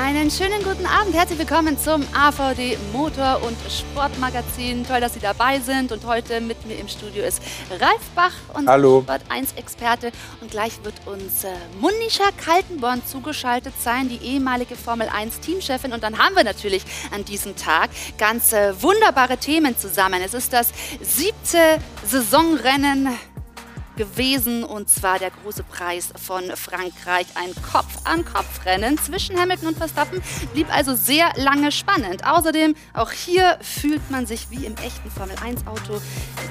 Einen schönen guten Abend. Herzlich willkommen zum AVD Motor- und Sportmagazin. Toll, dass Sie dabei sind. Und heute mit mir im Studio ist Ralf Bach, unser Hallo. Sport 1-Experte. Und gleich wird uns äh, Monisha Kaltenborn zugeschaltet sein, die ehemalige Formel 1-Teamchefin. Und dann haben wir natürlich an diesem Tag ganz äh, wunderbare Themen zusammen. Es ist das siebte Saisonrennen gewesen und zwar der große Preis von Frankreich. Ein Kopf-an-Kopf-Rennen zwischen Hamilton und Verstappen blieb also sehr lange spannend. Außerdem, auch hier fühlt man sich wie im echten Formel-1-Auto.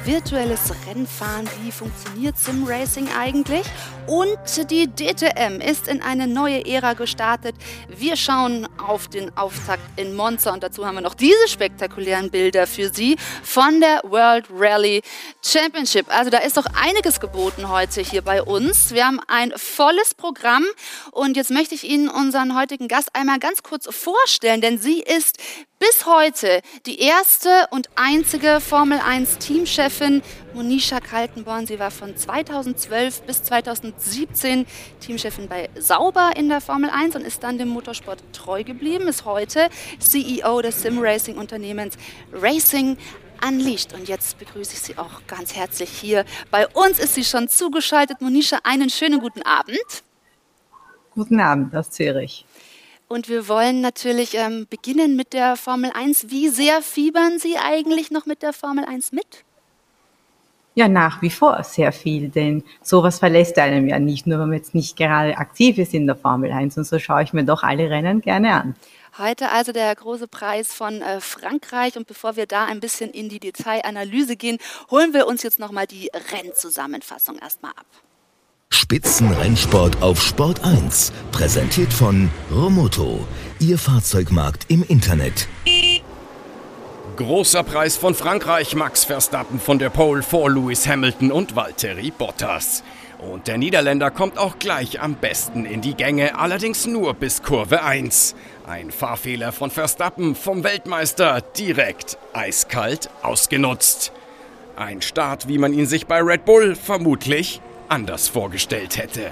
Virtuelles Rennfahren, wie funktioniert Sim-Racing eigentlich? Und die DTM ist in eine neue Ära gestartet. Wir schauen auf den Auftakt in Monza und dazu haben wir noch diese spektakulären Bilder für Sie von der World Rally Championship. Also da ist doch einiges geboten heute hier bei uns. Wir haben ein volles Programm und jetzt möchte ich Ihnen unseren heutigen Gast einmal ganz kurz vorstellen, denn sie ist bis heute die erste und einzige Formel 1 Teamchefin Monisha Kaltenborn. Sie war von 2012 bis 2017 Teamchefin bei Sauber in der Formel 1 und ist dann dem Motorsport treu geblieben, ist heute CEO des Sim-Racing-Unternehmens Racing Unleashed. Und jetzt begrüße ich Sie auch ganz herzlich hier. Bei uns ist sie schon zugeschaltet. Monisha, einen schönen guten Abend. Guten Abend aus Zürich. Und wir wollen natürlich ähm, beginnen mit der Formel 1. Wie sehr fiebern Sie eigentlich noch mit der Formel 1 mit? Ja, nach wie vor sehr viel, denn sowas verlässt einem ja nicht, nur wenn man jetzt nicht gerade aktiv ist in der Formel 1. Und so schaue ich mir doch alle Rennen gerne an. Heute also der große Preis von äh, Frankreich. Und bevor wir da ein bisschen in die Detailanalyse gehen, holen wir uns jetzt nochmal die Rennzusammenfassung erstmal ab. Spitzenrennsport auf Sport 1. Präsentiert von Romoto. Ihr Fahrzeugmarkt im Internet. Großer Preis von Frankreich, Max Verstappen von der Pole vor Lewis Hamilton und Valtteri Bottas. Und der Niederländer kommt auch gleich am besten in die Gänge, allerdings nur bis Kurve 1. Ein Fahrfehler von Verstappen vom Weltmeister direkt eiskalt ausgenutzt. Ein Start, wie man ihn sich bei Red Bull vermutlich anders vorgestellt hätte.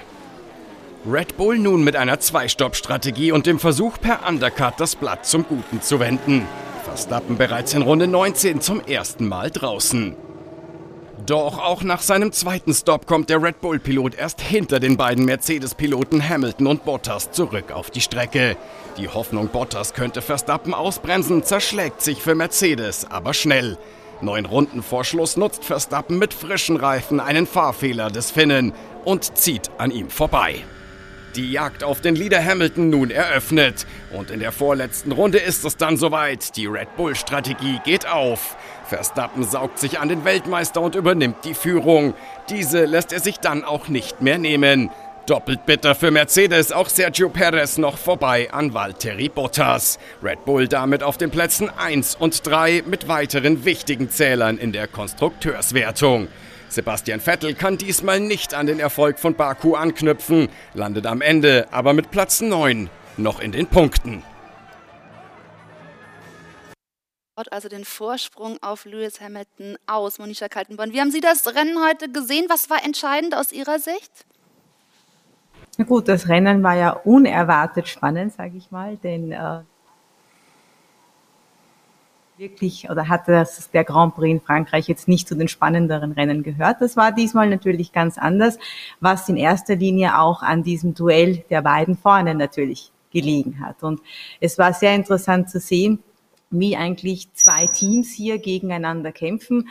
Red Bull nun mit einer Zwei-Stopp-Strategie und dem Versuch per Undercut das Blatt zum Guten zu wenden. Verstappen bereits in Runde 19 zum ersten Mal draußen. Doch auch nach seinem zweiten Stop kommt der Red Bull-Pilot erst hinter den beiden Mercedes-Piloten Hamilton und Bottas zurück auf die Strecke. Die Hoffnung, Bottas könnte Verstappen ausbremsen, zerschlägt sich für Mercedes, aber schnell. Neun Runden vor Schluss nutzt Verstappen mit frischen Reifen einen Fahrfehler des Finnen und zieht an ihm vorbei. Die Jagd auf den Leader Hamilton nun eröffnet. Und in der vorletzten Runde ist es dann soweit. Die Red Bull-Strategie geht auf. Verstappen saugt sich an den Weltmeister und übernimmt die Führung. Diese lässt er sich dann auch nicht mehr nehmen. Doppelt bitter für Mercedes, auch Sergio Perez noch vorbei an Valtteri Bottas. Red Bull damit auf den Plätzen 1 und 3 mit weiteren wichtigen Zählern in der Konstrukteurswertung. Sebastian Vettel kann diesmal nicht an den Erfolg von Baku anknüpfen, landet am Ende aber mit Platz 9 noch in den Punkten. Also den Vorsprung auf Lewis Hamilton aus, Monisha Kaltenborn. Wie haben Sie das Rennen heute gesehen? Was war entscheidend aus Ihrer Sicht? Na gut, das Rennen war ja unerwartet spannend, sage ich mal, denn äh, wirklich oder hatte das der Grand Prix in Frankreich jetzt nicht zu den spannenderen Rennen gehört. Das war diesmal natürlich ganz anders, was in erster Linie auch an diesem Duell der beiden vorne natürlich gelegen hat. Und es war sehr interessant zu sehen, wie eigentlich zwei Teams hier gegeneinander kämpfen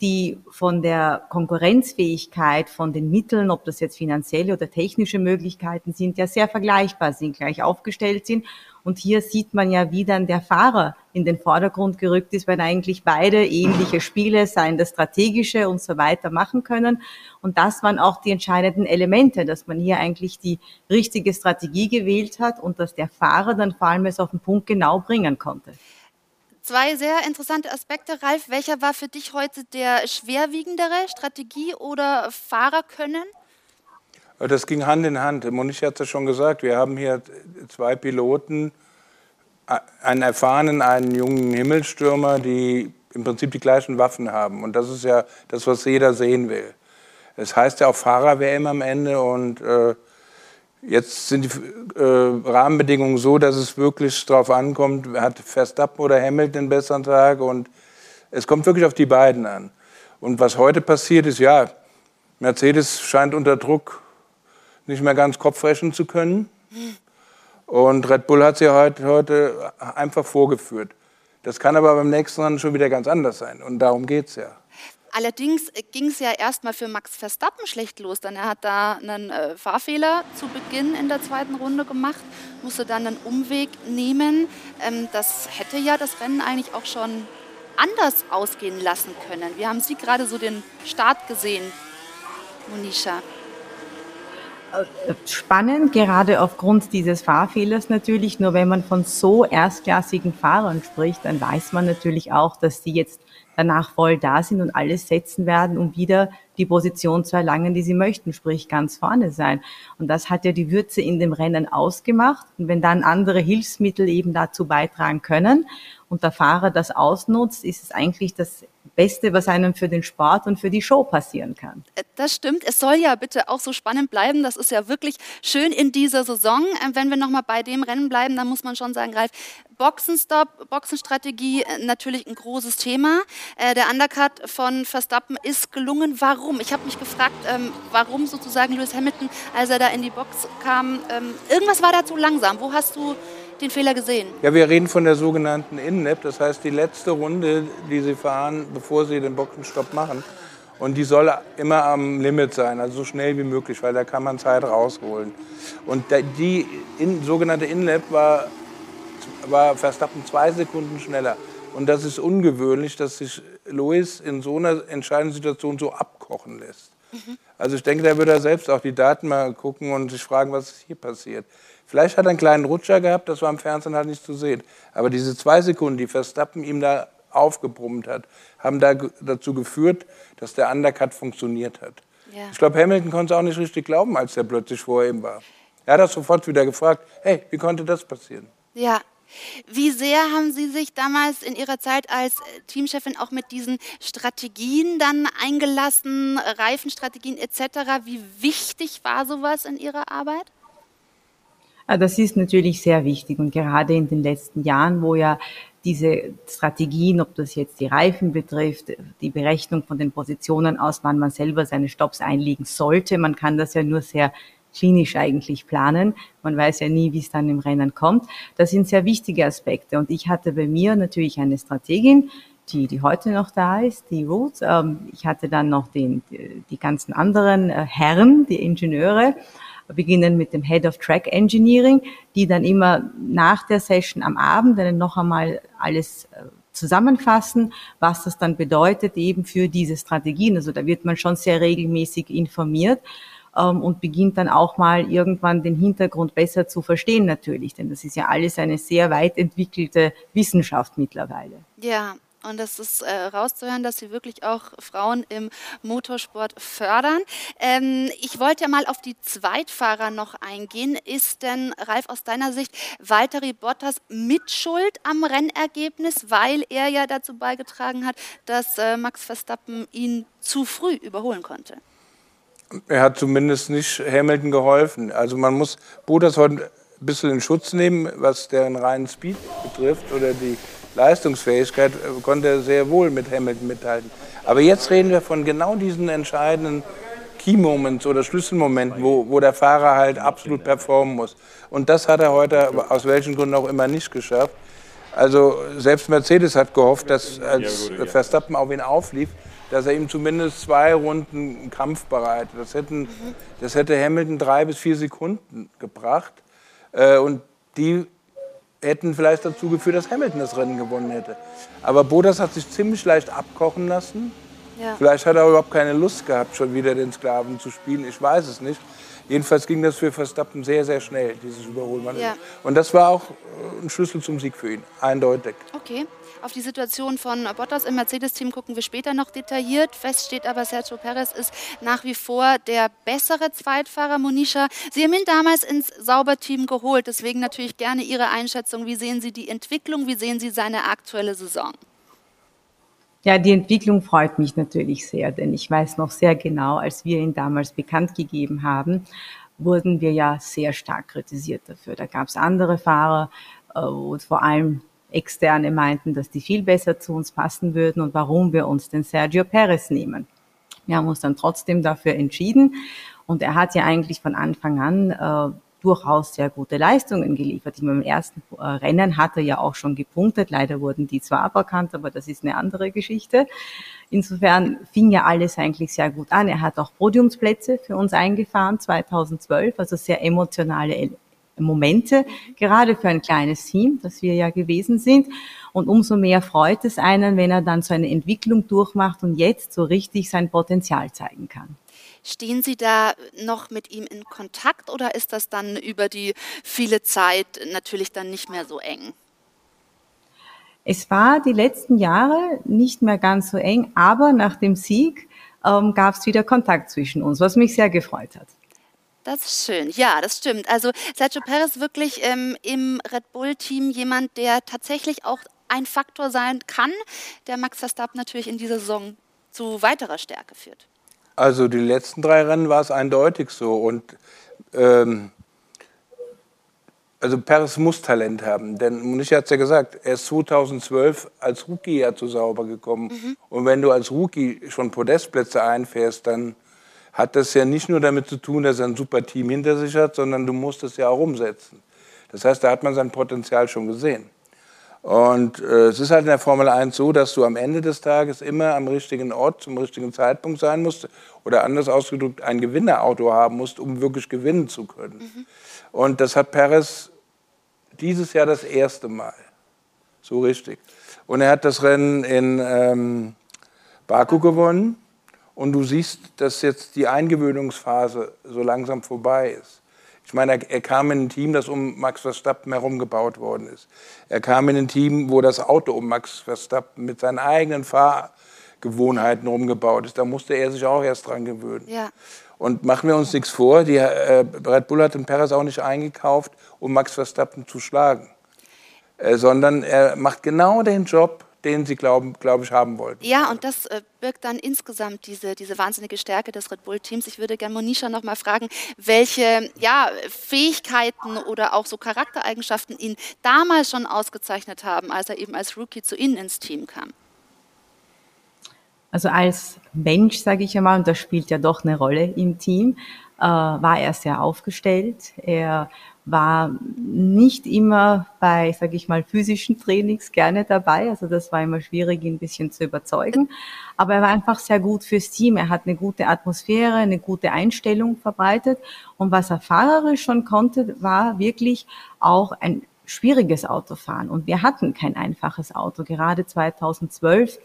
die von der Konkurrenzfähigkeit, von den Mitteln, ob das jetzt finanzielle oder technische Möglichkeiten sind, ja sehr vergleichbar sind, gleich aufgestellt sind. Und hier sieht man ja, wie dann der Fahrer in den Vordergrund gerückt ist, weil eigentlich beide ähnliche Spiele, seien das strategische und so weiter, machen können. Und das waren auch die entscheidenden Elemente, dass man hier eigentlich die richtige Strategie gewählt hat und dass der Fahrer dann vor allem es auf den Punkt genau bringen konnte. Zwei sehr interessante Aspekte. Ralf, welcher war für dich heute der schwerwiegendere, Strategie oder Fahrerkönnen? Das ging Hand in Hand. Monique hat es schon gesagt, wir haben hier zwei Piloten, einen erfahrenen, einen jungen Himmelstürmer, die im Prinzip die gleichen Waffen haben. Und das ist ja das, was jeder sehen will. Es das heißt ja auch Fahrer-WM am Ende und äh, Jetzt sind die äh, Rahmenbedingungen so, dass es wirklich darauf ankommt, hat Verstappen oder Hamilton einen besseren Tag und es kommt wirklich auf die beiden an. Und was heute passiert ist, ja, Mercedes scheint unter Druck nicht mehr ganz Kopf rechnen zu können. Und Red Bull hat sie heute, heute einfach vorgeführt. Das kann aber beim nächsten Rennen schon wieder ganz anders sein. Und darum geht es ja. Allerdings ging es ja erstmal für Max Verstappen schlecht los, denn er hat da einen äh, Fahrfehler zu Beginn in der zweiten Runde gemacht, musste dann einen Umweg nehmen. Ähm, das hätte ja das Rennen eigentlich auch schon anders ausgehen lassen können. Wie haben Sie gerade so den Start gesehen, Monisha? Äh, spannend, gerade aufgrund dieses Fahrfehlers natürlich. Nur wenn man von so erstklassigen Fahrern spricht, dann weiß man natürlich auch, dass die jetzt danach voll da sind und alles setzen werden, um wieder die Position zu erlangen, die sie möchten, sprich ganz vorne sein. Und das hat ja die Würze in dem Rennen ausgemacht. Und wenn dann andere Hilfsmittel eben dazu beitragen können und der Fahrer das ausnutzt, ist es eigentlich das Beste, was einem für den Sport und für die Show passieren kann. Äh, das stimmt. Es soll ja bitte auch so spannend bleiben. Das ist ja wirklich schön in dieser Saison. Ähm, wenn wir nochmal bei dem Rennen bleiben, dann muss man schon sagen, Ralf, Boxenstopp, Boxenstrategie äh, natürlich ein großes Thema. Äh, der Undercut von Verstappen ist gelungen. Warum? Ich habe mich gefragt, ähm, warum sozusagen Lewis Hamilton, als er da in die Box kam, ähm, irgendwas war da zu langsam. Wo hast du den Fehler gesehen? Ja, wir reden von der sogenannten In-Lap, das heißt die letzte Runde, die Sie fahren, bevor Sie den Boxenstopp machen. Und die soll immer am Limit sein, also so schnell wie möglich, weil da kann man Zeit rausholen. Und die in, sogenannte In-Lap war, war Verstappen zwei Sekunden schneller. Und das ist ungewöhnlich, dass sich Lewis in so einer entscheidenden Situation so abkochen lässt. Mhm. Also ich denke, da würde er selbst auch die Daten mal gucken und sich fragen, was ist hier passiert. Vielleicht hat er einen kleinen Rutscher gehabt, das war im Fernsehen halt nicht zu sehen. Aber diese zwei Sekunden, die Verstappen ihm da aufgebrummt hat, haben da dazu geführt, dass der Undercut funktioniert hat. Ja. Ich glaube, Hamilton konnte es auch nicht richtig glauben, als er plötzlich vor ihm war. Er hat das sofort wieder gefragt, hey, wie konnte das passieren? Ja, wie sehr haben Sie sich damals in Ihrer Zeit als Teamchefin auch mit diesen Strategien dann eingelassen, Reifenstrategien etc.? Wie wichtig war sowas in Ihrer Arbeit? Ah, das ist natürlich sehr wichtig und gerade in den letzten Jahren, wo ja diese Strategien, ob das jetzt die Reifen betrifft, die Berechnung von den Positionen aus, wann man selber seine Stops einlegen sollte, man kann das ja nur sehr klinisch eigentlich planen. Man weiß ja nie, wie es dann im Rennen kommt. Das sind sehr wichtige Aspekte. Und ich hatte bei mir natürlich eine Strategin, die, die heute noch da ist, die Roots. Ähm, ich hatte dann noch den, die ganzen anderen äh, Herren, die Ingenieure beginnen mit dem Head of Track Engineering, die dann immer nach der Session am Abend dann noch einmal alles äh, zusammenfassen, was das dann bedeutet eben für diese Strategien. Also da wird man schon sehr regelmäßig informiert ähm, und beginnt dann auch mal irgendwann den Hintergrund besser zu verstehen natürlich, denn das ist ja alles eine sehr weit entwickelte Wissenschaft mittlerweile. Ja, und das ist äh, rauszuhören, dass Sie wirklich auch Frauen im Motorsport fördern. Ähm, ich wollte ja mal auf die Zweitfahrer noch eingehen. Ist denn, Ralf, aus deiner Sicht Valtteri Bottas mitschuld am Rennergebnis, weil er ja dazu beigetragen hat, dass äh, Max Verstappen ihn zu früh überholen konnte? Er hat zumindest nicht Hamilton geholfen. Also man muss Bottas heute ein bisschen in Schutz nehmen, was deren reinen Speed betrifft oder die Leistungsfähigkeit äh, konnte er sehr wohl mit Hamilton mithalten. Aber jetzt reden wir von genau diesen entscheidenden Key Moments oder Schlüsselmomenten, wo, wo der Fahrer halt absolut performen muss. Und das hat er heute aus welchen Gründen auch immer nicht geschafft. Also selbst Mercedes hat gehofft, dass als Verstappen auf ihn auflief, dass er ihm zumindest zwei Runden Kampf bereitet. Das, hätten, das hätte Hamilton drei bis vier Sekunden gebracht. Äh, und die hätten vielleicht dazu geführt, dass Hamilton das Rennen gewonnen hätte. Aber Bottas hat sich ziemlich leicht abkochen lassen. Ja. Vielleicht hat er überhaupt keine Lust gehabt, schon wieder den Sklaven zu spielen. Ich weiß es nicht. Jedenfalls ging das für Verstappen sehr, sehr schnell, dieses Überholmanöver. Ja. Und das war auch äh, ein Schlüssel zum Sieg für ihn, eindeutig. Okay. Auf die Situation von Bottas im Mercedes-Team gucken wir später noch detailliert. Fest steht aber, Sergio Perez ist nach wie vor der bessere Zweitfahrer. Monisha, Sie haben ihn damals ins Sauberteam geholt. Deswegen natürlich gerne Ihre Einschätzung. Wie sehen Sie die Entwicklung? Wie sehen Sie seine aktuelle Saison? Ja, die Entwicklung freut mich natürlich sehr, denn ich weiß noch sehr genau, als wir ihn damals bekannt gegeben haben, wurden wir ja sehr stark kritisiert dafür. Da gab es andere Fahrer, äh, wo vor allem Externe meinten, dass die viel besser zu uns passen würden und warum wir uns den Sergio Perez nehmen. Wir haben uns dann trotzdem dafür entschieden und er hat ja eigentlich von Anfang an äh, durchaus sehr gute Leistungen geliefert. Ich meine, Im ersten äh, Rennen hat er ja auch schon gepunktet. Leider wurden die zwar aberkannt, aber das ist eine andere Geschichte. Insofern fing ja alles eigentlich sehr gut an. Er hat auch Podiumsplätze für uns eingefahren 2012, also sehr emotionale Momente, gerade für ein kleines Team, das wir ja gewesen sind. Und umso mehr freut es einen, wenn er dann so eine Entwicklung durchmacht und jetzt so richtig sein Potenzial zeigen kann. Stehen Sie da noch mit ihm in Kontakt oder ist das dann über die viele Zeit natürlich dann nicht mehr so eng? Es war die letzten Jahre nicht mehr ganz so eng, aber nach dem Sieg ähm, gab es wieder Kontakt zwischen uns, was mich sehr gefreut hat. Das ist schön. Ja, das stimmt. Also Sergio Perez wirklich ähm, im Red Bull-Team jemand, der tatsächlich auch ein Faktor sein kann, der Max Verstappen natürlich in dieser Saison zu weiterer Stärke führt. Also die letzten drei Rennen war es eindeutig so. Und ähm, also Perez muss Talent haben, denn Munich hat es ja gesagt, er ist 2012 als Rookie ja zu sauber gekommen. Mhm. Und wenn du als Rookie schon Podestplätze einfährst, dann hat das ja nicht nur damit zu tun, dass er ein super Team hinter sich hat, sondern du musst es ja auch umsetzen. Das heißt, da hat man sein Potenzial schon gesehen. Und äh, es ist halt in der Formel 1 so, dass du am Ende des Tages immer am richtigen Ort zum richtigen Zeitpunkt sein musst oder anders ausgedrückt ein Gewinnerauto haben musst, um wirklich gewinnen zu können. Mhm. Und das hat Perez dieses Jahr das erste Mal. So richtig. Und er hat das Rennen in ähm, Baku gewonnen. Und du siehst, dass jetzt die Eingewöhnungsphase so langsam vorbei ist. Ich meine, er, er, kam in ein Team, das um Max Verstappen herum gebaut worden ist. Er kam in ein Team, wo das Auto um Max Verstappen mit seinen eigenen Fahrgewohnheiten rumgebaut ist. Da musste er sich auch erst dran gewöhnen. Ja. Und machen wir uns nichts vor, die, äh, Red Bull hat den Perez auch nicht eingekauft, um Max Verstappen zu schlagen. Äh, sondern er macht genau den Job, den sie, glaube glaub ich, haben wollten. Ja, und das äh, birgt dann insgesamt diese, diese wahnsinnige Stärke des Red Bull-Teams. Ich würde gerne Monisha noch mal fragen, welche ja, Fähigkeiten oder auch so Charaktereigenschaften ihn damals schon ausgezeichnet haben, als er eben als Rookie zu Ihnen ins Team kam. Also als Mensch, sage ich einmal, und das spielt ja doch eine Rolle im Team, äh, war er sehr aufgestellt. Er war nicht immer bei, sage ich mal, physischen Trainings gerne dabei. Also das war immer schwierig, ihn ein bisschen zu überzeugen. Aber er war einfach sehr gut fürs Team. Er hat eine gute Atmosphäre, eine gute Einstellung verbreitet. Und was er fahrerisch schon konnte, war wirklich auch ein schwieriges Autofahren. Und wir hatten kein einfaches Auto. Gerade 2012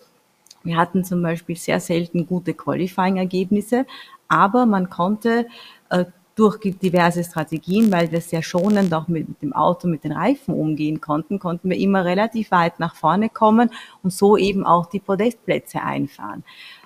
wir hatten zum Beispiel sehr selten gute Qualifying-Ergebnisse, aber man konnte äh, durch diverse Strategien, weil wir sehr schonend auch mit dem Auto, mit den Reifen umgehen konnten, konnten wir immer relativ weit nach vorne kommen und so eben auch die Podestplätze einfahren.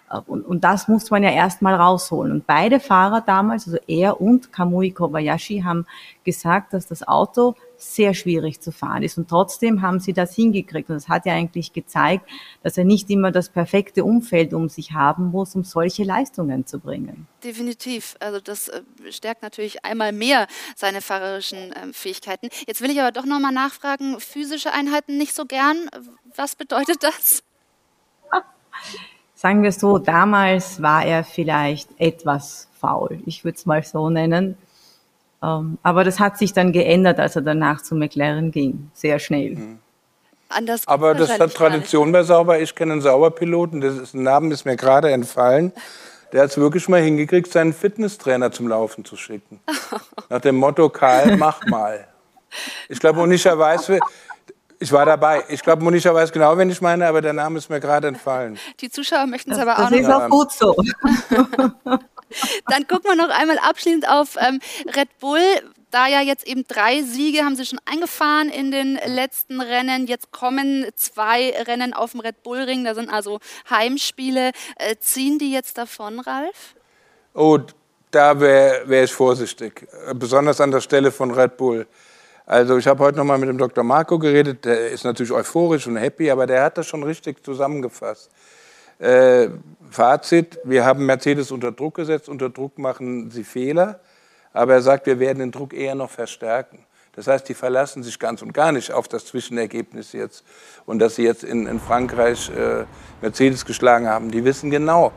Äh, und, und das muss man ja erstmal rausholen. Und beide Fahrer damals, also er und Kamui Kobayashi, haben gesagt, dass das Auto sehr schwierig zu fahren ist. Und trotzdem haben sie das hingekriegt. Und das hat ja eigentlich gezeigt, dass er nicht immer das perfekte Umfeld um sich haben muss, um solche Leistungen zu bringen. Definitiv. Also das äh, stärkt natürlich einmal mehr seine fahrerischen ähm, Fähigkeiten. Jetzt will ich aber doch nochmal nachfragen, physische Einheiten nicht so gern. Was bedeutet das? Sagen wir so, damals war er vielleicht etwas faul. Ich würde es mal so nennen. Ähm, aber das hat sich dann geändert, als er danach zu McLaren ging, sehr schnell. Mhm. Anders Aber das hat Tradition bei Sauber. Ich kenne einen Sauberpiloten, das ist, ein Name ist mir gerade entfallen. Der hat es wirklich mal hingekriegt, seinen Fitnesstrainer zum Laufen zu schicken. Nach dem Motto, Karl, mach mal. Ich glaube, Monisha weiß, ich war dabei. Ich glaube, Monisha weiß genau, wen ich meine, aber der Name ist mir gerade entfallen. Die Zuschauer möchten es aber auch noch. Das ist auch gut so. Dann gucken wir noch einmal abschließend auf ähm, Red Bull. Da ja jetzt eben drei Siege haben sie schon eingefahren in den letzten Rennen. Jetzt kommen zwei Rennen auf dem Red Bull Ring. Da sind also Heimspiele. Äh, ziehen die jetzt davon, Ralf? Oh, da wäre wär ich vorsichtig. Besonders an der Stelle von Red Bull. Also ich habe heute noch mal mit dem Dr. Marco geredet. Der ist natürlich euphorisch und happy, aber der hat das schon richtig zusammengefasst. Äh, Fazit, wir haben Mercedes unter Druck gesetzt, unter Druck machen sie Fehler, aber er sagt, wir werden den Druck eher noch verstärken. Das heißt, die verlassen sich ganz und gar nicht auf das Zwischenergebnis jetzt und dass sie jetzt in, in Frankreich äh, Mercedes geschlagen haben. Die wissen genau,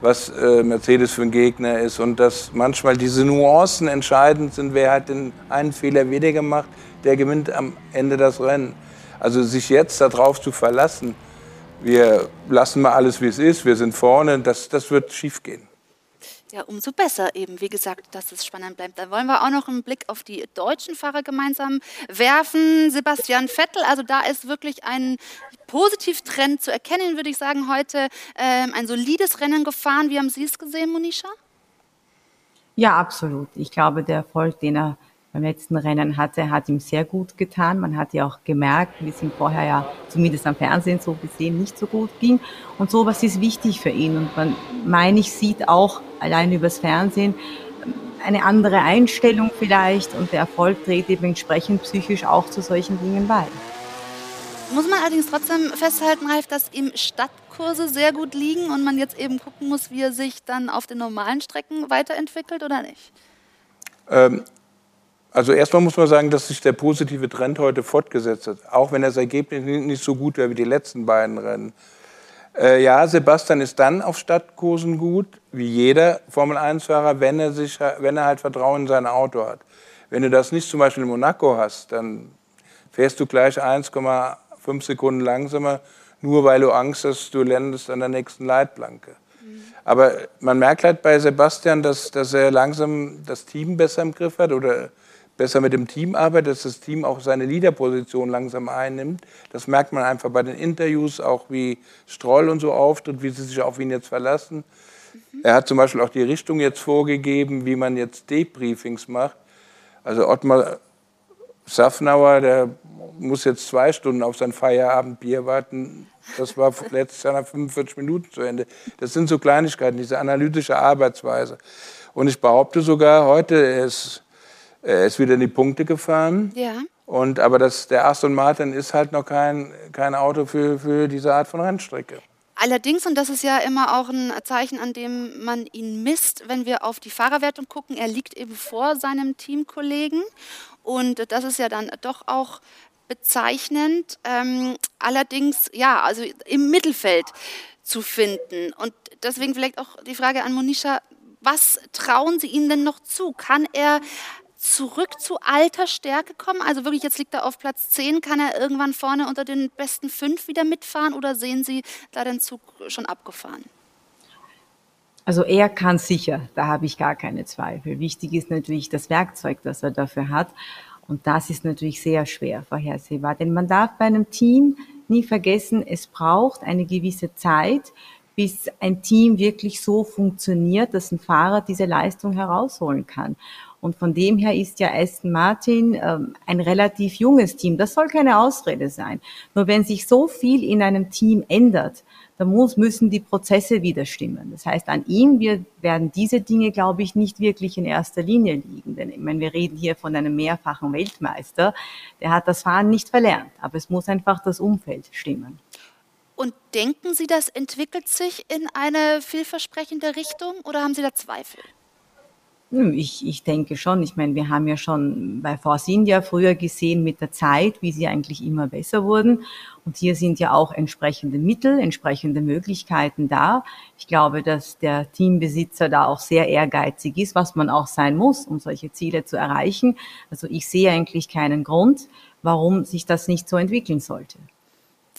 was äh, Mercedes für ein Gegner ist und dass manchmal diese Nuancen entscheidend sind. Wer hat den einen Fehler weniger gemacht, der gewinnt am Ende das Rennen. Also sich jetzt darauf zu verlassen, wir lassen mal alles, wie es ist, wir sind vorne, das, das wird schief gehen. Ja, umso besser eben, wie gesagt, dass es spannend bleibt. Dann wollen wir auch noch einen Blick auf die deutschen Fahrer gemeinsam werfen. Sebastian Vettel, also da ist wirklich ein Positivtrend zu erkennen, würde ich sagen, heute ähm, ein solides Rennen gefahren. Wie haben Sie es gesehen, Monisha? Ja, absolut. Ich glaube, der Erfolg, den er beim letzten Rennen hatte, hat ihm sehr gut getan. Man hat ja auch gemerkt, wie es ihm vorher ja zumindest am Fernsehen so gesehen nicht so gut ging. Und sowas ist wichtig für ihn. Und man, meine ich, sieht auch allein übers Fernsehen eine andere Einstellung vielleicht und der Erfolg trägt eben entsprechend psychisch auch zu solchen Dingen bei. Muss man allerdings trotzdem festhalten, Ralf, dass ihm Stadtkurse sehr gut liegen und man jetzt eben gucken muss, wie er sich dann auf den normalen Strecken weiterentwickelt oder nicht? Ähm, also erstmal muss man sagen, dass sich der positive Trend heute fortgesetzt hat, auch wenn das Ergebnis nicht so gut wäre wie die letzten beiden Rennen. Äh, ja, Sebastian ist dann auf Stadtkursen gut, wie jeder Formel-1-Fahrer, wenn er, sich, wenn er halt Vertrauen in sein Auto hat. Wenn du das nicht zum Beispiel in Monaco hast, dann fährst du gleich 1,5 Sekunden langsamer, nur weil du Angst hast, du landest an der nächsten Leitplanke. Mhm. Aber man merkt halt bei Sebastian, dass, dass er langsam das Team besser im Griff hat oder besser mit dem Team arbeitet, dass das Team auch seine Leaderposition langsam einnimmt. Das merkt man einfach bei den Interviews, auch wie Stroll und so auftritt, wie sie sich auf ihn jetzt verlassen. Er hat zum Beispiel auch die Richtung jetzt vorgegeben, wie man jetzt Debriefings macht. Also Ottmar Safnauer, der muss jetzt zwei Stunden auf sein Feierabendbier warten. Das war letztes Jahr nach 45 Minuten zu Ende. Das sind so Kleinigkeiten, diese analytische Arbeitsweise. Und ich behaupte sogar, heute ist er ist wieder in die Punkte gefahren. Ja. Und, aber das, der Aston Martin ist halt noch kein, kein Auto für, für diese Art von Rennstrecke. Allerdings, und das ist ja immer auch ein Zeichen, an dem man ihn misst, wenn wir auf die Fahrerwertung gucken, er liegt eben vor seinem Teamkollegen. Und das ist ja dann doch auch bezeichnend. Ähm, allerdings, ja, also im Mittelfeld zu finden. Und deswegen vielleicht auch die Frage an Monisha, was trauen Sie ihm denn noch zu? Kann er zurück zu alter Stärke kommen? Also wirklich, jetzt liegt er auf Platz 10. Kann er irgendwann vorne unter den besten fünf wieder mitfahren oder sehen Sie da den Zug schon abgefahren? Also er kann sicher, da habe ich gar keine Zweifel. Wichtig ist natürlich das Werkzeug, das er dafür hat. Und das ist natürlich sehr schwer vorhersehbar. Denn man darf bei einem Team nie vergessen, es braucht eine gewisse Zeit, bis ein Team wirklich so funktioniert, dass ein Fahrer diese Leistung herausholen kann. Und von dem her ist ja Aston Martin ähm, ein relativ junges Team. Das soll keine Ausrede sein. Nur wenn sich so viel in einem Team ändert, dann muss, müssen die Prozesse wieder stimmen. Das heißt, an ihm wir werden diese Dinge, glaube ich, nicht wirklich in erster Linie liegen. Denn ich meine, wir reden hier von einem mehrfachen Weltmeister. Der hat das Fahren nicht verlernt. Aber es muss einfach das Umfeld stimmen. Und denken Sie, das entwickelt sich in eine vielversprechende Richtung oder haben Sie da Zweifel? Hm, ich, ich denke schon. Ich meine, wir haben ja schon bei Force India früher gesehen mit der Zeit, wie sie eigentlich immer besser wurden. Und hier sind ja auch entsprechende Mittel, entsprechende Möglichkeiten da. Ich glaube, dass der Teambesitzer da auch sehr ehrgeizig ist, was man auch sein muss, um solche Ziele zu erreichen. Also ich sehe eigentlich keinen Grund, warum sich das nicht so entwickeln sollte.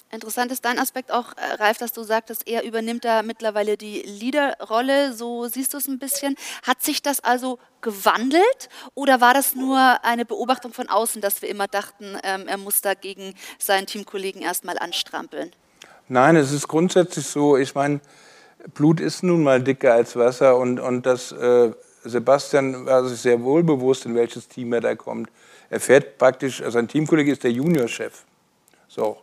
Interessant ist dein Aspekt auch, äh, Ralf, dass du sagtest, er übernimmt da mittlerweile die Leaderrolle. So siehst du es ein bisschen. Hat sich das also gewandelt oder war das nur eine Beobachtung von außen, dass wir immer dachten, ähm, er muss da gegen seinen Teamkollegen erstmal anstrampeln? Nein, es ist grundsätzlich so. Ich meine, Blut ist nun mal dicker als Wasser und, und das äh, Sebastian war sich sehr wohl bewusst, in welches Team er da kommt. Er fährt praktisch, also sein Teamkollege ist der Juniorchef. So.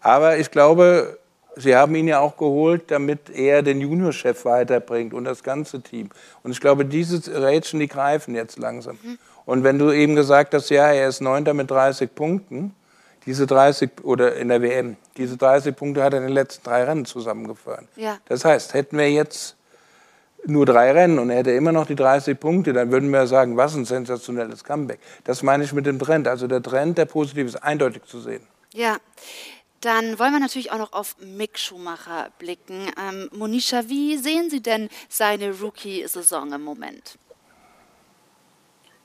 Aber ich glaube, Sie haben ihn ja auch geholt, damit er den Juniorchef weiterbringt und das ganze Team. Und ich glaube, diese Rätschen, die greifen jetzt langsam. Mhm. Und wenn du eben gesagt hast, ja, er ist Neunter mit 30 Punkten, diese 30 oder in der WM, diese 30 Punkte hat er in den letzten drei Rennen zusammengefahren. Ja. Das heißt, hätten wir jetzt nur drei Rennen und er hätte immer noch die 30 Punkte, dann würden wir sagen, was ein sensationelles Comeback. Das meine ich mit dem Trend. Also der Trend, der positiv ist, eindeutig zu sehen. Ja. Dann wollen wir natürlich auch noch auf Mick Schumacher blicken. Ähm, Monisha, wie sehen Sie denn seine Rookie-Saison im Moment?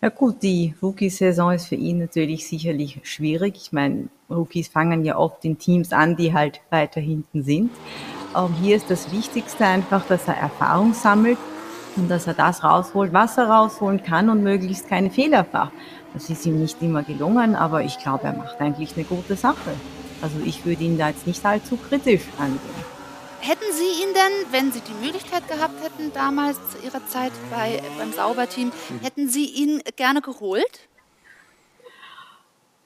Ja gut, die Rookie-Saison ist für ihn natürlich sicherlich schwierig. Ich meine, Rookies fangen ja oft in Teams an, die halt weiter hinten sind. Ähm, hier ist das Wichtigste einfach, dass er Erfahrung sammelt und dass er das rausholt, was er rausholen kann und möglichst keine Fehler macht. Das ist ihm nicht immer gelungen, aber ich glaube, er macht eigentlich eine gute Sache. Also ich würde ihn da jetzt nicht allzu kritisch angehen. Hätten Sie ihn denn, wenn Sie die Möglichkeit gehabt hätten, damals zu Ihrer Zeit bei, beim Sauberteam, hätten Sie ihn gerne geholt?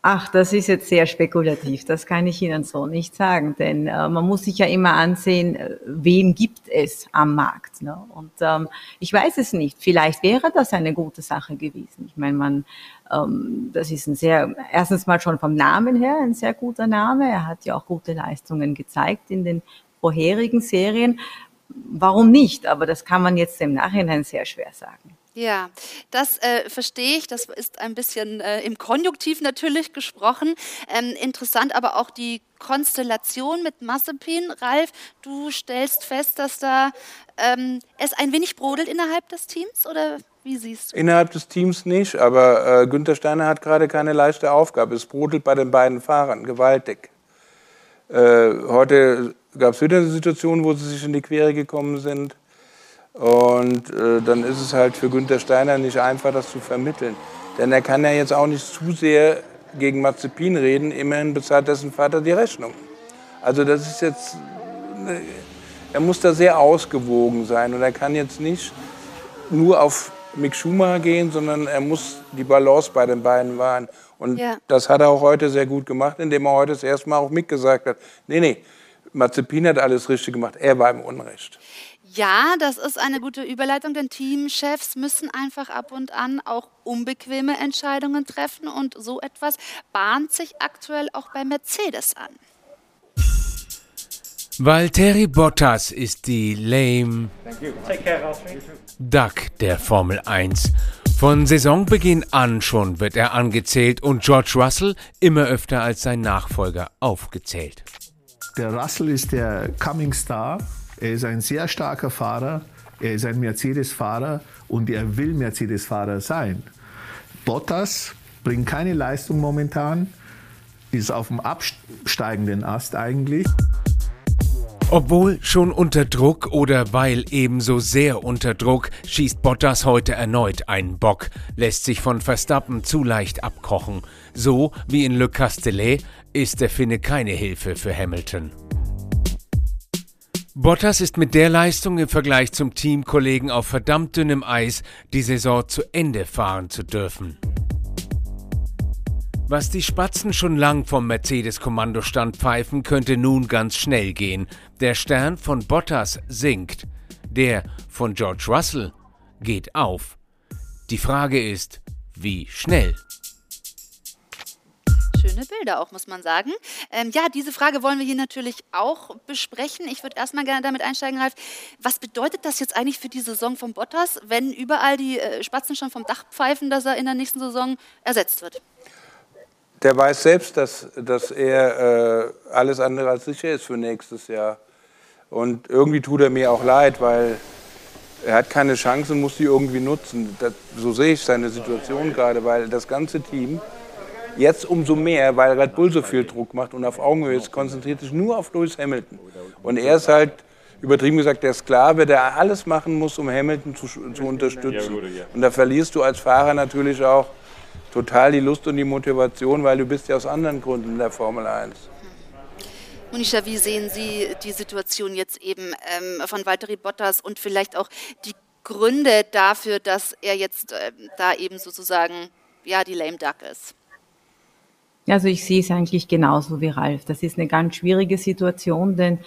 Ach, das ist jetzt sehr spekulativ. Das kann ich Ihnen so nicht sagen, denn äh, man muss sich ja immer ansehen, äh, wen gibt es am Markt. Ne? Und ähm, ich weiß es nicht. Vielleicht wäre das eine gute Sache gewesen. Ich meine, man, das ist ein sehr, erstens mal schon vom Namen her ein sehr guter Name. Er hat ja auch gute Leistungen gezeigt in den vorherigen Serien. Warum nicht? Aber das kann man jetzt im Nachhinein sehr schwer sagen. Ja, das äh, verstehe ich. Das ist ein bisschen äh, im Konjunktiv natürlich gesprochen. Ähm, interessant aber auch die Konstellation mit Massepin. Ralf, du stellst fest, dass da ähm, es ein wenig brodelt innerhalb des Teams oder wie siehst du? Innerhalb des Teams nicht, aber äh, Günther Steiner hat gerade keine leichte Aufgabe. Es brodelt bei den beiden Fahrern gewaltig. Äh, heute gab es wieder eine Situation, wo sie sich in die Quere gekommen sind. Und äh, dann ist es halt für Günter Steiner nicht einfach, das zu vermitteln. Denn er kann ja jetzt auch nicht zu sehr gegen Mazepin reden. Immerhin bezahlt dessen Vater die Rechnung. Also das ist jetzt, äh, er muss da sehr ausgewogen sein. Und er kann jetzt nicht nur auf Mick Schumacher gehen, sondern er muss die Balance bei den beiden wahren. Und ja. das hat er auch heute sehr gut gemacht, indem er heute das erste Mal auch Mick gesagt hat, nee, nee, Mazepin hat alles richtig gemacht, er war im Unrecht. Ja, das ist eine gute Überleitung, denn Teamchefs müssen einfach ab und an auch unbequeme Entscheidungen treffen und so etwas bahnt sich aktuell auch bei Mercedes an. Valtteri Bottas ist die lame Duck der Formel 1. Von Saisonbeginn an schon wird er angezählt und George Russell immer öfter als sein Nachfolger aufgezählt. Der Russell ist der Coming Star er ist ein sehr starker Fahrer, er ist ein Mercedes-Fahrer und er will Mercedes-Fahrer sein. Bottas bringt keine Leistung momentan, ist auf dem absteigenden Ast eigentlich. Obwohl schon unter Druck oder weil ebenso sehr unter Druck, schießt Bottas heute erneut einen Bock, lässt sich von Verstappen zu leicht abkochen. So wie in Le Castellet ist der Finne keine Hilfe für Hamilton. Bottas ist mit der Leistung im Vergleich zum Teamkollegen auf verdammt dünnem Eis, die Saison zu Ende fahren zu dürfen. Was die Spatzen schon lang vom Mercedes-Kommandostand pfeifen, könnte nun ganz schnell gehen. Der Stern von Bottas sinkt. Der von George Russell geht auf. Die Frage ist, wie schnell? schöne Bilder auch, muss man sagen. Ähm, ja, diese Frage wollen wir hier natürlich auch besprechen. Ich würde erstmal gerne damit einsteigen, Ralf. Was bedeutet das jetzt eigentlich für die Saison von Bottas, wenn überall die äh, Spatzen schon vom Dach pfeifen, dass er in der nächsten Saison ersetzt wird? Der weiß selbst, dass, dass er äh, alles andere als sicher ist für nächstes Jahr. Und irgendwie tut er mir auch leid, weil er hat keine Chance und muss die irgendwie nutzen. Das, so sehe ich seine Situation gerade, weil das ganze Team Jetzt umso mehr, weil Red Bull so viel Druck macht und auf Augenhöhe ist, konzentriert sich nur auf Lewis Hamilton. Und er ist halt, übertrieben gesagt, der Sklave, der alles machen muss, um Hamilton zu, zu unterstützen. Und da verlierst du als Fahrer natürlich auch total die Lust und die Motivation, weil du bist ja aus anderen Gründen in der Formel 1. Monisha, wie sehen Sie die Situation jetzt eben ähm, von Valtteri Bottas und vielleicht auch die Gründe dafür, dass er jetzt äh, da eben sozusagen ja die lame duck ist? Also ich sehe es eigentlich genauso wie Ralf. Das ist eine ganz schwierige Situation, denn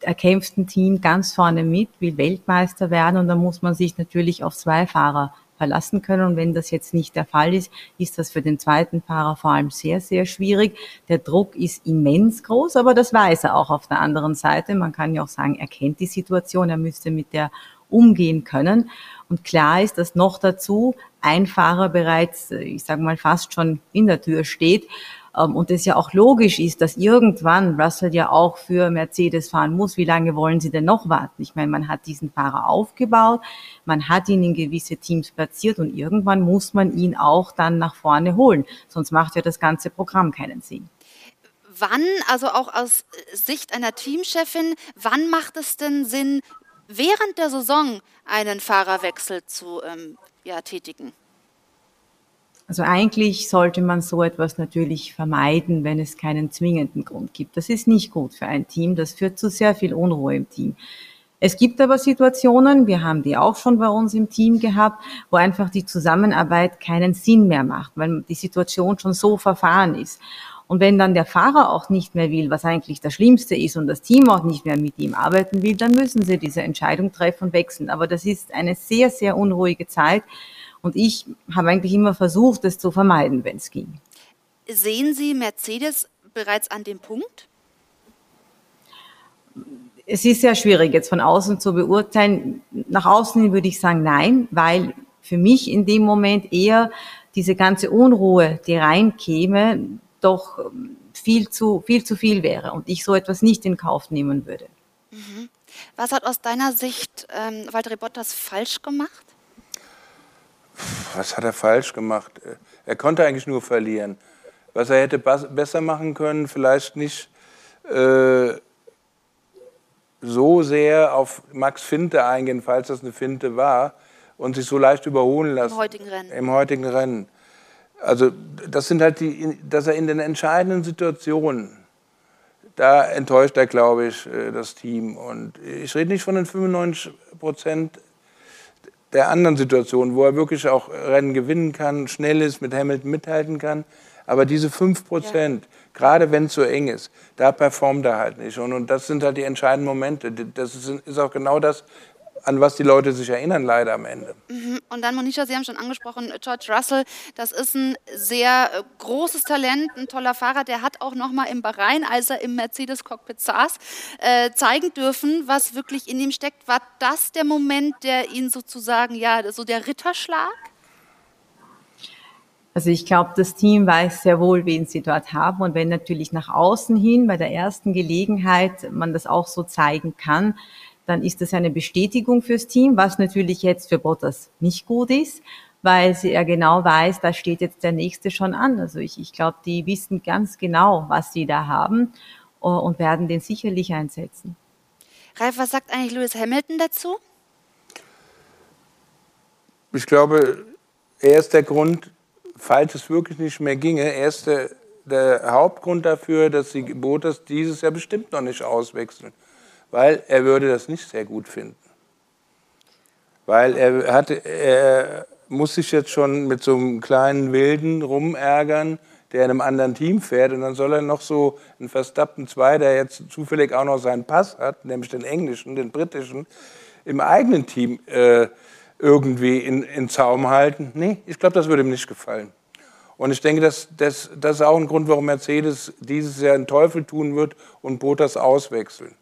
er kämpft ein Team ganz vorne mit, will Weltmeister werden und da muss man sich natürlich auf zwei Fahrer verlassen können. Und wenn das jetzt nicht der Fall ist, ist das für den zweiten Fahrer vor allem sehr, sehr schwierig. Der Druck ist immens groß, aber das weiß er auch auf der anderen Seite. Man kann ja auch sagen, er kennt die Situation, er müsste mit der umgehen können. Und klar ist, dass noch dazu ein Fahrer bereits, äh, ich sage mal, fast schon in der Tür steht. Ähm, und es ja auch logisch ist, dass irgendwann Russell ja auch für Mercedes fahren muss. Wie lange wollen Sie denn noch warten? Ich meine, man hat diesen Fahrer aufgebaut, man hat ihn in gewisse Teams platziert und irgendwann muss man ihn auch dann nach vorne holen. Sonst macht ja das ganze Programm keinen Sinn. Wann, also auch aus Sicht einer Teamchefin, wann macht es denn Sinn, während der Saison einen Fahrerwechsel zu ähm, ja, tätigen? Also eigentlich sollte man so etwas natürlich vermeiden, wenn es keinen zwingenden Grund gibt. Das ist nicht gut für ein Team. Das führt zu sehr viel Unruhe im Team. Es gibt aber Situationen, wir haben die auch schon bei uns im Team gehabt, wo einfach die Zusammenarbeit keinen Sinn mehr macht, weil die Situation schon so verfahren ist. Und wenn dann der Fahrer auch nicht mehr will, was eigentlich das Schlimmste ist und das Team auch nicht mehr mit ihm arbeiten will, dann müssen sie diese Entscheidung treffen und wechseln. Aber das ist eine sehr, sehr unruhige Zeit. Und ich habe eigentlich immer versucht, das zu vermeiden, wenn es ging. Sehen Sie Mercedes bereits an dem Punkt? Es ist sehr schwierig, jetzt von außen zu beurteilen. Nach außen würde ich sagen, nein, weil für mich in dem Moment eher diese ganze Unruhe, die reinkäme, doch ähm, viel zu, viel zu viel wäre und ich so etwas nicht in Kauf nehmen würde. Mhm. Was hat aus deiner Sicht ähm, Walter Bottas falsch gemacht? Was hat er falsch gemacht? Er konnte eigentlich nur verlieren. Was er hätte besser machen können, vielleicht nicht äh, so sehr auf Max Finte eingehen, falls das eine Finte war, und sich so leicht überholen lassen. Im heutigen Rennen. Im heutigen Rennen. Also das sind halt die, dass er in den entscheidenden Situationen, da enttäuscht er, glaube ich, äh, das Team. Und ich rede nicht von den 95 Prozent der anderen Situationen, wo er wirklich auch Rennen gewinnen kann, schnell ist, mit Hamilton mithalten kann. Aber diese 5 Prozent, ja. gerade wenn es so eng ist, da performt er halt nicht. Und, und das sind halt die entscheidenden Momente. Das ist, ist auch genau das, an was die Leute sich erinnern, leider am Ende. Mhm. Und dann, Monisha, Sie haben schon angesprochen, George Russell, das ist ein sehr äh, großes Talent, ein toller Fahrer, der hat auch noch mal im Bahrain, als er im Mercedes-Cockpit saß, äh, zeigen dürfen, was wirklich in ihm steckt. War das der Moment, der ihn sozusagen, ja, so der Ritterschlag? Also ich glaube, das Team weiß sehr wohl, wen sie dort haben. Und wenn natürlich nach außen hin bei der ersten Gelegenheit man das auch so zeigen kann, dann ist das eine Bestätigung fürs Team, was natürlich jetzt für Bottas nicht gut ist, weil sie er genau weiß, da steht jetzt der nächste schon an. Also ich, ich glaube, die wissen ganz genau, was sie da haben uh, und werden den sicherlich einsetzen. Ralf, was sagt eigentlich Lewis Hamilton dazu? Ich glaube, er ist der Grund, falls es wirklich nicht mehr ginge, er ist der, der Hauptgrund dafür, dass die Bottas dieses Jahr bestimmt noch nicht auswechseln weil er würde das nicht sehr gut finden. Weil er, hatte, er muss sich jetzt schon mit so einem kleinen Wilden rumärgern, der in einem anderen Team fährt. Und dann soll er noch so einen Verstappen 2, der jetzt zufällig auch noch seinen Pass hat, nämlich den englischen, den britischen, im eigenen Team äh, irgendwie in, in Zaum halten. Nee, ich glaube, das würde ihm nicht gefallen. Und ich denke, das, das, das ist auch ein Grund, warum Mercedes dieses Jahr einen Teufel tun wird und Bottas auswechseln.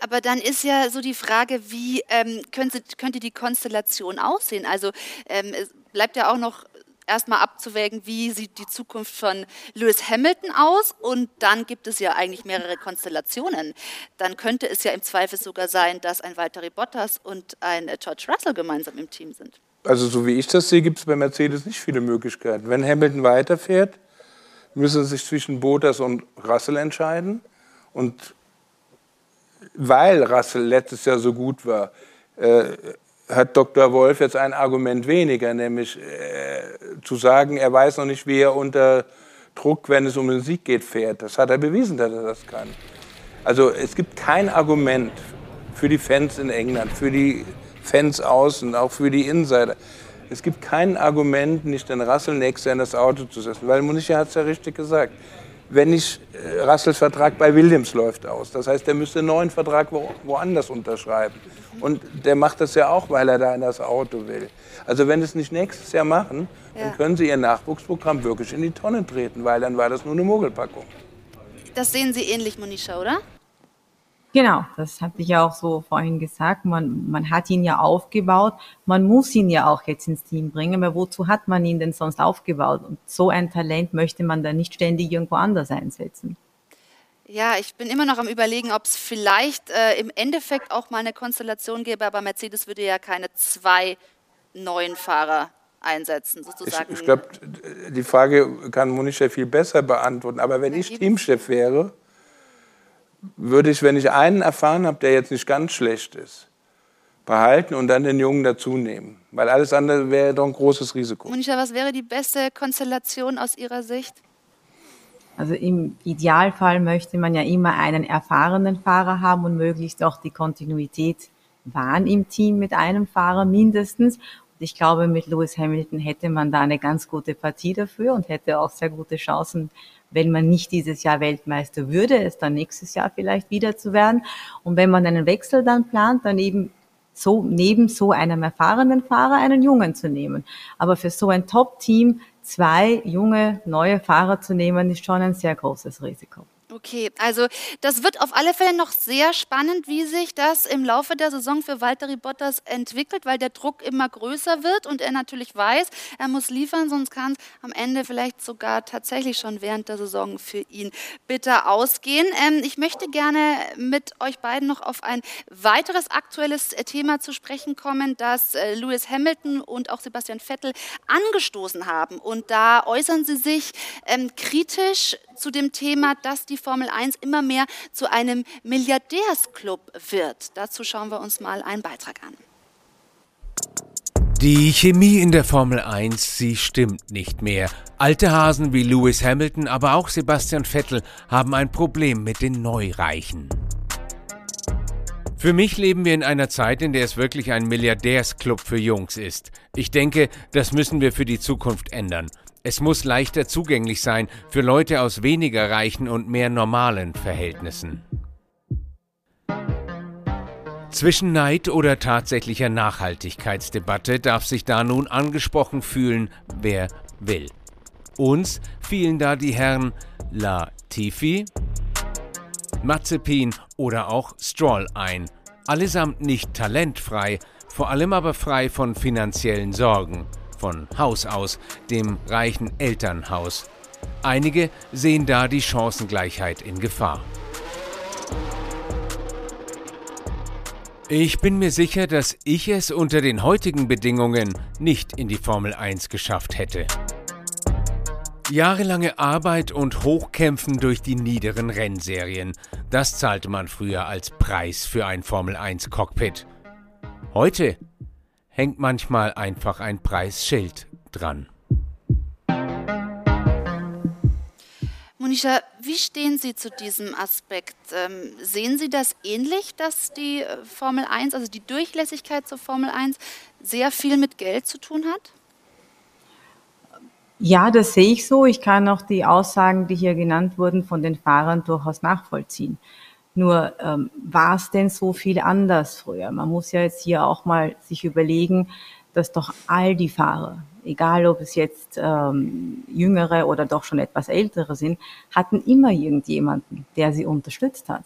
Aber dann ist ja so die Frage, wie ähm, könnte, könnte die Konstellation aussehen? Also ähm, bleibt ja auch noch erstmal abzuwägen, wie sieht die Zukunft von Lewis Hamilton aus und dann gibt es ja eigentlich mehrere Konstellationen. Dann könnte es ja im Zweifel sogar sein, dass ein Valtteri Bottas und ein äh, George Russell gemeinsam im Team sind. Also so wie ich das sehe, gibt es bei Mercedes nicht viele Möglichkeiten. Wenn Hamilton weiterfährt, müssen sich zwischen Bottas und Russell entscheiden. Und weil Russell letztes Jahr so gut war, äh, hat Dr. Wolf jetzt ein Argument weniger, nämlich äh, zu sagen, er weiß noch nicht, wie er unter Druck, wenn es um den Sieg geht, fährt. Das hat er bewiesen, dass er das kann. Also es gibt kein Argument für die Fans in England, für die Fans außen, auch für die Insider. Es gibt kein Argument, nicht den Russell nächstes Jahr in das Auto zu setzen, weil Municha hat es ja richtig gesagt. Wenn nicht, äh, Russells Vertrag bei Williams läuft aus. Das heißt, er müsste einen neuen Vertrag wo, woanders unterschreiben. Und der macht das ja auch, weil er da in das Auto will. Also wenn es nicht nächstes Jahr machen, ja. dann können sie ihr Nachwuchsprogramm wirklich in die Tonne treten, weil dann war das nur eine Mogelpackung. Das sehen Sie ähnlich, Monisha, oder? Genau, das hatte ich ja auch so vorhin gesagt. Man, man hat ihn ja aufgebaut. Man muss ihn ja auch jetzt ins Team bringen, weil wozu hat man ihn denn sonst aufgebaut? Und so ein Talent möchte man dann nicht ständig irgendwo anders einsetzen. Ja, ich bin immer noch am Überlegen, ob es vielleicht äh, im Endeffekt auch mal eine Konstellation gäbe, aber Mercedes würde ja keine zwei neuen Fahrer einsetzen, sozusagen. Ich, ich glaube, die Frage kann Monisha viel besser beantworten. Aber wenn ich Teamchef wäre, würde ich, wenn ich einen erfahren habe, der jetzt nicht ganz schlecht ist, behalten und dann den Jungen dazu nehmen. Weil alles andere wäre doch ein großes Risiko. Monisha, was wäre die beste Konstellation aus Ihrer Sicht? Also im Idealfall möchte man ja immer einen erfahrenen Fahrer haben und möglichst auch die Kontinuität wahren im Team mit einem Fahrer mindestens. Und ich glaube, mit Lewis Hamilton hätte man da eine ganz gute Partie dafür und hätte auch sehr gute Chancen, wenn man nicht dieses Jahr Weltmeister würde, es dann nächstes Jahr vielleicht wieder zu werden. Und wenn man einen Wechsel dann plant, dann eben so, neben so einem erfahrenen Fahrer einen Jungen zu nehmen. Aber für so ein Top-Team zwei junge, neue Fahrer zu nehmen, ist schon ein sehr großes Risiko. Okay, also das wird auf alle Fälle noch sehr spannend, wie sich das im Laufe der Saison für Valtteri Bottas entwickelt, weil der Druck immer größer wird und er natürlich weiß, er muss liefern, sonst kann es am Ende vielleicht sogar tatsächlich schon während der Saison für ihn bitter ausgehen. Ähm, ich möchte gerne mit euch beiden noch auf ein weiteres aktuelles Thema zu sprechen kommen, das äh, Lewis Hamilton und auch Sebastian Vettel angestoßen haben. Und da äußern sie sich ähm, kritisch zu dem Thema, dass die Formel 1 immer mehr zu einem Milliardärsclub wird. Dazu schauen wir uns mal einen Beitrag an. Die Chemie in der Formel 1, sie stimmt nicht mehr. Alte Hasen wie Lewis Hamilton, aber auch Sebastian Vettel haben ein Problem mit den Neureichen. Für mich leben wir in einer Zeit, in der es wirklich ein Milliardärsclub für Jungs ist. Ich denke, das müssen wir für die Zukunft ändern. Es muss leichter zugänglich sein für Leute aus weniger reichen und mehr normalen Verhältnissen. Zwischen Neid oder tatsächlicher Nachhaltigkeitsdebatte darf sich da nun angesprochen fühlen, wer will. Uns fielen da die Herren Latifi, Mazepin oder auch Stroll ein. Allesamt nicht talentfrei, vor allem aber frei von finanziellen Sorgen von Haus aus, dem reichen Elternhaus. Einige sehen da die Chancengleichheit in Gefahr. Ich bin mir sicher, dass ich es unter den heutigen Bedingungen nicht in die Formel 1 geschafft hätte. Jahrelange Arbeit und Hochkämpfen durch die niederen Rennserien, das zahlte man früher als Preis für ein Formel 1 Cockpit. Heute hängt manchmal einfach ein Preisschild dran. Monisha, wie stehen Sie zu diesem Aspekt? Ähm, sehen Sie das ähnlich, dass die äh, Formel 1, also die Durchlässigkeit zur Formel 1, sehr viel mit Geld zu tun hat? Ja, das sehe ich so. Ich kann auch die Aussagen, die hier genannt wurden, von den Fahrern durchaus nachvollziehen. Nur ähm, war es denn so viel anders früher? Man muss ja jetzt hier auch mal sich überlegen, dass doch all die Fahrer, egal ob es jetzt ähm, jüngere oder doch schon etwas ältere sind, hatten immer irgendjemanden, der sie unterstützt hat.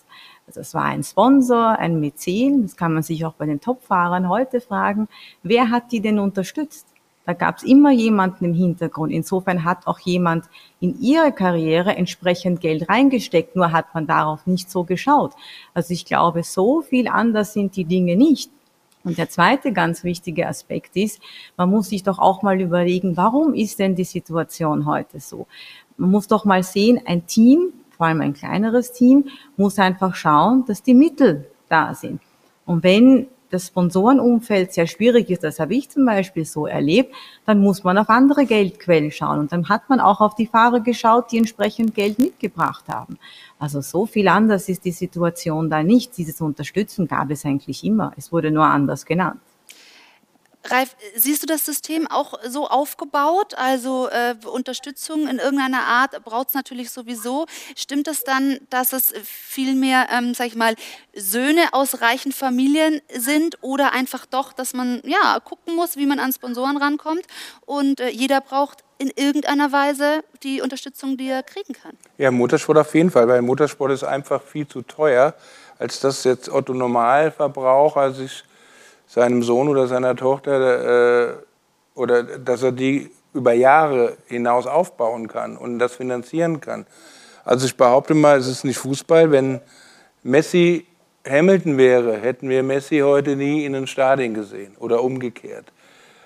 Also es war ein Sponsor, ein Mäzen, das kann man sich auch bei den Topfahrern heute fragen, wer hat die denn unterstützt? Da gab es immer jemanden im Hintergrund. Insofern hat auch jemand in ihre Karriere entsprechend Geld reingesteckt, nur hat man darauf nicht so geschaut. Also ich glaube, so viel anders sind die Dinge nicht. Und der zweite ganz wichtige Aspekt ist, man muss sich doch auch mal überlegen, warum ist denn die Situation heute so? man muss doch mal sehen, ein Team, vor allem ein kleineres Team, muss einfach schauen, dass die Mittel da sind. Und wenn das Sponsorenumfeld sehr schwierig ist, das habe ich zum Beispiel so erlebt, dann muss man auf andere Geldquellen schauen. Und dann hat man auch auf die Fahrer geschaut, die entsprechend Geld mitgebracht haben. Also so viel anders ist die Situation da nicht. Dieses Unterstützen gab es eigentlich immer. Es wurde nur anders genannt. Ralf, siehst du das System auch so aufgebaut? Also äh, Unterstützung in irgendeiner Art braucht es natürlich sowieso. Stimmt es dann, dass es viel mehr, ähm, sag ich mal, Söhne aus reichen Familien sind oder einfach doch, dass man ja gucken muss, wie man an Sponsoren rankommt und äh, jeder braucht in irgendeiner Weise die Unterstützung, die er kriegen kann? Ja, Motorsport auf jeden Fall, weil Motorsport ist einfach viel zu teuer, als dass jetzt Otto Normalverbraucher sich seinem Sohn oder seiner Tochter äh, oder dass er die über Jahre hinaus aufbauen kann und das finanzieren kann. Also ich behaupte mal, es ist nicht Fußball. Wenn Messi Hamilton wäre, hätten wir Messi heute nie in den Stadien gesehen oder umgekehrt.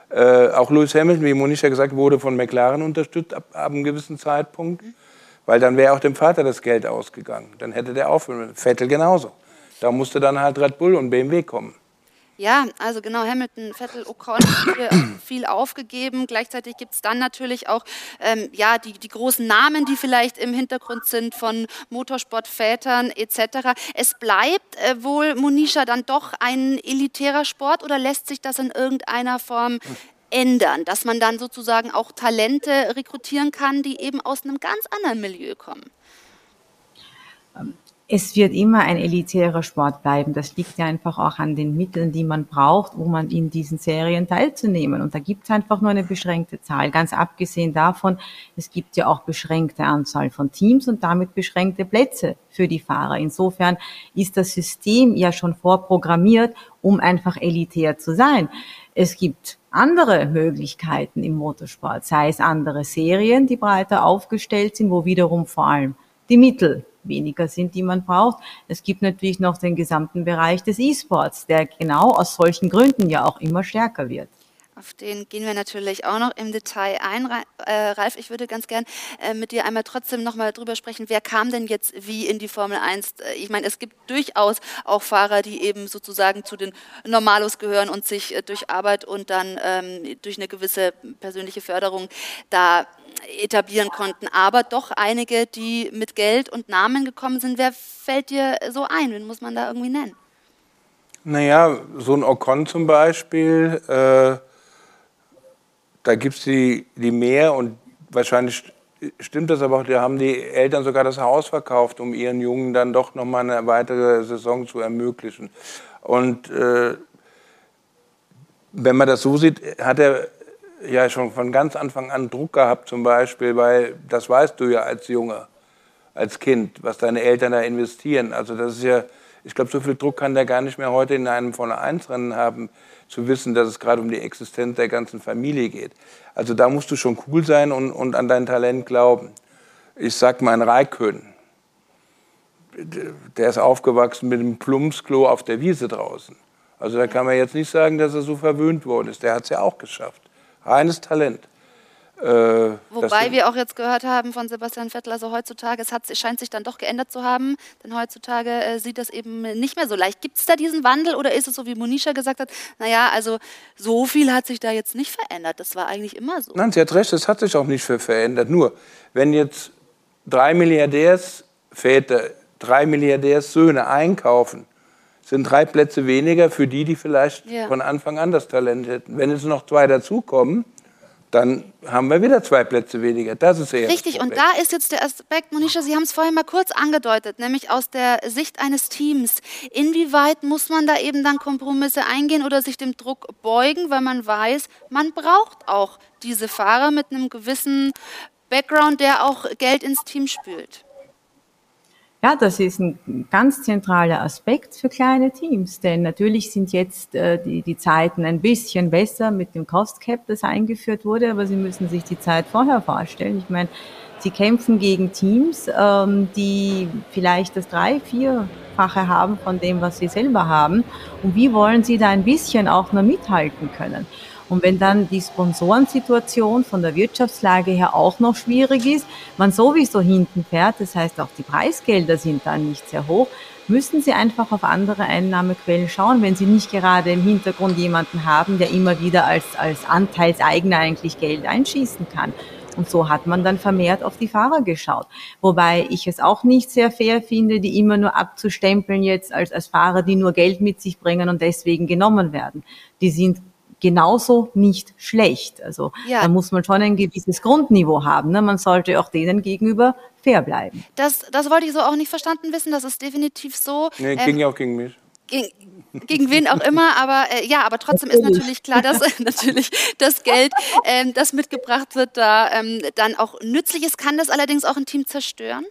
Äh, auch Lewis Hamilton, wie Monisha gesagt wurde, von McLaren unterstützt ab, ab einem gewissen Zeitpunkt, weil dann wäre auch dem Vater das Geld ausgegangen. Dann hätte der aufhören. Vettel genauso. Da musste dann halt Red Bull und BMW kommen. Ja, also genau, Hamilton, Vettel, Ocon viel aufgegeben. Gleichzeitig gibt es dann natürlich auch ähm, ja, die, die großen Namen, die vielleicht im Hintergrund sind von Motorsportvätern etc. Es bleibt äh, wohl, Monisha, dann doch ein elitärer Sport oder lässt sich das in irgendeiner Form ändern, dass man dann sozusagen auch Talente rekrutieren kann, die eben aus einem ganz anderen Milieu kommen? Ähm, es wird immer ein elitärer Sport bleiben. Das liegt ja einfach auch an den Mitteln, die man braucht, um an in diesen Serien teilzunehmen. Und da gibt es einfach nur eine beschränkte Zahl. Ganz abgesehen davon, es gibt ja auch beschränkte Anzahl von Teams und damit beschränkte Plätze für die Fahrer. Insofern ist das System ja schon vorprogrammiert, um einfach elitär zu sein. Es gibt andere Möglichkeiten im Motorsport, sei es andere Serien, die breiter aufgestellt sind, wo wiederum vor allem die Mittel weniger sind, die man braucht. Es gibt natürlich noch den gesamten Bereich des E-Sports, der genau aus solchen Gründen ja auch immer stärker wird. Auf den gehen wir natürlich auch noch im Detail ein. Äh, Ralf, ich würde ganz gern äh, mit dir einmal trotzdem noch mal drüber sprechen, wer kam denn jetzt wie in die Formel 1? Äh, ich meine, es gibt durchaus auch Fahrer, die eben sozusagen zu den Normalos gehören und sich durch Arbeit und dann ähm, durch eine gewisse persönliche Förderung da etablieren konnten. Aber doch einige, die mit Geld und Namen gekommen sind. Wer fällt dir so ein? Wen muss man da irgendwie nennen? Naja, so ein Ocon zum Beispiel äh, da gibt es die, die mehr und wahrscheinlich stimmt das aber auch, da haben die Eltern sogar das Haus verkauft, um ihren Jungen dann doch nochmal eine weitere Saison zu ermöglichen. Und äh, wenn man das so sieht, hat er ja schon von ganz Anfang an Druck gehabt zum Beispiel, weil das weißt du ja als Junge, als Kind, was deine Eltern da investieren. Also das ist ja, ich glaube, so viel Druck kann der gar nicht mehr heute in einem Formel-1-Rennen haben, zu wissen, dass es gerade um die Existenz der ganzen Familie geht. Also da musst du schon cool sein und, und an dein Talent glauben. Ich sag mal, ein Raikön, der ist aufgewachsen mit einem Plumpsklo auf der Wiese draußen. Also da kann man jetzt nicht sagen, dass er so verwöhnt worden ist. Der hat es ja auch geschafft. Reines Talent. Äh, Wobei wir auch jetzt gehört haben von Sebastian Vettel, also heutzutage, es, hat, es scheint sich dann doch geändert zu haben, denn heutzutage äh, sieht das eben nicht mehr so leicht. Gibt es da diesen Wandel oder ist es so, wie Monisha gesagt hat, naja, also so viel hat sich da jetzt nicht verändert, das war eigentlich immer so. Nein, sie hat recht, es hat sich auch nicht viel verändert. Nur, wenn jetzt drei Milliardärsväter, drei Milliardärssöhne einkaufen, sind drei Plätze weniger für die, die vielleicht ja. von Anfang an das Talent hätten. Wenn jetzt noch zwei dazukommen, dann haben wir wieder zwei Plätze weniger. Das ist eher Richtig, und da ist jetzt der Aspekt, Monisha, Sie haben es vorhin mal kurz angedeutet, nämlich aus der Sicht eines Teams. Inwieweit muss man da eben dann Kompromisse eingehen oder sich dem Druck beugen, weil man weiß, man braucht auch diese Fahrer mit einem gewissen Background, der auch Geld ins Team spült? Ja, das ist ein ganz zentraler Aspekt für kleine Teams, denn natürlich sind jetzt äh, die, die Zeiten ein bisschen besser mit dem Cost Cap, das eingeführt wurde, aber Sie müssen sich die Zeit vorher vorstellen. Ich meine, Sie kämpfen gegen Teams, ähm, die vielleicht das drei, vierfache haben von dem, was Sie selber haben. Und wie wollen Sie da ein bisschen auch nur mithalten können? Und wenn dann die Sponsorensituation von der Wirtschaftslage her auch noch schwierig ist, man sowieso hinten fährt, das heißt auch die Preisgelder sind dann nicht sehr hoch, müssen Sie einfach auf andere Einnahmequellen schauen, wenn Sie nicht gerade im Hintergrund jemanden haben, der immer wieder als, als Anteilseigner eigentlich Geld einschießen kann. Und so hat man dann vermehrt auf die Fahrer geschaut. Wobei ich es auch nicht sehr fair finde, die immer nur abzustempeln jetzt als, als Fahrer, die nur Geld mit sich bringen und deswegen genommen werden. Die sind genauso nicht schlecht. Also ja. da muss man schon ein gewisses Grundniveau haben. Ne? Man sollte auch denen gegenüber fair bleiben. Das, das wollte ich so auch nicht verstanden wissen. Das ist definitiv so. Nee, ähm, ging ja auch gegen mich. Gegen, gegen wen auch immer, aber äh, ja, aber trotzdem ist natürlich klar, dass natürlich das Geld, ähm, das mitgebracht wird, da ähm, dann auch nützlich ist. Kann das allerdings auch ein Team zerstören?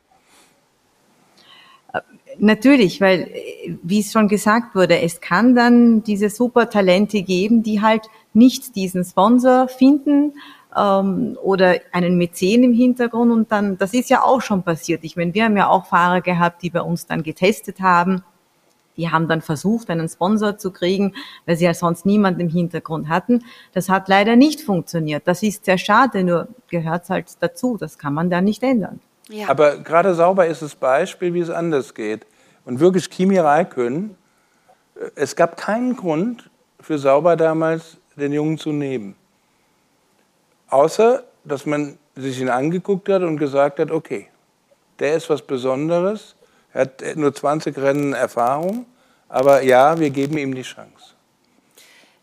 Natürlich, weil, wie es schon gesagt wurde, es kann dann diese super Talente geben, die halt nicht diesen Sponsor finden ähm, oder einen Mäzen im Hintergrund und dann, das ist ja auch schon passiert. Ich meine, wir haben ja auch Fahrer gehabt, die bei uns dann getestet haben. Die haben dann versucht, einen Sponsor zu kriegen, weil sie ja sonst niemand im Hintergrund hatten. Das hat leider nicht funktioniert. Das ist sehr schade, nur gehört halt dazu. Das kann man da nicht ändern. Ja. Aber gerade sauber ist das Beispiel, wie es anders geht. Und wirklich Kimi Räikkönen, äh, es gab keinen Grund für Sauber damals, den Jungen zu nehmen. Außer, dass man sich ihn angeguckt hat und gesagt hat, okay, der ist was Besonderes, er hat nur 20 Rennen Erfahrung, aber ja, wir geben ihm die Chance.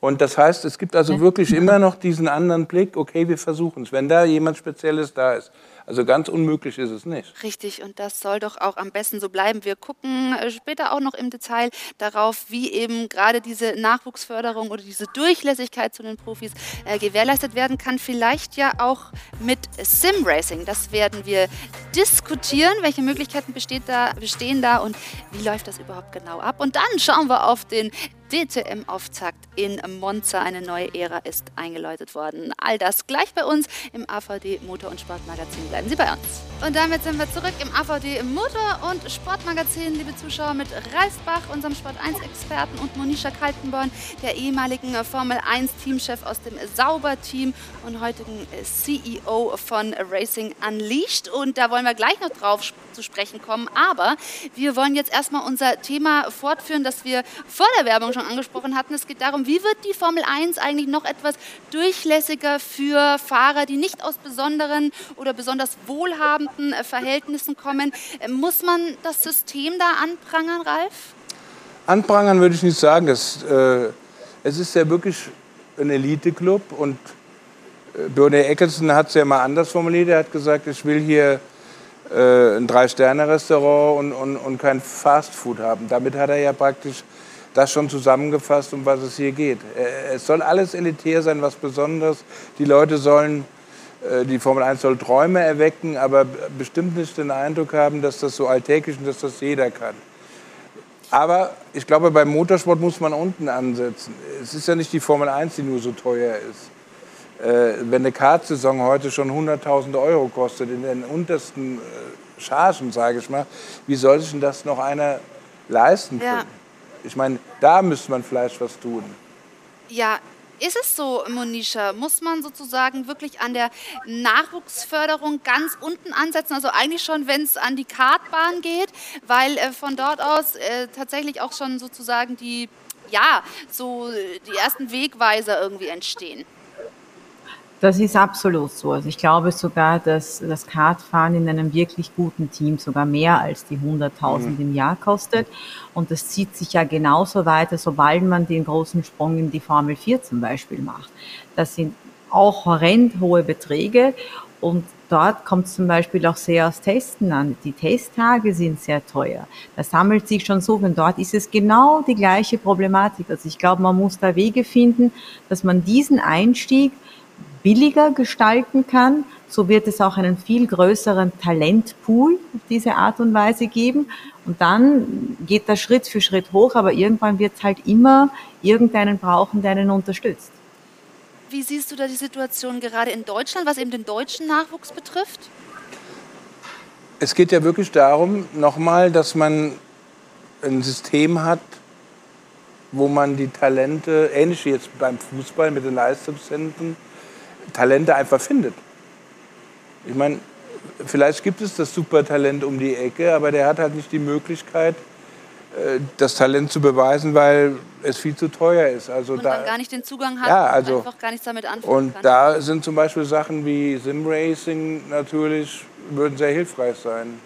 Und das heißt, es gibt also wirklich immer noch diesen anderen Blick, okay, wir versuchen es, wenn da jemand Spezielles da ist. Also ganz unmöglich ist es nicht. Richtig, und das soll doch auch am besten so bleiben. Wir gucken äh, später auch noch im Detail darauf, wie eben gerade diese Nachwuchsförderung oder diese Durchlässigkeit zu den Profis äh, gewährleistet werden kann. Vielleicht ja auch mit Sim-Racing. Das werden wir diskutieren. Welche Möglichkeiten da, bestehen da und wie läuft das überhaupt genau ab? Und dann schauen wir auf den DTM-Auftakt in Monza. Eine neue Ära ist eingeläutet worden. All das gleich bei uns im AVD Motor- und Sportmagazin. Bleiben Sie bei uns. Und damit sind wir zurück im AVD Motor- und Sportmagazin, liebe Zuschauer, mit Ralf Bach, unserem Sport1-Experten, und Monisha Kaltenborn, der ehemaligen Formel 1-Teamchef aus dem Sauber-Team und heutigen CEO von Racing Unleashed. Und da wollen wir gleich noch drauf zu sprechen kommen. Aber wir wollen jetzt erstmal unser Thema fortführen, das wir vor der Werbung schon schon angesprochen hatten. Es geht darum, wie wird die Formel 1 eigentlich noch etwas durchlässiger für Fahrer, die nicht aus besonderen oder besonders wohlhabenden äh, Verhältnissen kommen. Äh, muss man das System da anprangern, Ralf? Anprangern würde ich nicht sagen. Das, äh, es ist ja wirklich ein Elite-Club und äh, Bernie Eccleston hat es ja mal anders formuliert. Er hat gesagt, ich will hier äh, ein Drei-Sterne-Restaurant und, und, und kein Fast-Food haben. Damit hat er ja praktisch das schon zusammengefasst, um was es hier geht. Äh, es soll alles elitär sein, was Besonderes. Die Leute sollen, äh, die Formel 1 soll Träume erwecken, aber bestimmt nicht den Eindruck haben, dass das so alltäglich ist, dass das jeder kann. Aber ich glaube, beim Motorsport muss man unten ansetzen. Es ist ja nicht die Formel 1, die nur so teuer ist. Äh, wenn eine Kartsaison heute schon 100.000 Euro kostet, in den untersten Chargen, sage ich mal, wie soll sich denn das noch einer leisten können? Ja. Ich meine, da müsste man vielleicht was tun. Ja, ist es so, Monisha? Muss man sozusagen wirklich an der Nachwuchsförderung ganz unten ansetzen? Also eigentlich schon, wenn es an die Kartbahn geht, weil äh, von dort aus äh, tatsächlich auch schon sozusagen die, ja, so die ersten Wegweiser irgendwie entstehen. Das ist absolut so. Also ich glaube sogar, dass das Kartfahren in einem wirklich guten Team sogar mehr als die 100.000 mhm. im Jahr kostet. Und das zieht sich ja genauso weiter, sobald man den großen Sprung in die Formel 4 zum Beispiel macht. Das sind auch horrend hohe Beträge. Und dort kommt es zum Beispiel auch sehr aufs Testen an. Die Testtage sind sehr teuer. Das sammelt sich schon so, und dort ist es genau die gleiche Problematik. Also ich glaube, man muss da Wege finden, dass man diesen Einstieg billiger gestalten kann. So wird es auch einen viel größeren Talentpool auf diese Art und Weise geben. Und dann geht das Schritt für Schritt hoch, aber irgendwann wird es halt immer irgendeinen brauchen, der einen unterstützt. Wie siehst du da die Situation gerade in Deutschland, was eben den deutschen Nachwuchs betrifft? Es geht ja wirklich darum, nochmal, dass man ein System hat, wo man die Talente, ähnlich wie jetzt beim Fußball mit den Leistungszentren, Talente einfach findet. Ich meine, vielleicht gibt es das Supertalent um die Ecke, aber der hat halt nicht die Möglichkeit, äh, das Talent zu beweisen, weil es viel zu teuer ist. Also und da, man gar nicht den Zugang hat ja, also, einfach gar nichts damit anfangen Und kann. da sind zum Beispiel Sachen wie Simracing natürlich, würden sehr hilfreich sein.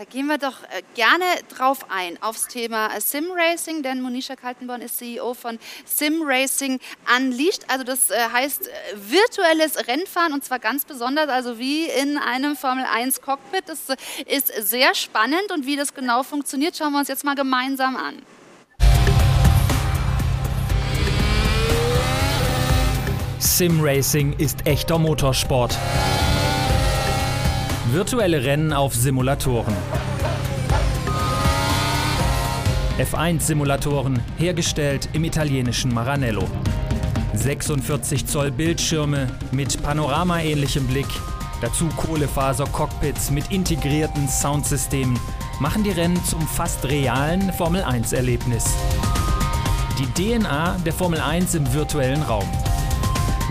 Da gehen wir doch äh, gerne drauf ein, aufs Thema äh, Sim Racing, denn Monisha Kaltenborn ist CEO von Sim Racing Unleashed. Also das äh, heißt virtuelles Rennfahren und zwar ganz besonders, also wie in einem Formel 1 Cockpit. Das ist sehr spannend und wie das genau funktioniert, schauen wir uns jetzt mal gemeinsam an. Sim Racing ist echter Motorsport. Virtuelle Rennen auf Simulatoren. F1-Simulatoren, hergestellt im italienischen Maranello. 46 Zoll Bildschirme mit panoramaähnlichem Blick, dazu Kohlefaser-Cockpits mit integrierten Soundsystemen machen die Rennen zum fast realen Formel-1-Erlebnis. Die DNA der Formel 1 im virtuellen Raum.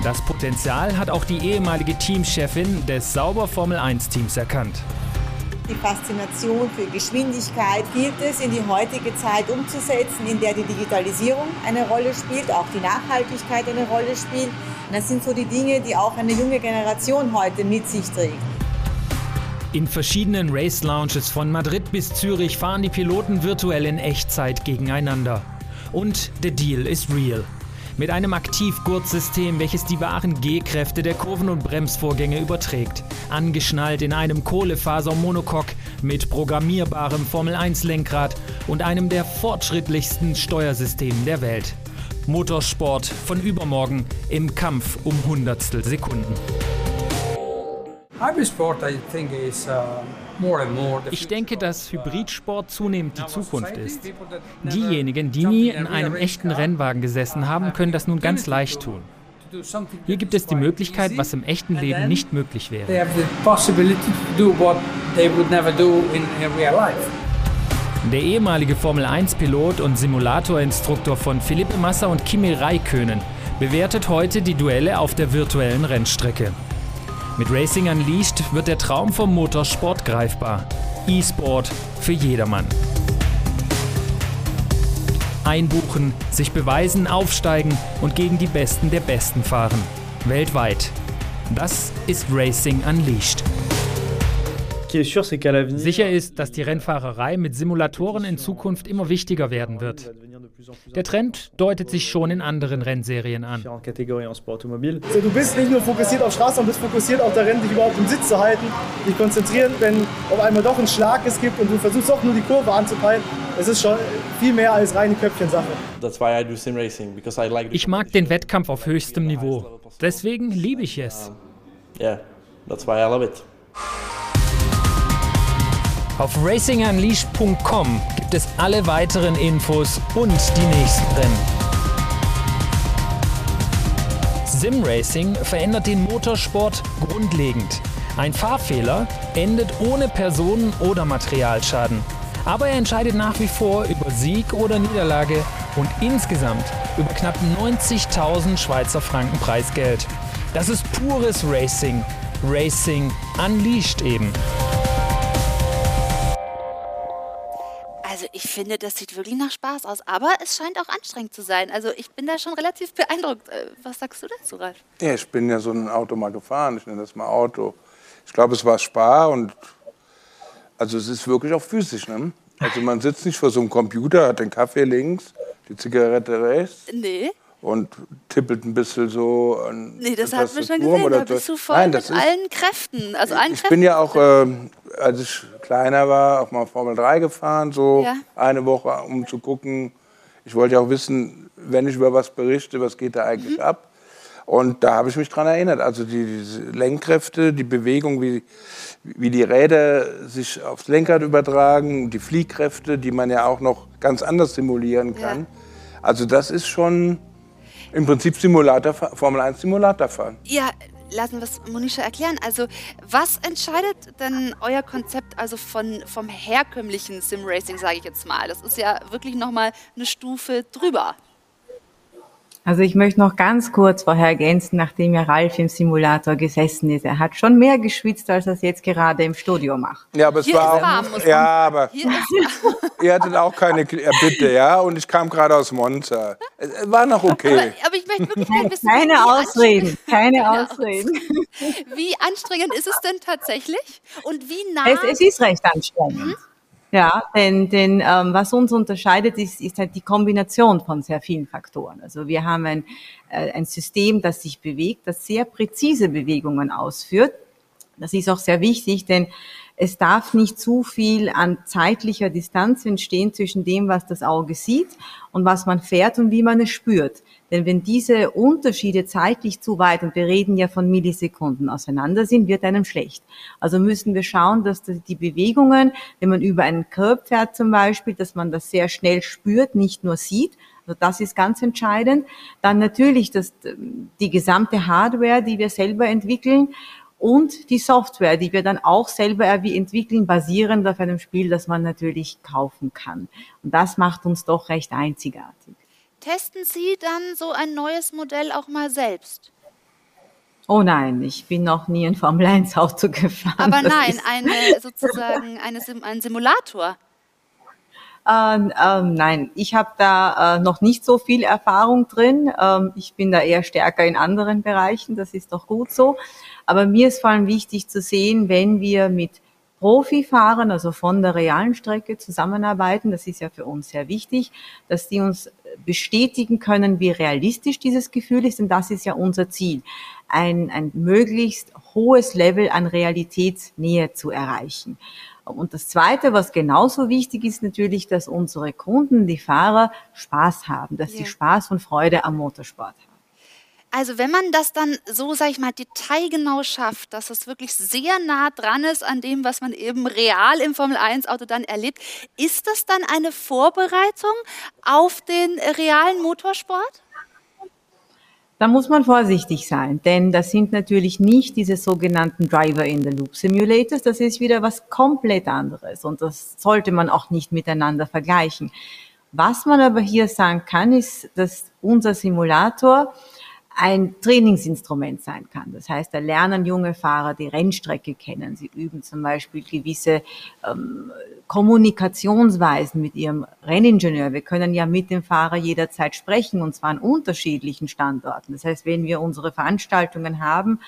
Das Potenzial hat auch die ehemalige Teamchefin des Sauber Formel 1 Teams erkannt. Die Faszination für Geschwindigkeit gilt es in die heutige Zeit umzusetzen, in der die Digitalisierung eine Rolle spielt, auch die Nachhaltigkeit eine Rolle spielt. Das sind so die Dinge, die auch eine junge Generation heute mit sich trägt. In verschiedenen Race Lounges von Madrid bis Zürich fahren die Piloten virtuell in Echtzeit gegeneinander. Und der Deal ist real mit einem Aktivgurtsystem, welches die wahren G-Kräfte der Kurven- und Bremsvorgänge überträgt. Angeschnallt in einem Kohlefaser-Monocoque mit programmierbarem Formel-1-Lenkrad und einem der fortschrittlichsten Steuersysteme der Welt. Motorsport von übermorgen im Kampf um Hundertstel Sekunden. Hypersport, I think, is uh ich denke, dass Hybridsport zunehmend die Zukunft ist. Diejenigen, die nie in einem echten Rennwagen gesessen haben, können das nun ganz leicht tun. Hier gibt es die Möglichkeit, was im echten Leben nicht möglich wäre. Der ehemalige Formel-1-Pilot und Simulatorinstruktor von Philippe Massa und Kimi Räikkönen bewertet heute die Duelle auf der virtuellen Rennstrecke. Mit Racing Unleashed wird der Traum vom Motorsport greifbar. E-Sport für jedermann. Einbuchen, sich beweisen, aufsteigen und gegen die Besten der Besten fahren. Weltweit. Das ist Racing Unleashed. Sicher ist, dass die Rennfahrerei mit Simulatoren in Zukunft immer wichtiger werden wird. Der Trend deutet sich schon in anderen Rennserien an. du bist nicht nur fokussiert auf Straße, sondern bist fokussiert auf darin, dich überhaupt im Sitz zu halten, dich konzentrieren, wenn auf einmal doch ein Schlag es gibt und du versuchst auch nur die Kurve anzupeilen. Es ist schon viel mehr als reine Köpfchensache. Ich mag den Wettkampf auf höchstem Niveau. Deswegen liebe ich es. Yeah, that's why I love it. Auf racingunleashed.com gibt es alle weiteren Infos und die nächsten Rennen. Simracing verändert den Motorsport grundlegend. Ein Fahrfehler endet ohne Personen- oder Materialschaden. Aber er entscheidet nach wie vor über Sieg oder Niederlage und insgesamt über knapp 90.000 Schweizer Franken Preisgeld. Das ist pures Racing. Racing Unleashed eben. Also ich finde, das sieht wirklich nach Spaß aus, aber es scheint auch anstrengend zu sein. Also ich bin da schon relativ beeindruckt. Äh, was sagst du dazu, Ralf? Ja, ich bin ja so ein Auto mal gefahren. Ich nenne das mal Auto. Ich glaube, es war Spar und also es ist wirklich auch physisch. Ne? Also man sitzt nicht vor so einem Computer, hat den Kaffee links, die Zigarette rechts. Nee und tippelt ein bisschen so an Nee, das hat man schon gesehen, da bist du voll Nein, mit allen Kräften, also allen Ich Kräften bin ja auch, äh, als ich kleiner war, auch mal Formel 3 gefahren, so ja. eine Woche, um zu gucken. Ich wollte ja auch wissen, wenn ich über was berichte, was geht da eigentlich mhm. ab. Und da habe ich mich dran erinnert. Also die, diese Lenkkräfte, die Bewegung, wie, wie die Räder sich aufs Lenkrad übertragen, die Fliehkräfte, die man ja auch noch ganz anders simulieren kann. Ja. Also das ist schon im Prinzip Simulator, Formel 1 Simulator fahren. Ja, lassen wir es Monisha erklären. Also, was entscheidet denn euer Konzept also von, vom herkömmlichen Simracing, sage ich jetzt mal? Das ist ja wirklich nochmal eine Stufe drüber. Also ich möchte noch ganz kurz vorher ergänzen, nachdem ja Ralf im Simulator gesessen ist. Er hat schon mehr geschwitzt, als er es jetzt gerade im Studio macht. Ja, aber es Hier war ist auch, warm, muss ja, man- aber ihr hattet auch keine bitte, ja, und ich kam gerade aus Monza. Es war noch aber, okay. aber ich möchte wirklich gerne wissen, Keine wie Ausreden, keine Ausreden. anstrengend- Wie anstrengend ist es denn tatsächlich? Und wie nah? Es, es ist recht anstrengend. Ja, denn, denn ähm, was uns unterscheidet, ist, ist halt die Kombination von sehr vielen Faktoren. Also wir haben ein, äh, ein System, das sich bewegt, das sehr präzise Bewegungen ausführt. Das ist auch sehr wichtig, denn es darf nicht zu viel an zeitlicher Distanz entstehen zwischen dem, was das Auge sieht und was man fährt und wie man es spürt. Denn wenn diese Unterschiede zeitlich zu weit, und wir reden ja von Millisekunden, auseinander sind, wird einem schlecht. Also müssen wir schauen, dass die Bewegungen, wenn man über einen Curb fährt zum Beispiel, dass man das sehr schnell spürt, nicht nur sieht. Also das ist ganz entscheidend. Dann natürlich das, die gesamte Hardware, die wir selber entwickeln und die Software, die wir dann auch selber entwickeln, basierend auf einem Spiel, das man natürlich kaufen kann. Und das macht uns doch recht einzigartig. Testen Sie dann so ein neues Modell auch mal selbst? Oh nein, ich bin noch nie ein Formel 1 Auto gefahren. Aber nein, eine sozusagen eine Sim ein Simulator. Ähm, ähm, nein, ich habe da äh, noch nicht so viel Erfahrung drin. Ähm, ich bin da eher stärker in anderen Bereichen, das ist doch gut so. Aber mir ist vor allem wichtig zu sehen, wenn wir mit Profifahrern, also von der realen Strecke zusammenarbeiten, das ist ja für uns sehr wichtig, dass die uns bestätigen können, wie realistisch dieses Gefühl ist, denn das ist ja unser Ziel, ein, ein möglichst hohes Level an Realitätsnähe zu erreichen. Und das Zweite, was genauso wichtig ist, natürlich, dass unsere Kunden, die Fahrer, Spaß haben, dass sie Ja. Spaß und Freude am Motorsport haben. Also wenn man das dann so, sag ich mal, detailgenau schafft, dass es wirklich sehr nah dran ist an dem, was man eben real im Formel-1-Auto dann erlebt, ist das dann eine Vorbereitung auf den realen Motorsport? Da muss man vorsichtig sein, denn das sind natürlich nicht diese sogenannten Driver in the Loop Simulators, das ist wieder was komplett anderes und das sollte man auch nicht miteinander vergleichen. Was man aber hier sagen kann, ist, dass unser Simulator ein Trainingsinstrument sein kann. Das heißt, da lernen junge Fahrer die Rennstrecke kennen. Sie üben zum Beispiel gewisse ähm, Kommunikationsweisen mit ihrem Renningenieur. Wir können ja mit dem Fahrer jederzeit sprechen und zwar an unterschiedlichen Standorten. Das heißt, wenn wir unsere Veranstaltungen haben,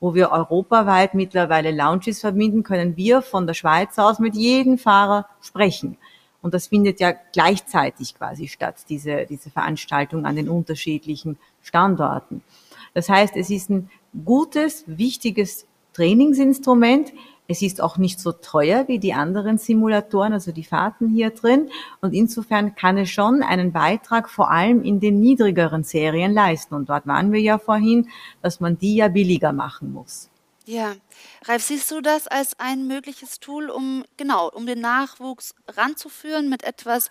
wo wir europaweit mittlerweile Lounges verbinden, können wir von der Schweiz aus mit jedem Fahrer sprechen. Und das findet ja gleichzeitig quasi statt, diese, diese Veranstaltung an den unterschiedlichen Standorten. Das heißt, es ist ein gutes, wichtiges Trainingsinstrument. Es ist auch nicht so teuer wie die anderen Simulatoren, also die Fahrten hier drin. Und insofern kann es schon einen Beitrag vor allem in den niedrigeren Serien leisten. Und dort waren wir ja vorhin, dass man die ja billiger machen muss. Ja. Ralf, siehst du das als ein mögliches Tool, um genau, um den Nachwuchs ranzuführen mit etwas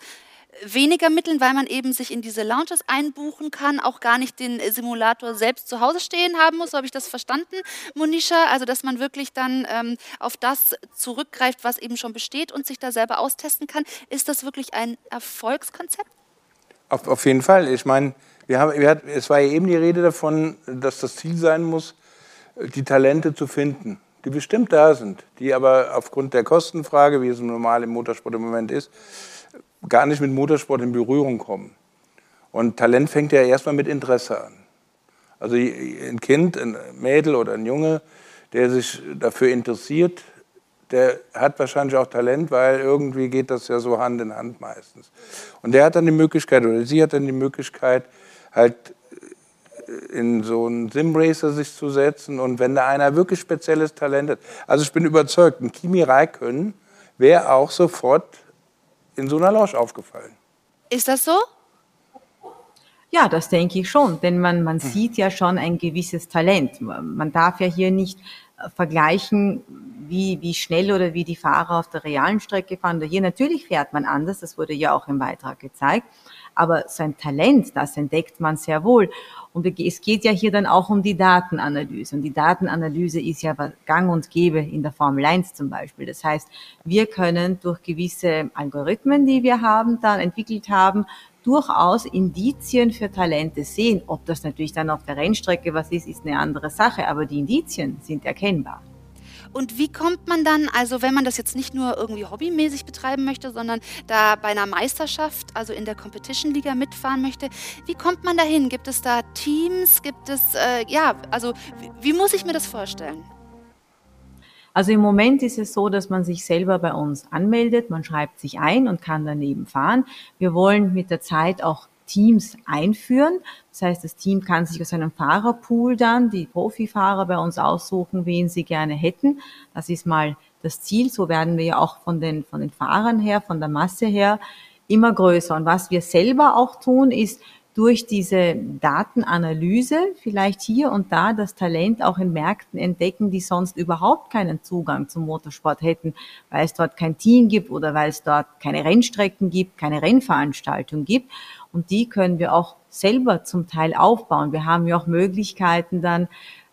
weniger Mitteln, weil man eben sich in diese Lounges einbuchen kann, auch gar nicht den Simulator selbst zu Hause stehen haben muss, so habe ich das verstanden, Monisha? Also, dass man wirklich dann ähm, auf das zurückgreift, was eben schon besteht und sich da selber austesten kann. Ist das wirklich ein Erfolgskonzept? Auf, auf jeden Fall. Ich meine, wir haben, wir hat, es war ja eben die Rede davon, dass das Ziel sein muss, die Talente zu finden, die bestimmt da sind, die aber aufgrund der Kostenfrage, wie es normal im Motorsport im Moment ist, gar nicht mit Motorsport in Berührung kommen. Und Talent fängt ja erstmal mit Interesse an. Also ein Kind, ein Mädel oder ein Junge, der sich dafür interessiert, der hat wahrscheinlich auch Talent, weil irgendwie geht das ja so Hand in Hand meistens. Und der hat dann die Möglichkeit, oder sie hat dann die Möglichkeit, halt in so einen Simracer sich zu setzen und wenn da einer wirklich spezielles Talent hat. Also ich bin überzeugt, ein Kimi Räikkönen wäre auch sofort in so einer Lounge aufgefallen. Ist das so? Ja, das denke ich schon, denn man, man sieht ja schon ein gewisses Talent. Man darf ja hier nicht äh, vergleichen, wie, wie schnell oder wie die Fahrer auf der realen Strecke fahren. Oder hier natürlich fährt man anders, das wurde ja auch im Beitrag gezeigt. Aber sein Talent, das entdeckt man sehr wohl. Und es geht ja hier dann auch um die Datenanalyse. Und die Datenanalyse ist ja gang und gäbe in der Formel 1 zum Beispiel. Das heißt, wir können durch gewisse Algorithmen, die wir haben, dann entwickelt haben, durchaus Indizien für Talente sehen. Ob das natürlich dann auf der Rennstrecke was ist, ist eine andere Sache, aber die Indizien sind erkennbar. Und wie kommt man dann, also wenn man das jetzt nicht nur irgendwie hobbymäßig betreiben möchte, sondern da bei einer Meisterschaft, also in der Competition Liga mitfahren möchte, wie kommt man dahin? Gibt es da Teams? Gibt es, äh, ja, also wie, wie muss ich mir das vorstellen? Also im Moment ist es so, dass man sich selber bei uns anmeldet, man schreibt sich ein und kann daneben fahren. Wir wollen mit der Zeit auch Teams einführen. Das heißt, das Team kann sich aus einem Fahrerpool dann die Profifahrer bei uns aussuchen, wen sie gerne hätten. Das ist mal das Ziel. So werden wir ja auch von den, von den Fahrern her, von der Masse her immer größer. Und was wir selber auch tun, ist, durch diese Datenanalyse vielleicht hier und da das Talent auch in Märkten entdecken, die sonst überhaupt keinen Zugang zum Motorsport hätten, weil es dort kein Team gibt oder weil es dort keine Rennstrecken gibt, keine Rennveranstaltung gibt. Und die können wir auch selber zum Teil aufbauen. Wir haben ja auch Möglichkeiten dann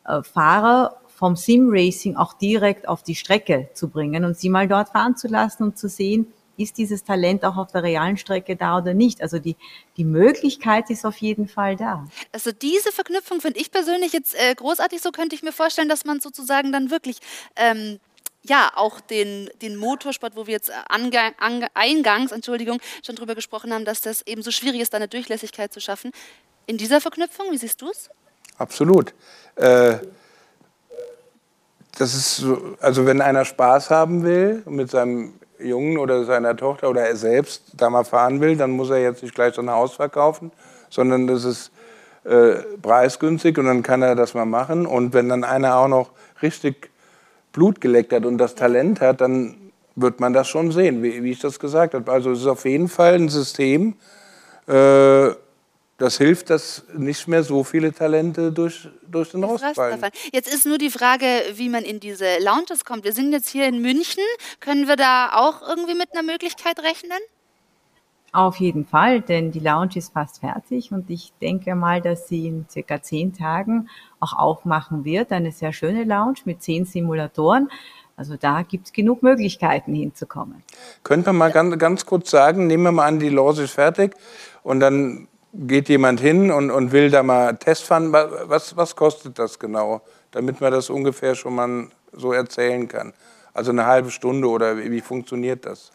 äh, Fahrer vom Sim Racing auch direkt auf die Strecke zu bringen und sie mal dort fahren zu lassen und zu sehen, ist dieses Talent auch auf der realen Strecke da oder nicht? Also die, die Möglichkeit ist auf jeden Fall da. Also diese Verknüpfung finde ich persönlich jetzt äh, großartig. So könnte ich mir vorstellen, dass man sozusagen dann wirklich ähm, ja, auch den, den Motorsport, wo wir jetzt ange, ange, eingangs, Entschuldigung, schon drüber gesprochen haben, dass das eben so schwierig ist, da eine Durchlässigkeit zu schaffen. In dieser Verknüpfung, wie siehst du es? Absolut. Äh, das ist so, also wenn einer Spaß haben will mit seinem Jungen oder seiner Tochter oder er selbst da mal fahren will, dann muss er jetzt nicht gleich so ein Haus verkaufen, sondern das ist äh, preisgünstig und dann kann er das mal machen. Und wenn dann einer auch noch richtig Blut geleckt hat und das Talent hat, dann wird man das schon sehen, wie, wie ich das gesagt habe. Also es ist auf jeden Fall ein System, äh, das hilft, dass nicht mehr so viele Talente durch, durch den Rost fallen. Jetzt ist nur die Frage, wie man in diese Lounges kommt. Wir sind jetzt hier in München. Können wir da auch irgendwie mit einer Möglichkeit rechnen? Auf jeden Fall, denn die Lounge ist fast fertig und ich denke mal, dass sie in circa zehn Tagen auch aufmachen wird. Eine sehr schöne Lounge mit zehn Simulatoren. Also da gibt es genug Möglichkeiten hinzukommen. Könnte man mal ganz, ganz kurz sagen, nehmen wir mal an, die Lounge ist fertig und dann geht jemand hin und, und will da mal Testfahren. Was, was kostet das genau, damit man das ungefähr schon mal so erzählen kann? Also eine halbe Stunde oder wie funktioniert das?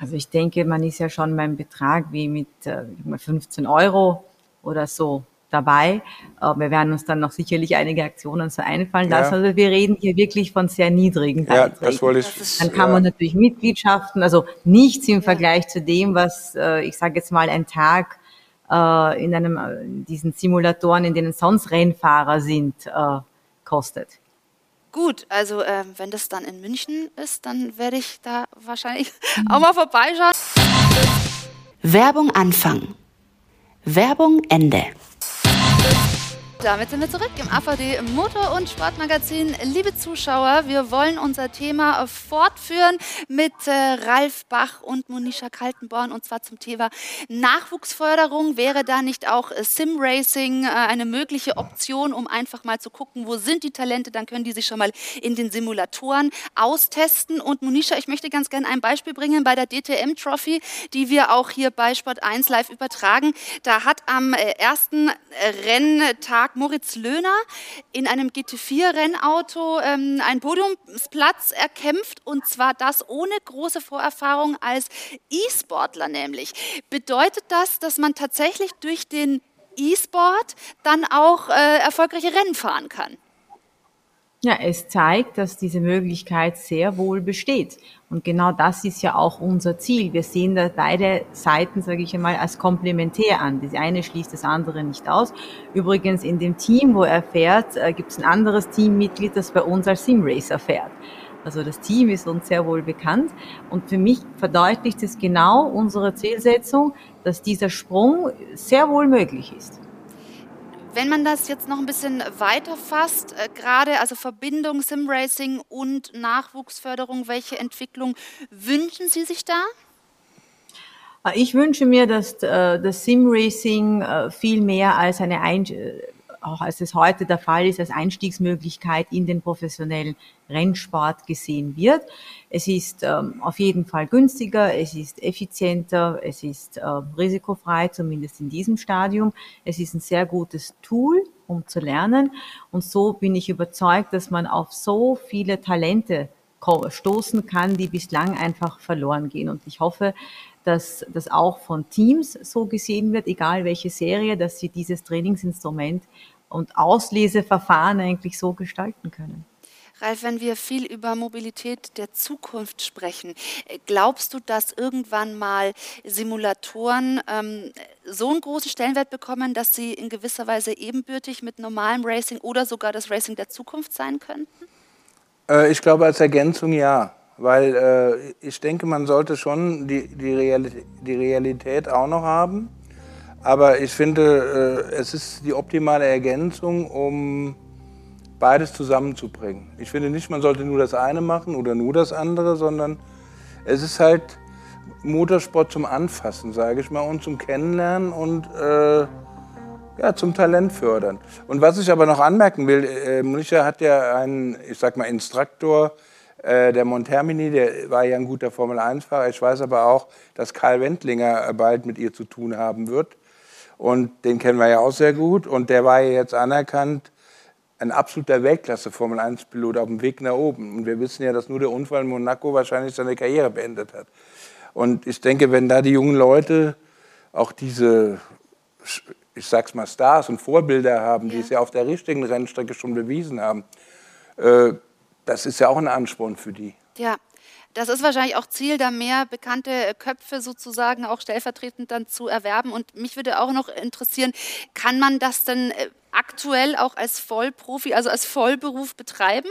Also ich denke, man ist ja schon beim Betrag wie mit äh, 15 Euro oder so dabei. Äh, wir werden uns dann noch sicherlich einige Aktionen so einfallen lassen. Ja. Also wir reden hier wirklich von sehr niedrigen Beiträgen. Ja, das wollte ich, dann kann ja. man natürlich Mitgliedschaften, also nichts im Vergleich zu dem, was äh, ich sage jetzt mal ein Tag äh, in einem in diesen Simulatoren, in denen sonst Rennfahrer sind, äh, kostet. Gut, also äh, wenn das dann in München ist, dann werde ich da wahrscheinlich auch mal vorbeischauen. Werbung Anfang. Werbung Ende. Damit sind wir zurück im AVD Motor- und Sportmagazin. Liebe Zuschauer, wir wollen unser Thema fortführen mit äh, Ralf Bach und Monisha Kaltenborn und zwar zum Thema Nachwuchsförderung. Wäre da nicht auch äh, Sim-Racing äh, eine mögliche Option, um einfach mal zu gucken, wo sind die Talente? Dann können die sich schon mal in den Simulatoren austesten. Und Monisha, ich möchte ganz gerne ein Beispiel bringen bei der DTM Trophy, die wir auch hier bei Sport 1 live übertragen. Da hat am ersten Renntag Moritz Löhner in einem GT4-Rennauto ähm, einen Podiumsplatz erkämpft und zwar das ohne große Vorerfahrung als E-Sportler nämlich. Bedeutet das, dass man tatsächlich durch den E-Sport dann auch äh, erfolgreiche Rennen fahren kann? Ja, es zeigt, dass diese Möglichkeit sehr wohl besteht. Und genau das ist ja auch unser Ziel. Wir sehen da beide Seiten, sage ich einmal, als komplementär an. Das eine schließt das andere nicht aus. Übrigens in dem Team, wo er fährt, äh, gibt es ein anderes Teammitglied, das bei uns als Simracer fährt. Also das Team ist uns sehr wohl bekannt. Und für mich verdeutlicht es genau unsere Zielsetzung, dass dieser Sprung sehr wohl möglich ist. Wenn man das jetzt noch ein bisschen weiter fasst, äh, gerade also Verbindung Simracing und Nachwuchsförderung, welche Entwicklung wünschen Sie sich da? Ich wünsche mir, dass äh, das Sim-Racing äh, viel mehr als eine Ein auch als es heute der Fall ist, als Einstiegsmöglichkeit in den professionellen Rennsport gesehen wird. Es ist ähm, auf jeden Fall günstiger, es ist effizienter, es ist äh, risikofrei, zumindest in diesem Stadium. Es ist ein sehr gutes Tool, um zu lernen. Und so bin ich überzeugt, dass man auf so viele Talente stoßen kann, die bislang einfach verloren gehen. Und ich hoffe, dass das auch von Teams so gesehen wird, egal welche Serie, dass sie dieses Trainingsinstrument und Ausleseverfahren eigentlich so gestalten können. Ralf, wenn wir viel über Mobilität der Zukunft sprechen, glaubst du, dass irgendwann mal Simulatoren ähm, so einen großen Stellenwert bekommen, dass sie in gewisser Weise ebenbürtig mit normalem Racing oder sogar das Racing der Zukunft sein könnten? Äh, ich glaube, als Ergänzung ja. Weil äh, ich denke, man sollte schon die, die, Realität, die Realität auch noch haben. Aber ich finde, äh, es ist die optimale Ergänzung, um beides zusammenzubringen. Ich finde nicht, man sollte nur das eine machen oder nur das andere, sondern es ist halt Motorsport zum Anfassen, sage ich mal, und zum Kennenlernen und äh, ja, zum Talent fördern. Und was ich aber noch anmerken will, äh, Monica hat ja einen, ich sag mal, Instruktor, äh, der Montermini, der war ja ein guter Formel-1-Fahrer. Ich weiß aber auch, dass Karl Wendlinger bald mit ihr zu tun haben wird. Und den kennen wir ja auch sehr gut. Und der war ja jetzt anerkannt, ein absoluter Weltklasse-Formel-1-Pilot auf dem Weg nach oben. Und wir wissen ja, dass nur der Unfall in Monaco wahrscheinlich seine Karriere beendet hat. Und ich denke, wenn da die jungen Leute auch diese, ich sag's mal, Stars und Vorbilder haben, ja. die es ja auf der richtigen Rennstrecke schon bewiesen haben, äh, das ist ja auch ein Ansporn für die. Ja, das ist wahrscheinlich auch Ziel, da mehr bekannte äh, Köpfe sozusagen auch stellvertretend dann zu erwerben. Und mich würde auch noch interessieren, kann man das denn äh, aktuell auch als Vollprofi, also als Vollberuf betreiben?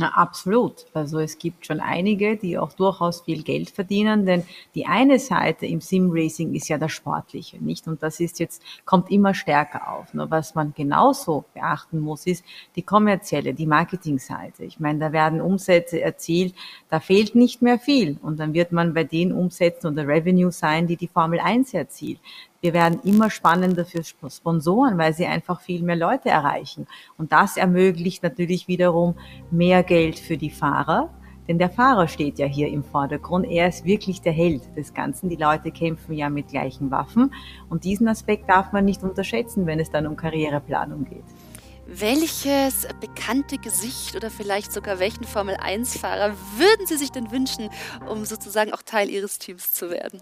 Na, absolut. Also es gibt schon einige, die auch durchaus viel Geld verdienen, denn die eine Seite im Sim-Racing ist ja das Sportliche, nicht? Und das ist jetzt, kommt immer stärker auf. Nur was man genauso beachten muss, ist die kommerzielle, die Marketingseite. Ich meine, da werden Umsätze erzielt, da fehlt nicht mehr viel. Und dann wird man bei den Umsätzen oder Revenue sein, die die Formel 1 erzielt wir werden immer spannender für Sponsoren, weil sie einfach viel mehr Leute erreichen. Und das ermöglicht natürlich wiederum mehr Geld für die Fahrer. Denn der Fahrer steht ja hier im Vordergrund. Er ist wirklich der Held des Ganzen. Die Leute kämpfen ja mit gleichen Waffen. Und diesen Aspekt darf man nicht unterschätzen, wenn es dann um Karriereplanung geht. Welches bekannte Gesicht oder vielleicht sogar welchen Formel-1-Fahrer würden Sie sich denn wünschen, um sozusagen auch Teil Ihres Teams zu werden?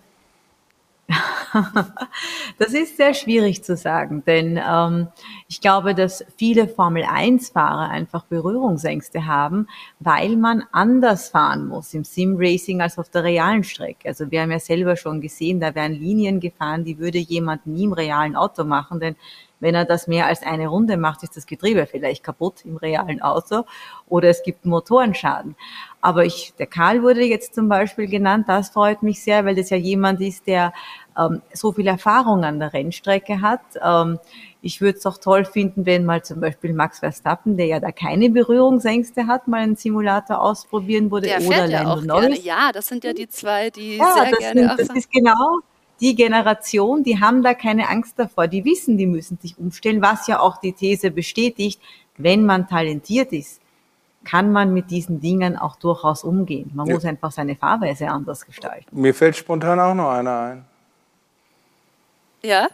Das ist sehr schwierig zu sagen, denn ähm, ich glaube, dass viele Formel-1-Fahrer einfach Berührungsängste haben, weil man anders fahren muss im Sim-Racing als auf der realen Strecke. Also wir haben ja selber schon gesehen, da werden Linien gefahren, die würde jemand nie im realen Auto machen, denn wenn er das mehr als eine Runde macht, ist das Getriebe vielleicht kaputt im realen Auto oder es gibt Motorenschaden. Aber ich, der Karl wurde jetzt zum Beispiel genannt, das freut mich sehr, weil das ja jemand ist, der ähm, so viel Erfahrung an der Rennstrecke hat. Ähm, ich würde es auch toll finden, wenn mal zum Beispiel Max Verstappen, der ja da keine Berührungsängste hat, mal einen Simulator ausprobieren würde. Der oder ja auch Norris. Gerne. Ja, das sind ja die zwei, die ja, sehr das gerne. Sind, das ist genau die Generation, die haben da keine Angst davor, die wissen, die müssen sich umstellen, was ja auch die These bestätigt, wenn man talentiert ist, kann man mit diesen Dingen auch durchaus umgehen. Man ja. muss einfach seine Fahrweise anders gestalten. Mir fällt spontan auch noch einer ein. Ja?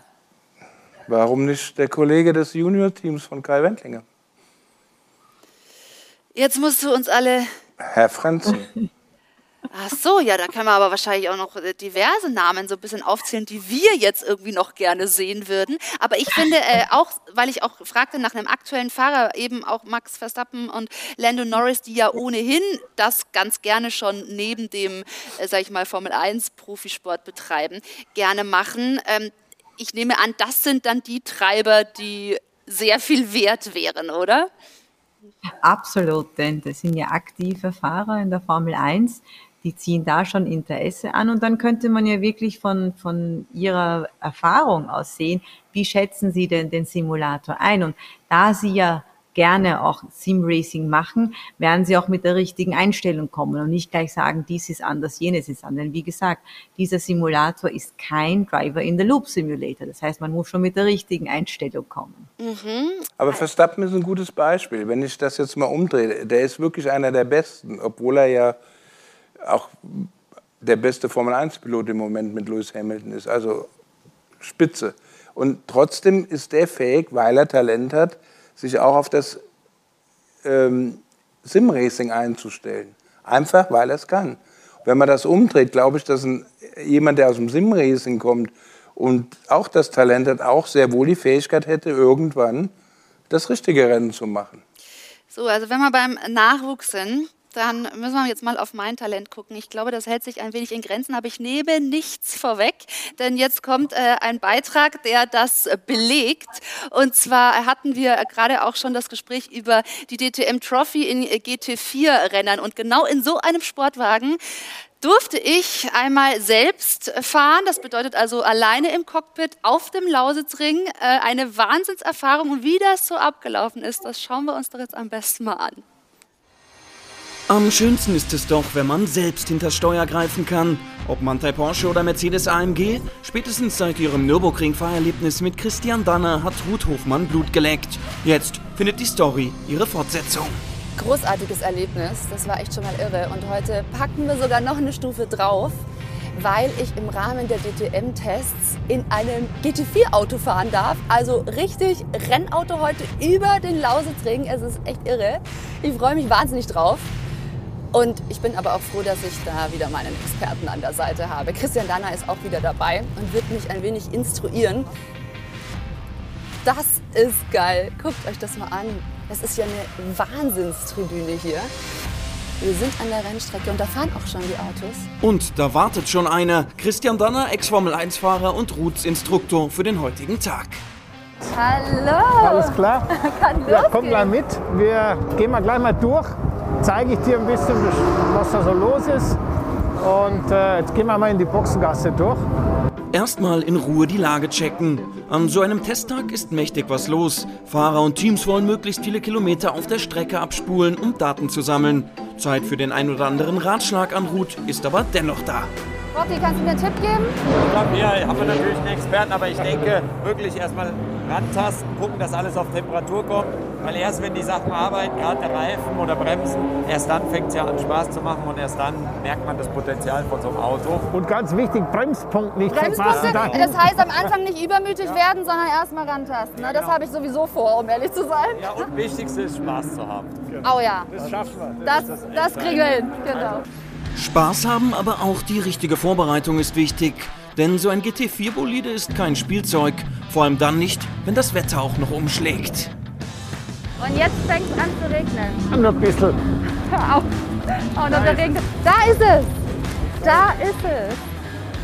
Warum nicht der Kollege des Junior-Teams von Kai Wendlinger? Jetzt musst du uns alle. Herr Frenzen. Ach so, ja, da können wir aber wahrscheinlich auch noch äh, diverse Namen so ein bisschen aufzählen, die wir jetzt irgendwie noch gerne sehen würden. Aber ich finde äh, auch, weil ich auch fragte nach einem aktuellen Fahrer, eben auch Max Verstappen und Lando Norris, die ja ohnehin das ganz gerne schon neben dem, äh, sag ich mal, Formel 1 Profisport betreiben, gerne machen. Ähm, ich nehme an, das sind dann die Treiber, die sehr viel wert wären, oder? Absolut, denn das sind ja aktive Fahrer in der Formel 1, die ziehen da schon Interesse an und dann könnte man ja wirklich von, von ihrer Erfahrung aus sehen, wie schätzen sie denn den Simulator ein? Und da sie ja gerne auch Sim-Racing machen, werden sie auch mit der richtigen Einstellung kommen und nicht gleich sagen, dies ist anders, jenes ist anders. Denn wie gesagt, dieser Simulator ist kein Driver in the Loop Simulator. Das heißt, man muss schon mit der richtigen Einstellung kommen. Mhm. Aber Verstappen ist ein gutes Beispiel. Wenn ich das jetzt mal umdrehe, der ist wirklich einer der Besten, obwohl er ja auch der beste Formel-1-Pilot im Moment mit Lewis Hamilton ist. Also Spitze. Und trotzdem ist der fähig, weil er Talent hat, sich auch auf das ähm, Sim-Racing einzustellen. Einfach, weil er es kann. Wenn man das umdreht, glaube ich, dass ein, jemand, der aus dem Sim-Racing kommt und auch das Talent hat, auch sehr wohl die Fähigkeit hätte, irgendwann das richtige Rennen zu machen. So, also wenn wir beim Nachwuchs sind, dann müssen wir jetzt mal auf mein Talent gucken. Ich glaube, das hält sich ein wenig in Grenzen, aber ich nehme nichts vorweg, denn jetzt kommt äh, ein Beitrag, der das belegt. Und zwar hatten wir gerade auch schon das Gespräch über die DTM Trophy in äh, GT4-Rennern. Und genau in so einem Sportwagen durfte ich einmal selbst fahren. Das bedeutet also alleine im Cockpit auf dem Lausitzring. Äh, eine Wahnsinnserfahrung. Und wie das so abgelaufen ist, das schauen wir uns doch jetzt am besten mal an. Am schönsten ist es doch, wenn man selbst hinter Steuer greifen kann. Ob Mantai Porsche oder Mercedes AMG, spätestens seit ihrem Nürburgring-Fahrerlebnis mit Christian Danner hat Ruth Hofmann Blut geleckt. Jetzt findet die Story ihre Fortsetzung. Großartiges Erlebnis, das war echt schon mal irre. Und heute packen wir sogar noch eine Stufe drauf, weil ich im Rahmen der DTM-Tests in einem GT4-Auto fahren darf. Also richtig Rennauto heute über den Lausitzring. Es ist echt irre. Ich freue mich wahnsinnig drauf. Und ich bin aber auch froh, dass ich da wieder meinen Experten an der Seite habe. Christian Danner ist auch wieder dabei und wird mich ein wenig instruieren. Das ist geil. Guckt euch das mal an. Das ist ja eine Wahnsinnstribüne hier. Wir sind an der Rennstrecke und da fahren auch schon die Autos. Und da wartet schon einer. Christian Danner, Ex-Formel-1-Fahrer und Ruths Instruktor für den heutigen Tag. Hallo! Alles klar? Kann Ja, komm gleich mit. Wir gehen mal gleich mal durch. Zeige ich dir ein bisschen, was da so los ist. Und äh, jetzt gehen wir mal in die Boxengasse durch. Erstmal in Ruhe die Lage checken. An so einem Testtag ist mächtig was los. Fahrer und Teams wollen möglichst viele Kilometer auf der Strecke abspulen, um Daten zu sammeln. Zeit für den ein oder anderen Ratschlag an Ruth ist aber dennoch da. Rocky, kannst du mir einen Tipp geben? Ich glaube, hier haben wir natürlich einen Experten, aber ich denke wirklich erstmal rantasten, gucken, dass alles auf Temperatur kommt. Weil erst wenn die Sachen arbeiten, gerade der Reifen oder Bremsen, erst dann fängt es ja an Spaß zu machen und erst dann merkt man das Potenzial von so einem Auto. Und ganz wichtig, Bremspunkt nicht Bremspunkte, verpassen. das heißt am Anfang nicht übermütig werden, sondern erstmal rantasten. Ne? Das habe ich sowieso vor, um ehrlich zu sein. Ja, und wichtigste ist Spaß zu haben. Oh ja. Das schaffen wir. Das, das kriegen wir hin, genau. Spaß haben, aber auch die richtige Vorbereitung ist wichtig. Denn so ein GT4-Bolide ist kein Spielzeug. Vor allem dann nicht, wenn das Wetter auch noch umschlägt. Und jetzt fängt es an zu regnen. Noch ein bisschen. Hör auf. Oh, noch der Regen. Da ist es. Da ist es.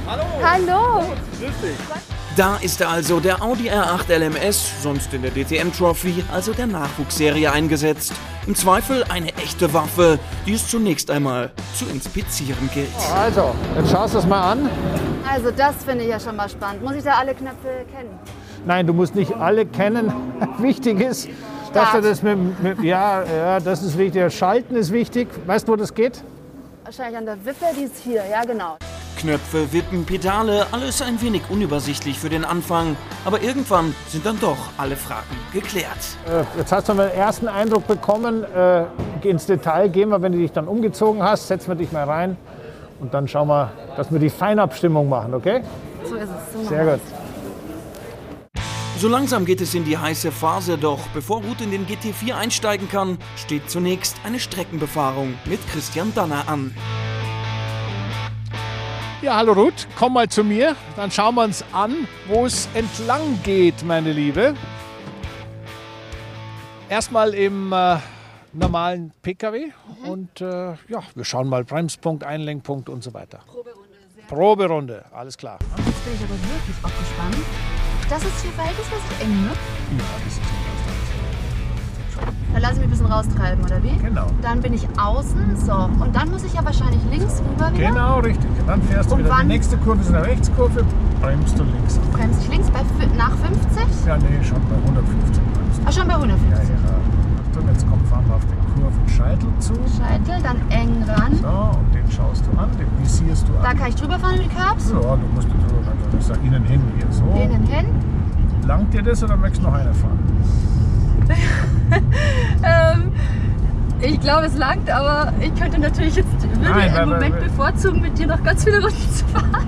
Hallo. Hallo. Grüß dich. Da ist er also, der Audi R8 LMS, sonst in der DTM Trophy, also der Nachwuchsserie eingesetzt. Im Zweifel eine echte Waffe, die es zunächst einmal zu inspizieren gilt. Also, jetzt schaust du es mal an. Also das finde ich ja schon mal spannend. Muss ich da alle Knöpfe kennen? Nein, du musst nicht alle kennen. Wichtig ist, dass du das mit, mit ja, ja, das ist wichtig. Das Schalten ist wichtig. Weißt du, wo das geht? Wahrscheinlich an der Wippe, die ist hier. Ja, genau. Knöpfe, Wippen, Pedale, alles ein wenig unübersichtlich für den Anfang. Aber irgendwann sind dann doch alle Fragen geklärt. Äh, Jetzt hast du mal den ersten Eindruck bekommen. Äh, ins Detail gehen wir, wenn du dich dann umgezogen hast, setzen wir dich mal rein und dann schauen wir, dass wir die Feinabstimmung machen, okay? So ist es. So Sehr gut. So langsam geht es in die heiße Phase, doch bevor Ruth in den GT4 einsteigen kann, steht zunächst eine Streckenbefahrung mit Christian Danner an. Ja, hallo Ruth, komm mal zu mir. Dann schauen wir uns an, wo es entlang geht, meine Liebe. Erstmal im äh, normalen PKW und äh, ja, wir schauen mal Bremspunkt, Einlenkpunkt und so weiter. Proberunde. Proberunde, alles klar. Jetzt bin ich aber wirklich auch gespannt. Das ist hier verhältnismäßig eng, ne? Da lasse ich mich ein bisschen raustreiben, oder wie? Genau. Dann bin ich außen, so. Und dann muss ich ja wahrscheinlich links rüber wieder. Genau, richtig. Und dann fährst du Und wieder wann- die nächste Kurve, ist eine Rechtskurve, bremst du links. Bremse ich links bei, nach 50? Ja, nee, schon bei 115 bremst du. Ach, schon bei 150. Ja, ja. Achtung, jetzt kommt fahren wir auf den Kurvenscheitel zu. Scheitel, dann eng ran. So, und den schaust du an, den visierst du Da an. kann ich drüber fahren mit Curbs. Ja, du musst den drüber fahren. Ich sag innen hin hier so. Denen hin. Langt dir das oder möchtest du noch eine fahren? Ähm, ich glaube, es langt, aber ich könnte natürlich jetzt würde Nein, im Moment weil- bevorzugen, mit dir noch ganz viele Runden zu fahren.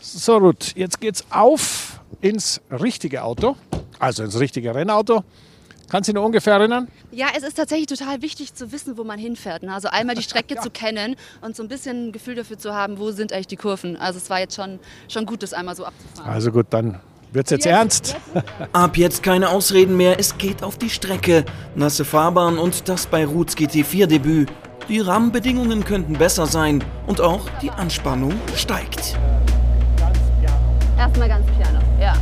So, Ruth, jetzt geht's auf ins richtige Auto, also ins richtige Rennauto. Kannst du dich noch ungefähr erinnern? Ja, es ist tatsächlich total wichtig zu wissen, wo man hinfährt. Ne? Also einmal die Strecke zu kennen und so ein bisschen ein Gefühl dafür zu haben, wo sind eigentlich die Kurven. Also es war jetzt schon, schon gut, das einmal so abzufahren. Also gut, dann wird's jetzt ernst. Ab jetzt keine Ausreden mehr, es geht auf die Strecke. Nasse Fahrbahn und das bei Ruths GT4-Debüt. Die Rahmenbedingungen könnten besser sein und auch die Anspannung steigt. Erstmal ganz piano, ja.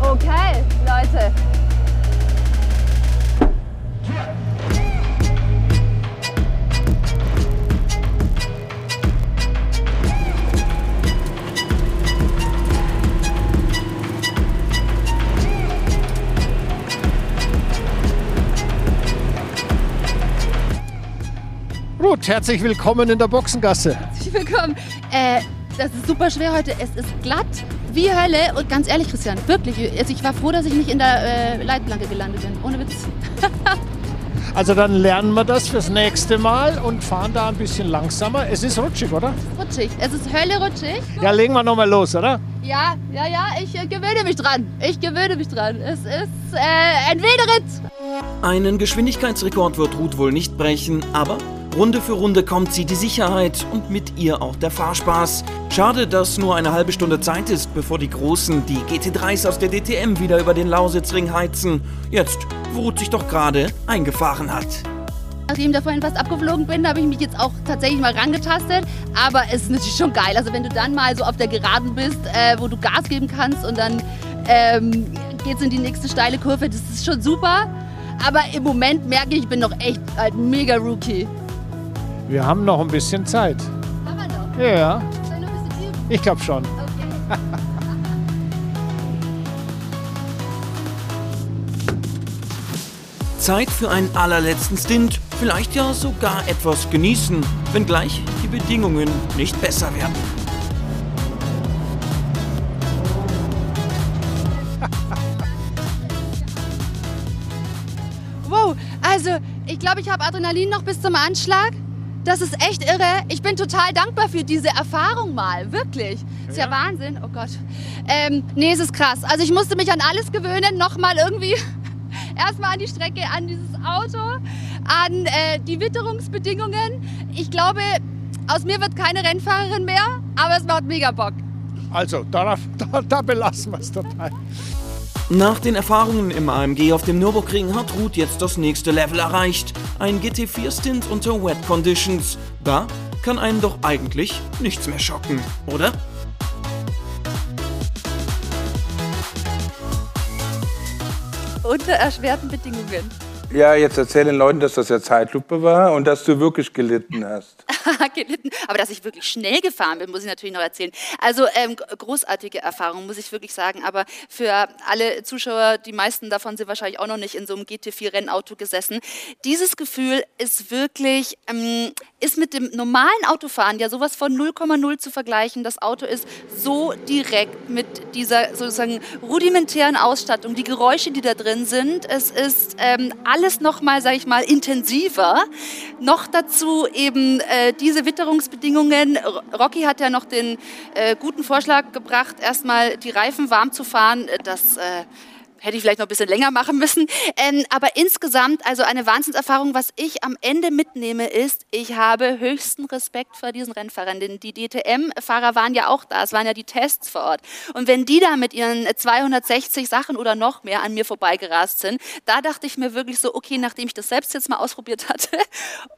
Okay, Leute. Ruth, herzlich willkommen in der Boxengasse. Herzlich willkommen. Äh, das ist super schwer heute. Es ist glatt wie Hölle. Und ganz ehrlich, Christian, wirklich. Also ich war froh, dass ich nicht in der äh, Leitplanke gelandet bin. Ohne Witz. Also dann lernen wir das fürs nächste Mal und fahren da ein bisschen langsamer. Es ist rutschig, oder? Rutschig. Es ist Hölle rutschig. Ja, legen wir nochmal los, oder? Ja, ja, ja, ich äh, gewöhne mich dran. Ich gewöhne mich dran. Es ist äh, ein Wilderritt. Einen Geschwindigkeitsrekord wird Ruth wohl nicht brechen, aber Runde für Runde kommt sie die Sicherheit und mit ihr auch der Fahrspaß. Schade, dass nur eine halbe Stunde Zeit ist, bevor die Großen, die GT3s aus der DTM, wieder über den Lausitzring heizen. Jetzt, wo Ruth sich doch gerade eingefahren hat. Nachdem ich da vorhin fast abgeflogen bin, habe ich mich jetzt auch tatsächlich mal rangetastet. Aber es ist natürlich schon geil. Also wenn du dann mal so auf der Geraden bist, äh, wo du Gas geben kannst und dann ähm, geht's in die nächste steile Kurve, das ist schon super. Aber im Moment merke ich, ich bin noch echt ein mega Rookie. Wir haben noch ein bisschen Zeit. Haben wir noch? Ja, ja. Soll ich noch ein bisschen üben? Ich glaube schon. Zeit für einen allerletzten Stint, vielleicht ja sogar etwas genießen, wenngleich die Bedingungen nicht besser werden. Wow, also ich glaube, ich habe Adrenalin noch bis zum Anschlag. Das ist echt irre. Ich bin total dankbar für diese Erfahrung mal, wirklich. Ist ja, Wahnsinn. Oh Gott. Ähm, nee, es ist krass. Also ich musste mich an alles gewöhnen, nochmal irgendwie erstmal an die Strecke, an dieses Auto, an äh, die Witterungsbedingungen. Ich glaube, aus mir wird keine Rennfahrerin mehr, aber es macht mega Bock. Also, darauf, da, da belassen wir es dabei. Nach den Erfahrungen im AMG auf dem Nürburgring hat Ruth jetzt das nächste Level erreicht. Ein GT4-Stint unter Wet Conditions. Da kann einen doch eigentlich nichts mehr schocken, oder? Unter erschwerten Bedingungen. Ja, jetzt erzähl den Leuten, dass das ja Zeitlupe war und dass du wirklich gelitten hast. gelitten. Aber dass ich wirklich schnell gefahren bin, muss ich natürlich noch erzählen. Also ähm, großartige Erfahrung, muss ich wirklich sagen. Aber für alle Zuschauer, die meisten davon sind wahrscheinlich auch noch nicht in so einem GT4-Rennauto gesessen. Dieses Gefühl ist wirklich, ähm, ist mit dem normalen Autofahren ja sowas von 0,0 zu vergleichen. Das Auto ist so direkt mit dieser sozusagen rudimentären Ausstattung, die Geräusche, die da drin sind. Es ist ähm, alles nochmal, sage ich mal, intensiver. Noch dazu eben äh, diese Witterungsbedingungen. Rocky hat ja noch den äh, guten Vorschlag gebracht, erstmal die Reifen warm zu fahren. Äh, Das äh, hätte ich vielleicht noch ein bisschen länger machen müssen. Ähm, aber insgesamt, also eine Wahnsinnserfahrung. Was ich am Ende mitnehme, ist, ich habe höchsten Respekt vor diesen Rennfahrern. Denn die DTM-Fahrer waren ja auch da. Es waren ja die Tests vor Ort. Und wenn die da mit ihren 260 Sachen oder noch mehr an mir vorbeigerast sind, da dachte ich mir wirklich so, okay, nachdem ich das selbst jetzt mal ausprobiert hatte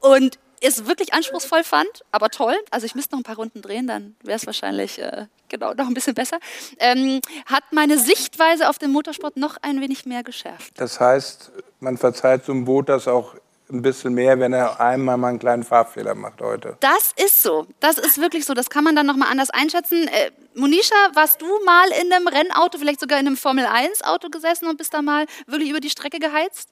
und es wirklich anspruchsvoll fand, aber toll. Also ich müsste noch ein paar Runden drehen, dann wäre es wahrscheinlich äh, genau noch ein bisschen besser. Ähm, hat meine Sichtweise auf den Motorsport noch ein wenig mehr geschärft. Das heißt, man verzeiht so einem Boot das auch ein bisschen mehr, wenn er einmal mal einen kleinen Fahrfehler macht heute. Das ist so. Das ist wirklich so. Das kann man dann nochmal anders einschätzen. Äh, Monisha, warst du mal in einem Rennauto, vielleicht sogar in einem Formel-1-Auto gesessen und bist da mal wirklich über die Strecke geheizt?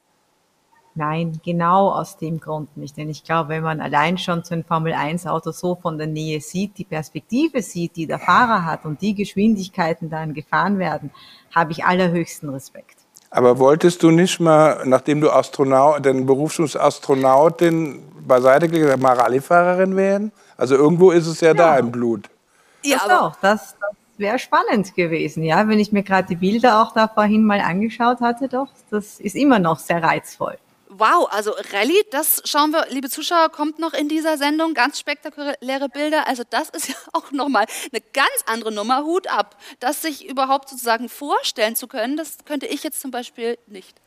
Nein, genau aus dem Grund nicht. Denn ich glaube, wenn man allein schon so ein Formel-1-Auto so von der Nähe sieht, die Perspektive sieht, die der Fahrer hat und die Geschwindigkeiten dann gefahren werden, habe ich allerhöchsten Respekt. Aber wolltest du nicht mal, nachdem du Astronaut, den Berufsschulastronautin beiseite gelegt hast, mal Rallyefahrerin werden? Also irgendwo ist es ja, ja. da im Blut. Ja, das aber auch. Das, das wäre spannend gewesen, ja. Wenn ich mir gerade die Bilder auch da vorhin mal angeschaut hatte, doch, das ist immer noch sehr reizvoll. Wow, also Rallye, das schauen wir, liebe Zuschauer, kommt noch in dieser Sendung. Ganz spektakuläre Bilder. Also das ist ja auch nochmal eine ganz andere Nummer. Hut ab. Das sich überhaupt sozusagen vorstellen zu können, das könnte ich jetzt zum Beispiel nicht.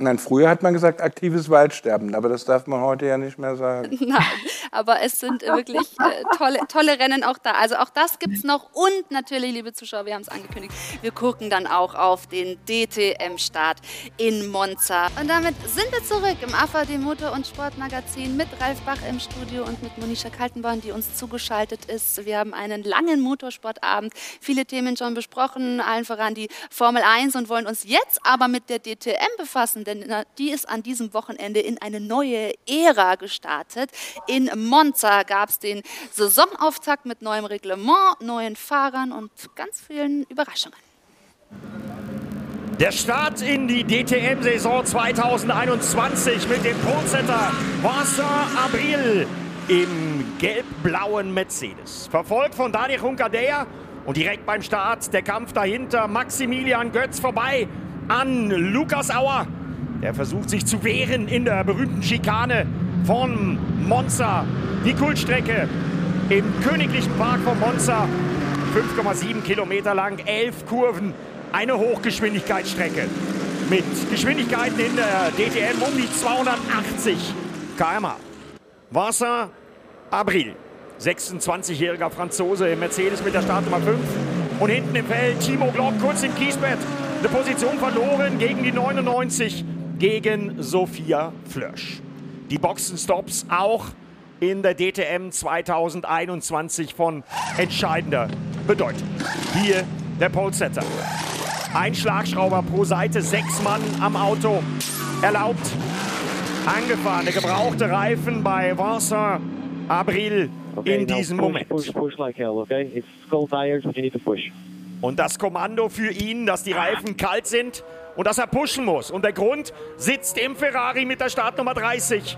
Nein, früher hat man gesagt aktives Waldsterben, aber das darf man heute ja nicht mehr sagen. Nein, aber es sind wirklich äh, tolle, tolle Rennen auch da. Also auch das gibt es noch und natürlich, liebe Zuschauer, wir haben es angekündigt, wir gucken dann auch auf den DTM-Start in Monza. Und damit sind wir zurück im AVD Motor- und Sportmagazin mit Ralf Bach im Studio und mit Monisha Kaltenborn, die uns zugeschaltet ist. Wir haben einen langen Motorsportabend, viele Themen schon besprochen, allen voran die Formel 1 und wollen uns jetzt aber mit der DTM befassen denn die ist an diesem Wochenende in eine neue Ära gestartet. In Monza gab es den Saisonauftakt mit neuem Reglement, neuen Fahrern und ganz vielen Überraschungen. Der Start in die DTM-Saison 2021 mit dem Polsetter Vincent Abril im gelb-blauen Mercedes. Verfolgt von Daniel Juncadella und direkt beim Start der Kampf dahinter Maximilian Götz vorbei an Lukas Auer der versucht sich zu wehren in der berühmten Schikane von Monza. Die Kultstrecke im königlichen Park von Monza. 5,7 Kilometer lang, 11 Kurven, eine Hochgeschwindigkeitsstrecke. Mit Geschwindigkeiten in der DTM um die 280 km/h. Vincent Abril, 26-jähriger Franzose im Mercedes mit der Startnummer 5. Und hinten im Feld Timo Glock kurz im Kiesbett. Eine Position verloren gegen die 99 gegen Sophia Flörsch. Die Boxenstops auch in der DTM 2021 von entscheidender Bedeutung. Hier der Polesetter. Ein Schlagschrauber pro Seite, sechs Mann am Auto erlaubt. Angefahrene, gebrauchte Reifen bei Vincent Abril in diesem Moment. Und das Kommando für ihn, dass die Reifen kalt sind, und dass er pushen muss. Und der Grund sitzt im Ferrari mit der Startnummer 30.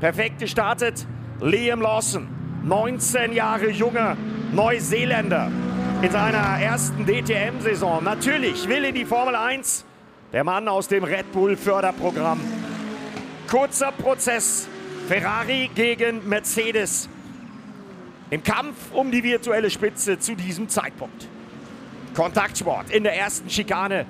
Perfekt gestartet Liam Lawson, 19 Jahre junger Neuseeländer in seiner ersten DTM-Saison. Natürlich will in die Formel 1 der Mann aus dem Red Bull Förderprogramm. Kurzer Prozess. Ferrari gegen Mercedes. Im Kampf um die virtuelle Spitze zu diesem Zeitpunkt. Kontaktsport in der ersten Schikane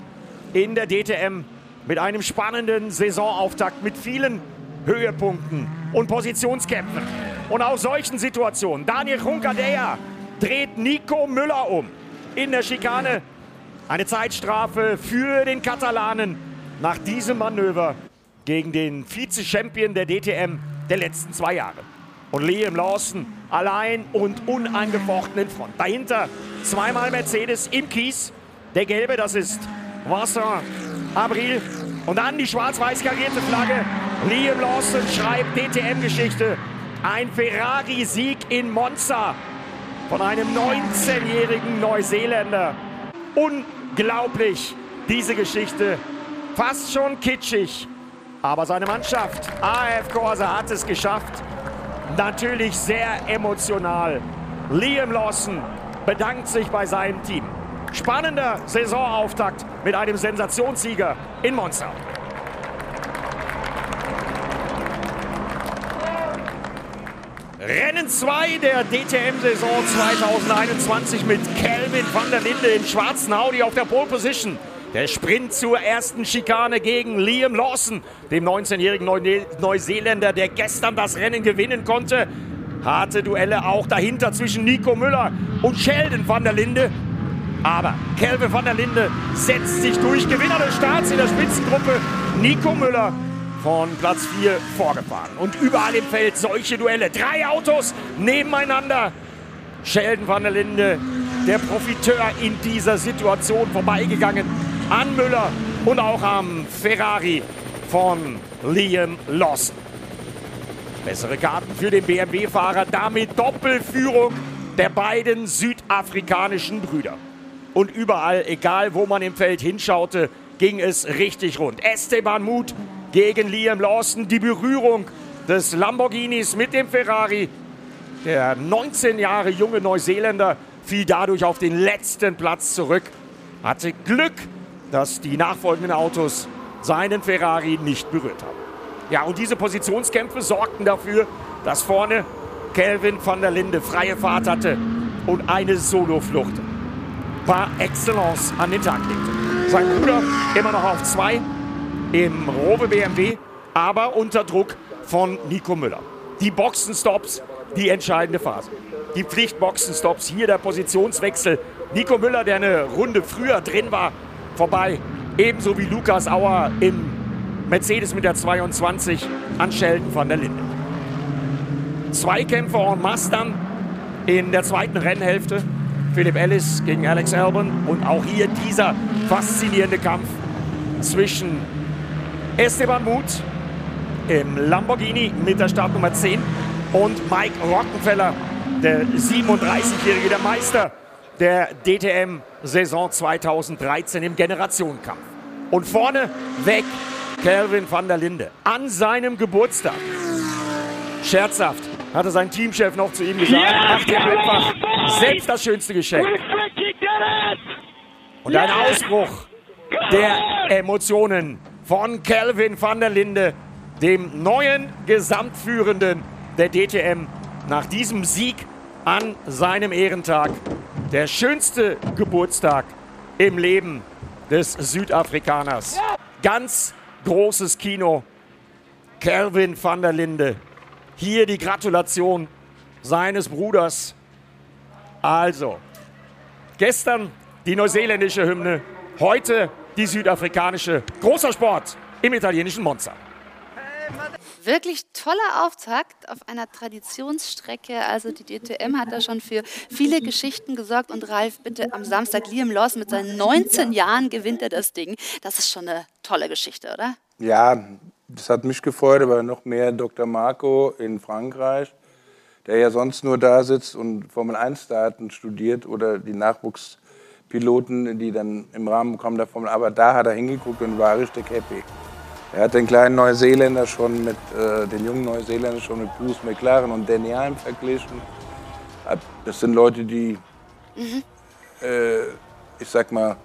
in der DTM mit einem spannenden Saisonauftakt mit vielen Höhepunkten und Positionskämpfen. Und aus solchen Situationen, Daniel Juncadella dreht Nico Müller um in der Schikane. Eine Zeitstrafe für den Katalanen nach diesem Manöver gegen den Vize-Champion der DTM der letzten zwei Jahre. Und Liam Lawson allein und unangefochten in Front. Dahinter zweimal Mercedes im Kies. Der gelbe, das ist Vincent Abril. Und dann die schwarz-weiß karierte Flagge. Liam Lawson schreibt DTM-Geschichte. Ein Ferrari-Sieg in Monza von einem 19-jährigen Neuseeländer. Unglaublich, diese Geschichte. Fast schon kitschig. Aber seine Mannschaft, AF Corsa, hat es geschafft. Natürlich sehr emotional. Liam Lawson bedankt sich bei seinem Team. Spannender Saisonauftakt mit einem Sensationssieger in Monza. Rennen 2 der DTM-Saison 2021 mit Kelvin van der Linde im schwarzen Audi auf der Pole Position. Der Sprint zur ersten Schikane gegen Liam Lawson, dem 19-jährigen Neuseeländer, der gestern das Rennen gewinnen konnte. Harte Duelle auch dahinter zwischen Nico Müller und Sheldon van der Linde. Aber Kelvin van der Linde setzt sich durch. Gewinner des Starts in der Spitzengruppe Nico Müller von Platz 4 vorgefahren. Und überall im Feld solche Duelle. Drei Autos nebeneinander. Sheldon van der Linde, der Profiteur in dieser Situation, vorbeigegangen an Müller und auch am Ferrari von Liam Lawson. Bessere Karten für den BMW-Fahrer, damit Doppelführung der beiden südafrikanischen Brüder. Und überall, egal wo man im Feld hinschaute, ging es richtig rund. Esteban Muth gegen Liam Lawson, die Berührung des Lamborghinis mit dem Ferrari. Der 19 Jahre junge Neuseeländer fiel dadurch auf den letzten Platz zurück, hatte Glück, dass die nachfolgenden Autos seinen Ferrari nicht berührt haben. Ja, und diese Positionskämpfe sorgten dafür, dass vorne Kelvin van der Linde freie Fahrt hatte und eine Soloflucht par excellence an den Tag legte. Sein Bruder immer noch auf zwei im Rowe BMW, aber unter Druck von Nico Müller. Die Boxenstops, die entscheidende Phase. Die Pflichtboxenstops, hier der Positionswechsel. Nico Müller, der eine Runde früher drin war, vorbei. Ebenso wie Lukas Auer im Mercedes mit der 22 an Sheldon van der Linde. Zweikämpfe en masse dann in der zweiten Rennhälfte. Philipp Ellis gegen Alex Albon und auch hier dieser faszinierende Kampf zwischen Esteban Muth im Lamborghini mit der Startnummer 10 und Mike Rockenfeller, der 37-Jährige, der Meister der DTM-Saison 2013 im Generationenkampf. Und vorne weg Kelvin van der Linde an seinem Geburtstag. Scherzhaft hatte sein Teamchef noch zu ihm gesagt, mach dir einfach selbst das schönste Geschenk. Und ein Ausbruch der Emotionen von Kelvin van der Linde, dem neuen Gesamtführenden der DTM, nach diesem Sieg an seinem Ehrentag. Der schönste Geburtstag im Leben des Südafrikaners. Ganz großes Kino. Kelvin van der Linde. Hier die Gratulation seines Bruders. Also, gestern die neuseeländische Hymne, heute die südafrikanische. Großer Sport im italienischen Monza. Wirklich toller Auftakt auf einer Traditionsstrecke. Also die DTM hat da schon für viele Geschichten gesorgt. Und Ralf, bitte am Samstag Liam Lawson mit seinen 19 Jahren gewinnt er das Ding. Das ist schon eine tolle Geschichte, oder? Ja, das hat mich gefreut, aber noch mehr Dr. Marco in Frankreich, der ja sonst nur da sitzt und Formel-1-Daten studiert oder die Nachwuchspiloten, die dann im Rahmen kommen der Formel. Aber da hat er hingeguckt und war richtig happy. Er hat den kleinen Neuseeländer schon mit, äh, den jungen Neuseeländer schon mit Bruce McLaren und Danny Heim verglichen. Das sind Leute, die, mhm. äh, ich sag mal,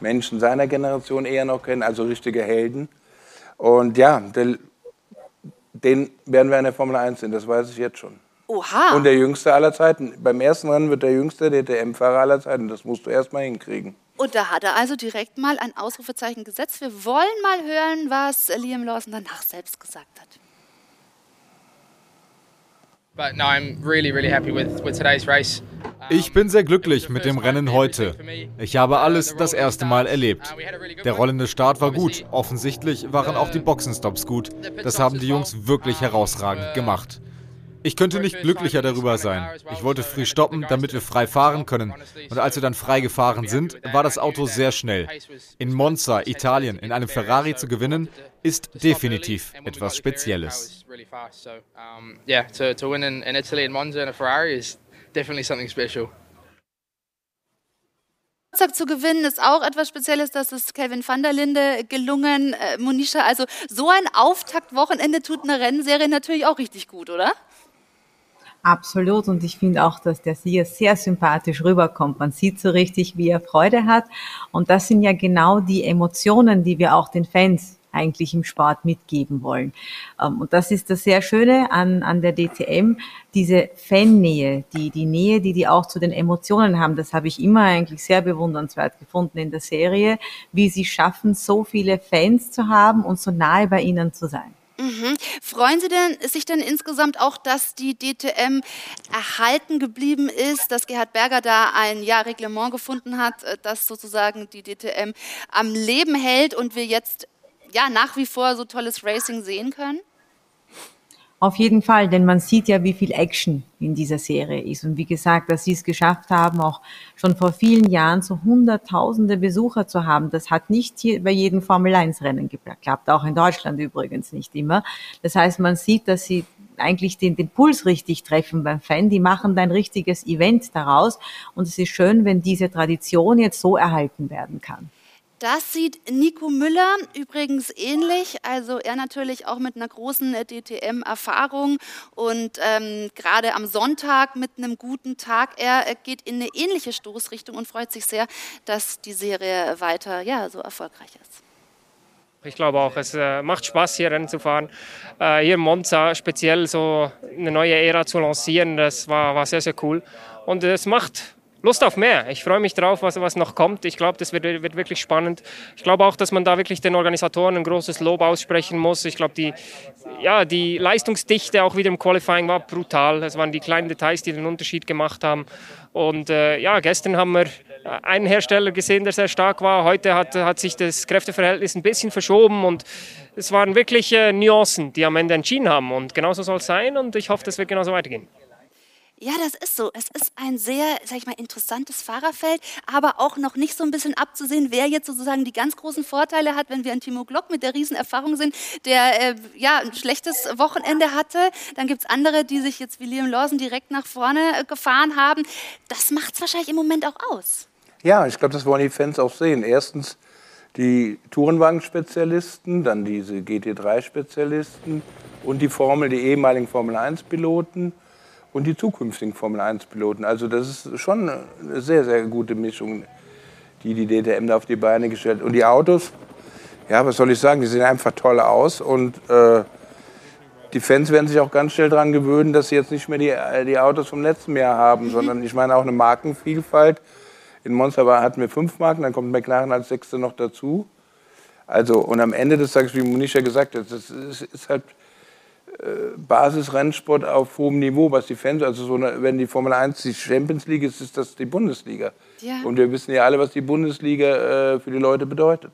Menschen seiner Generation eher noch kennen, also richtige Helden. Und ja, der, den werden wir in der Formel 1 sehen, das weiß ich jetzt schon. Oha. Und der Jüngste aller Zeiten. Beim ersten Rennen wird der Jüngste DTM-Fahrer aller Zeiten. Das musst du erst mal hinkriegen. Und da hat er also direkt mal ein Ausrufezeichen gesetzt. Wir wollen mal hören, was Liam Lawson danach selbst gesagt hat. Ich bin sehr glücklich mit dem Rennen heute. Ich habe alles das erste Mal erlebt. Der rollende Start war gut. Offensichtlich waren auch die Boxenstops gut. Das haben die Jungs wirklich herausragend gemacht. Ich könnte nicht glücklicher darüber sein. Ich wollte früh stoppen, damit wir frei fahren können. Und als wir dann frei gefahren sind, war das Auto sehr schnell. In Monza, Italien, in einem Ferrari zu gewinnen, ist definitiv etwas Spezielles. Geburtstag zu gewinnen ist auch etwas Spezielles. Das ist Kelvin van der Linde gelungen. Äh, Monisha, also so ein Auftaktwochenende tut eine Rennserie natürlich auch richtig gut, oder? Absolut. Und ich finde auch, dass der Sieger sehr sympathisch rüberkommt. Man sieht so richtig, wie er Freude hat. Und das sind ja genau die Emotionen, die wir auch den Fans eigentlich im Sport mitgeben wollen. Ähm, und das ist das sehr Schöne an, an der DTM, diese Fannähe, die, die Nähe, die die auch zu den Emotionen haben. Das habe ich immer eigentlich sehr bewundernswert gefunden in der Serie, wie sie schaffen, so viele Fans zu haben und so nahe bei ihnen zu sein. Mhm. Freuen Sie denn, sich denn insgesamt auch, dass die DTM erhalten geblieben ist, dass Gerhard Berger da ein ja, Reglement gefunden hat, äh, das sozusagen die DTM am Leben hält und wir jetzt ja nach wie vor so tolles Racing sehen können? Auf jeden Fall, denn man sieht ja, wie viel Action in dieser Serie ist. Und wie gesagt, dass sie es geschafft haben, auch schon vor vielen Jahren so hunderttausende Besucher zu haben, das hat nicht hier bei jedem Formel-1-Rennen geklappt, auch in Deutschland übrigens nicht immer. Das heißt, man sieht, dass sie eigentlich den, den Puls richtig treffen beim Fan. Die machen ein richtiges Event daraus. Und es ist schön, wenn diese Tradition jetzt so erhalten werden kann. Das sieht Nico Müller übrigens ähnlich. Also er natürlich auch mit einer großen DTM-Erfahrung und ähm, gerade am Sonntag mit einem guten Tag. Er geht in eine ähnliche Stoßrichtung und freut sich sehr, dass die Serie weiter ja, so erfolgreich ist. Ich glaube auch, es äh, macht Spaß, hier Rennen zu fahren. Äh, hier in Monza speziell so eine neue Ära zu lancieren, das war, war sehr, sehr cool. Und es macht Lust auf mehr. Ich freue mich drauf, was, was noch kommt. Ich glaube, das wird, wird, wirklich spannend. Ich glaube auch, dass man da wirklich den Organisatoren ein großes Lob aussprechen muss. Ich glaube, die, ja, die Leistungsdichte auch wieder im Qualifying war brutal. Es waren die kleinen Details, die den Unterschied gemacht haben. Und äh, ja, gestern haben wir einen Hersteller gesehen, der sehr stark war. Heute hat, hat sich das Kräfteverhältnis ein bisschen verschoben und es waren wirklich äh, Nuancen, die am Ende entschieden haben. Und genauso soll es sein und ich hoffe, das wird genauso weitergehen. Ja, das ist so. Es ist ein sehr, sag ich mal, interessantes Fahrerfeld, aber auch noch nicht so ein bisschen abzusehen, wer jetzt sozusagen die ganz großen Vorteile hat, wenn wir an Timo Glock mit der Riesenerfahrung sind, der äh, ja ein schlechtes Wochenende hatte. Dann gibt es andere, die sich jetzt wie Liam Lawson direkt nach vorne äh, gefahren haben. Das macht es wahrscheinlich im Moment auch aus. Ja, ich glaube, das wollen die Fans auch sehen. Erstens die Tourenwagen-Spezialisten, dann diese GT3-Spezialisten und die Formel, die ehemaligen Formel-1-Piloten und die zukünftigen Formel-1-Piloten. Also das ist schon eine sehr, sehr gute Mischung, die die DTM da auf die Beine gestellt hat. Und die Autos, ja, was soll ich sagen, die sehen einfach toll aus und äh, die Fans werden sich auch ganz schnell daran gewöhnen, dass sie jetzt nicht mehr die, äh, die Autos vom letzten Jahr haben, mhm. sondern ich meine auch eine Markenvielfalt. In Monster hatten wir fünf Marken, dann kommt McLaren als sechste noch dazu. Also, und am Ende des Tages, wie Monisha gesagt hat, das ist, ist halt Basisrennsport auf hohem Niveau, was die Fans, also so eine, wenn die Formel 1 die Champions League ist, ist das die Bundesliga. Ja. Und wir wissen ja alle, was die Bundesliga äh, für die Leute bedeutet.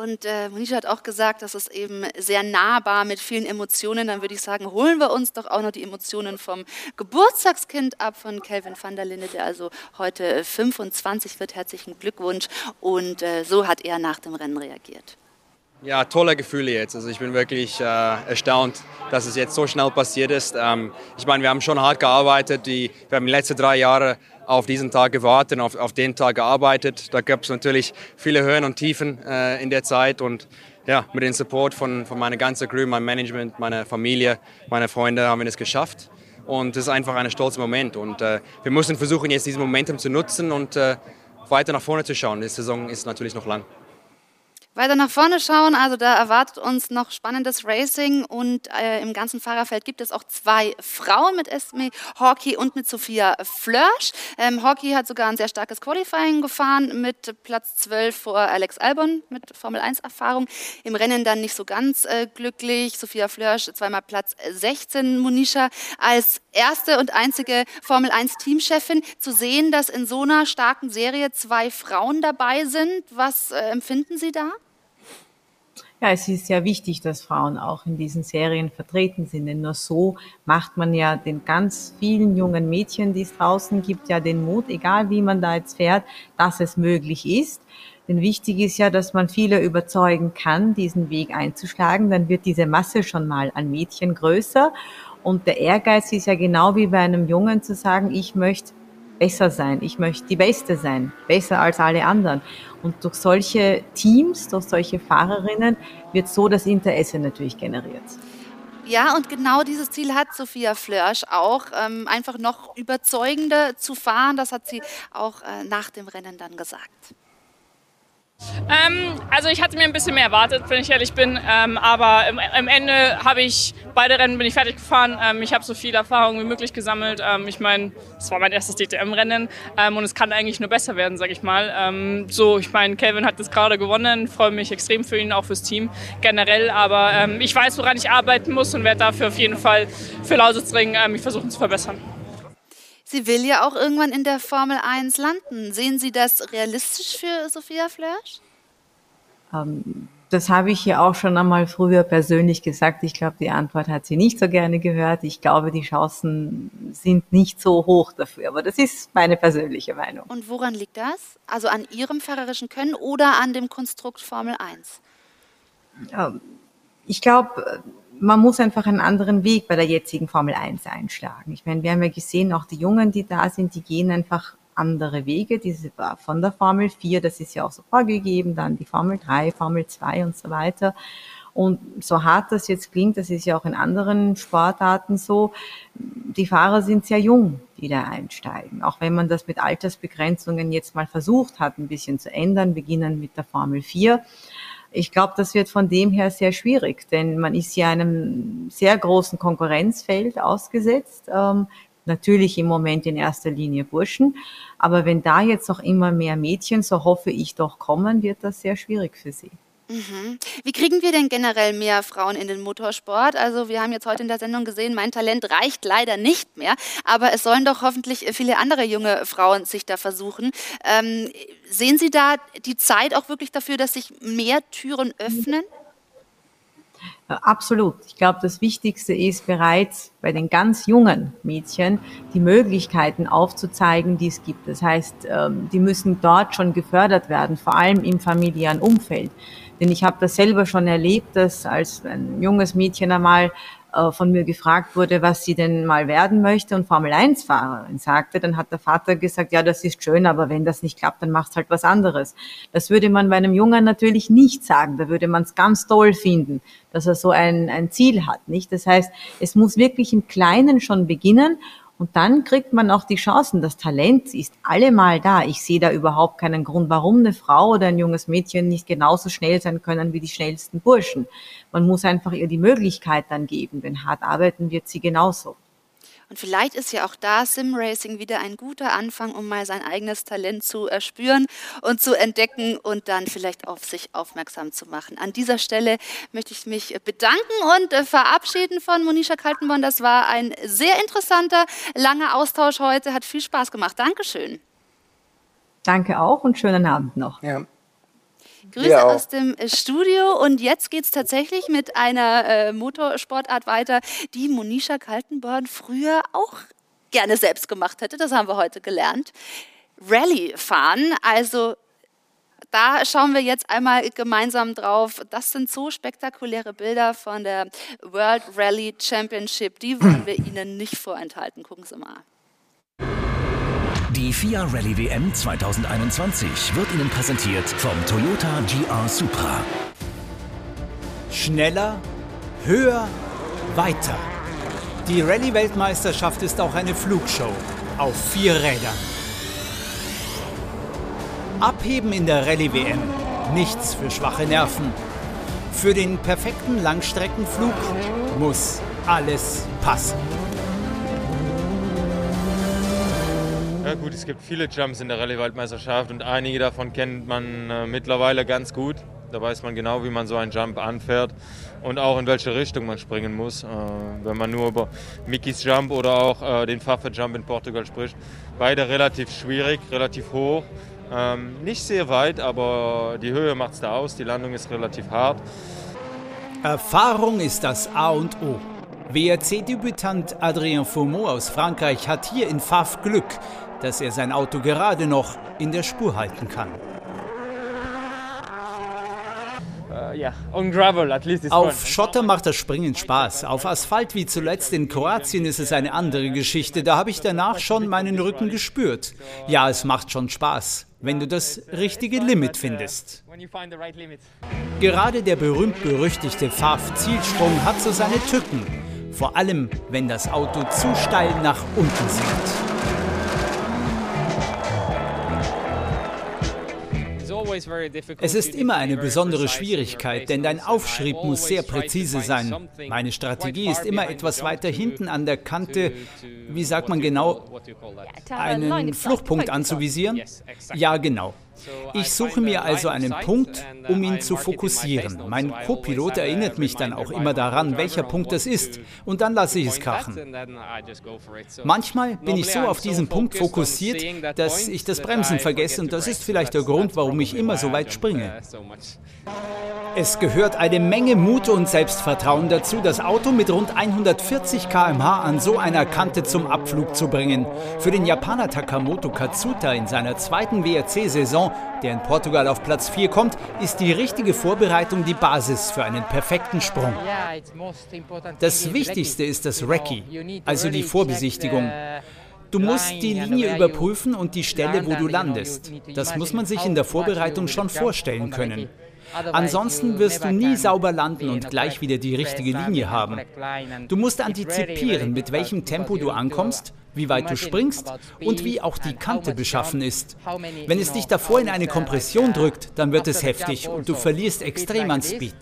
Und äh, Monisha hat auch gesagt, das ist eben sehr nahbar mit vielen Emotionen. Dann würde ich sagen, holen wir uns doch auch noch die Emotionen vom Geburtstagskind ab von Kelvin van der Linde, der also heute 25 wird. Herzlichen Glückwunsch. Und äh, so hat er nach dem Rennen reagiert. Ja, tolle Gefühle jetzt. Also ich bin wirklich äh, erstaunt, dass es jetzt so schnell passiert ist. Ähm, ich meine, wir haben schon hart gearbeitet. Die, wir haben die letzten drei Jahre auf diesen Tag gewartet, auf, auf den Tag gearbeitet. Da gab es natürlich viele Höhen und Tiefen äh, in der Zeit und ja, mit dem Support von, von meiner ganzen Crew, meinem Management, meiner Familie, meiner Freunde haben wir es geschafft. Und es ist einfach ein stolzer Moment. Und äh, wir müssen versuchen, jetzt dieses Momentum zu nutzen und äh, weiter nach vorne zu schauen. Die Saison ist natürlich noch lang weiter nach vorne schauen. Also da erwartet uns noch spannendes Racing und äh, im ganzen Fahrerfeld gibt es auch zwei Frauen mit Esme Hawkey und mit Sophia Flörsch. Ähm, Hawkey hat sogar ein sehr starkes Qualifying gefahren mit Platz 12 vor Alex Albon mit Formel 1 Erfahrung. Im Rennen dann nicht so ganz äh, glücklich. Sophia Flörsch zweimal Platz 16. Monisha als erste und einzige Formel 1 Teamchefin zu sehen, dass in so einer starken Serie zwei Frauen dabei sind. Was äh, empfinden Sie da? Ja, es ist ja wichtig, dass Frauen auch in diesen Serien vertreten sind, denn nur so macht man ja den ganz vielen jungen Mädchen, die es draußen gibt, ja den Mut, egal wie man da jetzt fährt, dass es möglich ist. Denn wichtig ist ja, dass man viele überzeugen kann, diesen Weg einzuschlagen. Dann wird diese Masse schon mal an Mädchen größer. Und der Ehrgeiz ist ja genau wie bei einem Jungen zu sagen, ich möchte besser sein, ich möchte die Beste sein, besser als alle anderen. Und durch solche Teams, durch solche Fahrerinnen wird so das Interesse natürlich generiert. Ja, und genau dieses Ziel hat Sophia Flörsch auch, ähm, einfach noch überzeugender zu fahren. Das hat sie auch äh, nach dem Rennen dann gesagt. Ähm, also ich hatte mir ein bisschen mehr erwartet, wenn ich ehrlich bin. Ähm, aber im, im Ende habe ich beide Rennen bin ich fertig gefahren. Ähm, ich habe so viel Erfahrung wie möglich gesammelt. Ähm, ich meine, es war mein erstes DTM-Rennen ähm, und es kann eigentlich nur besser werden, sage ich mal. Ähm, so, ich meine, Kevin hat das gerade gewonnen. Freue mich extrem für ihn, auch fürs Team generell. Aber ich weiß, woran ich arbeiten muss und werde dafür auf jeden Fall für Lausitz ringen, mich versuchen zu verbessern. Sie will ja auch irgendwann in der Formel 1 landen. Sehen Sie das realistisch für Sophia Flörsch? Ähm, das habe ich hier auch schon einmal früher persönlich gesagt. Ich glaube, die Antwort hat sie nicht so gerne gehört. Ich glaube, die Chancen sind nicht so hoch dafür. Aber das ist meine persönliche Meinung. Und woran liegt das? Also an Ihrem fahrerischen Können oder an dem Konstrukt Formel 1? Ich glaube, man muss einfach einen anderen Weg bei der jetzigen Formel 1 einschlagen. Ich meine, wir haben ja gesehen, auch die Jungen, die da sind, die gehen einfach andere Wege. Diese war von der Formel 4, das ist ja auch so vorgegeben, dann die Formel 3, Formel 2 und so weiter. Und so hart das jetzt klingt, das ist ja auch in anderen Sportarten so, die Fahrer sind sehr jung, die da einsteigen. Auch wenn man das mit Altersbegrenzungen jetzt mal versucht hat, ein bisschen zu ändern, beginnen mit der Formel 4. Ich glaube, das wird von dem her sehr schwierig, denn man ist ja einem sehr großen Konkurrenzfeld ausgesetzt. Ähm, natürlich im Moment in erster Linie Burschen. Aber wenn da jetzt noch immer mehr Mädchen, so hoffe ich doch, kommen, wird das sehr schwierig für sie. Mhm. Wie kriegen wir denn generell mehr Frauen in den Motorsport? Also wir haben jetzt heute in der Sendung gesehen, mein Talent reicht leider nicht mehr, aber es sollen doch hoffentlich viele andere junge Frauen sich da versuchen. Ähm, sehen Sie da die Zeit auch wirklich dafür, dass sich mehr Türen öffnen? Absolut. Ich glaube, das Wichtigste ist bereits bei den ganz jungen Mädchen die Möglichkeiten aufzuzeigen, die es gibt. Das heißt, ähm, die müssen dort schon gefördert werden, vor allem im familiären Umfeld. Denn ich habe das selber schon erlebt, dass als ein junges Mädchen einmal äh, von mir gefragt wurde, was sie denn mal werden möchte und Formel 1 Fahrerin sagte, dann hat der Vater gesagt, ja, das ist schön, aber wenn das nicht klappt, dann machst halt was anderes. Das würde man bei einem Jungen natürlich nicht sagen. Da würde man es ganz toll finden, dass er so ein, ein Ziel hat, nicht? Das heißt, es muss wirklich im Kleinen schon beginnen und dann kriegt man auch die Chancen. Das Talent ist allemal da. Ich sehe da überhaupt keinen Grund, warum eine Frau oder ein junges Mädchen nicht genauso schnell sein können wie die schnellsten Burschen. Man muss einfach ihr die Möglichkeit dann geben, denn hart arbeiten wird sie genauso. Und vielleicht ist ja auch da Simracing wieder ein guter Anfang, um mal sein eigenes Talent zu erspüren und zu entdecken und dann vielleicht auf sich aufmerksam zu machen. An dieser Stelle möchte ich mich bedanken und verabschieden von Monisha Kaltenborn. Das war ein sehr interessanter, langer Austausch heute. Hat viel Spaß gemacht. Dankeschön. Danke auch und schönen Abend noch. Ja. Grüße aus dem äh, Studio und jetzt geht es tatsächlich mit einer äh, Motorsportart weiter, die Monisha Kaltenborn früher auch gerne selbst gemacht hätte. Das haben wir heute gelernt. Rallye fahren, also da schauen wir jetzt einmal gemeinsam drauf. Das sind so spektakuläre Bilder von der World Rally Championship. Die wollen wir Ihnen nicht vorenthalten. Gucken Sie mal. Die FIA Rallye WM 2021 wird Ihnen präsentiert vom Toyota GR Supra. Schneller, höher, weiter. Die Rallye-Weltmeisterschaft ist auch eine Flugshow auf vier Rädern. Abheben in der Rallye WM. Nichts für schwache Nerven. Für den perfekten Langstreckenflug muss alles passen. Ja gut, es gibt viele Jumps in der Rallye-Weltmeisterschaft und einige davon kennt man äh, mittlerweile ganz gut. Da weiß man genau, wie man so einen Jump anfährt und auch in welche Richtung man springen muss. Äh, wenn man nur über Mickey's Jump oder auch äh, den Pfaffe Jump in Portugal spricht. Beide relativ schwierig, relativ hoch. Ähm, nicht sehr weit, aber die Höhe macht es da aus. Die Landung ist relativ hart. Erfahrung ist das A und O. WRC-Debütant Adrien Fourmeau aus Frankreich hat hier in Pfaff Glück, dass er sein Auto gerade noch in der Spur halten kann. Uh, Auf Schotter macht das Springen Spaß. Auf Asphalt wie zuletzt in Kroatien ist es eine andere Geschichte. Da habe ich danach schon meinen Rücken gespürt. Ja, es macht schon Spaß, wenn du das richtige Limit findest. Gerade der berühmt-berüchtigte Pfaff-Zielsprung hat so seine Tücken. Vor allem, wenn das Auto zu steil nach unten sinkt. Es ist immer eine besondere Schwierigkeit, denn dein Aufschrieb muss sehr präzise sein. Meine Strategie ist immer etwas weiter hinten an der Kante, wie sagt man genau, einen Fluchtpunkt anzuvisieren? Ja, genau. Ich suche mir also einen Punkt, um ihn zu fokussieren. Mein Co-Pilot erinnert mich dann auch immer daran, welcher Punkt es ist, und dann lasse ich es krachen. Manchmal bin ich so auf diesen Punkt fokussiert, dass ich das Bremsen vergesse, und das ist vielleicht der Grund, warum ich immer so weit springe. Es gehört eine Menge Mut und Selbstvertrauen dazu, das Auto mit rund 140 km/h an so einer Kante zum Abflug zu bringen. Für den Japaner Takamoto Katsuta in seiner zweiten WRC-Saison, der in Portugal auf Platz 4 kommt, ist die richtige Vorbereitung die Basis für einen perfekten Sprung. Das Wichtigste ist das Recce, also die Vorbesichtigung. Du musst die Linie überprüfen und die Stelle, wo du landest. Das muss man sich in der Vorbereitung schon vorstellen können. Ansonsten wirst du nie sauber landen und gleich wieder die richtige Linie haben. Du musst antizipieren, mit welchem Tempo du ankommst, wie weit du springst und wie auch die Kante beschaffen ist. Wenn es dich davor in eine Kompression drückt, dann wird es heftig und du verlierst extrem an Speed.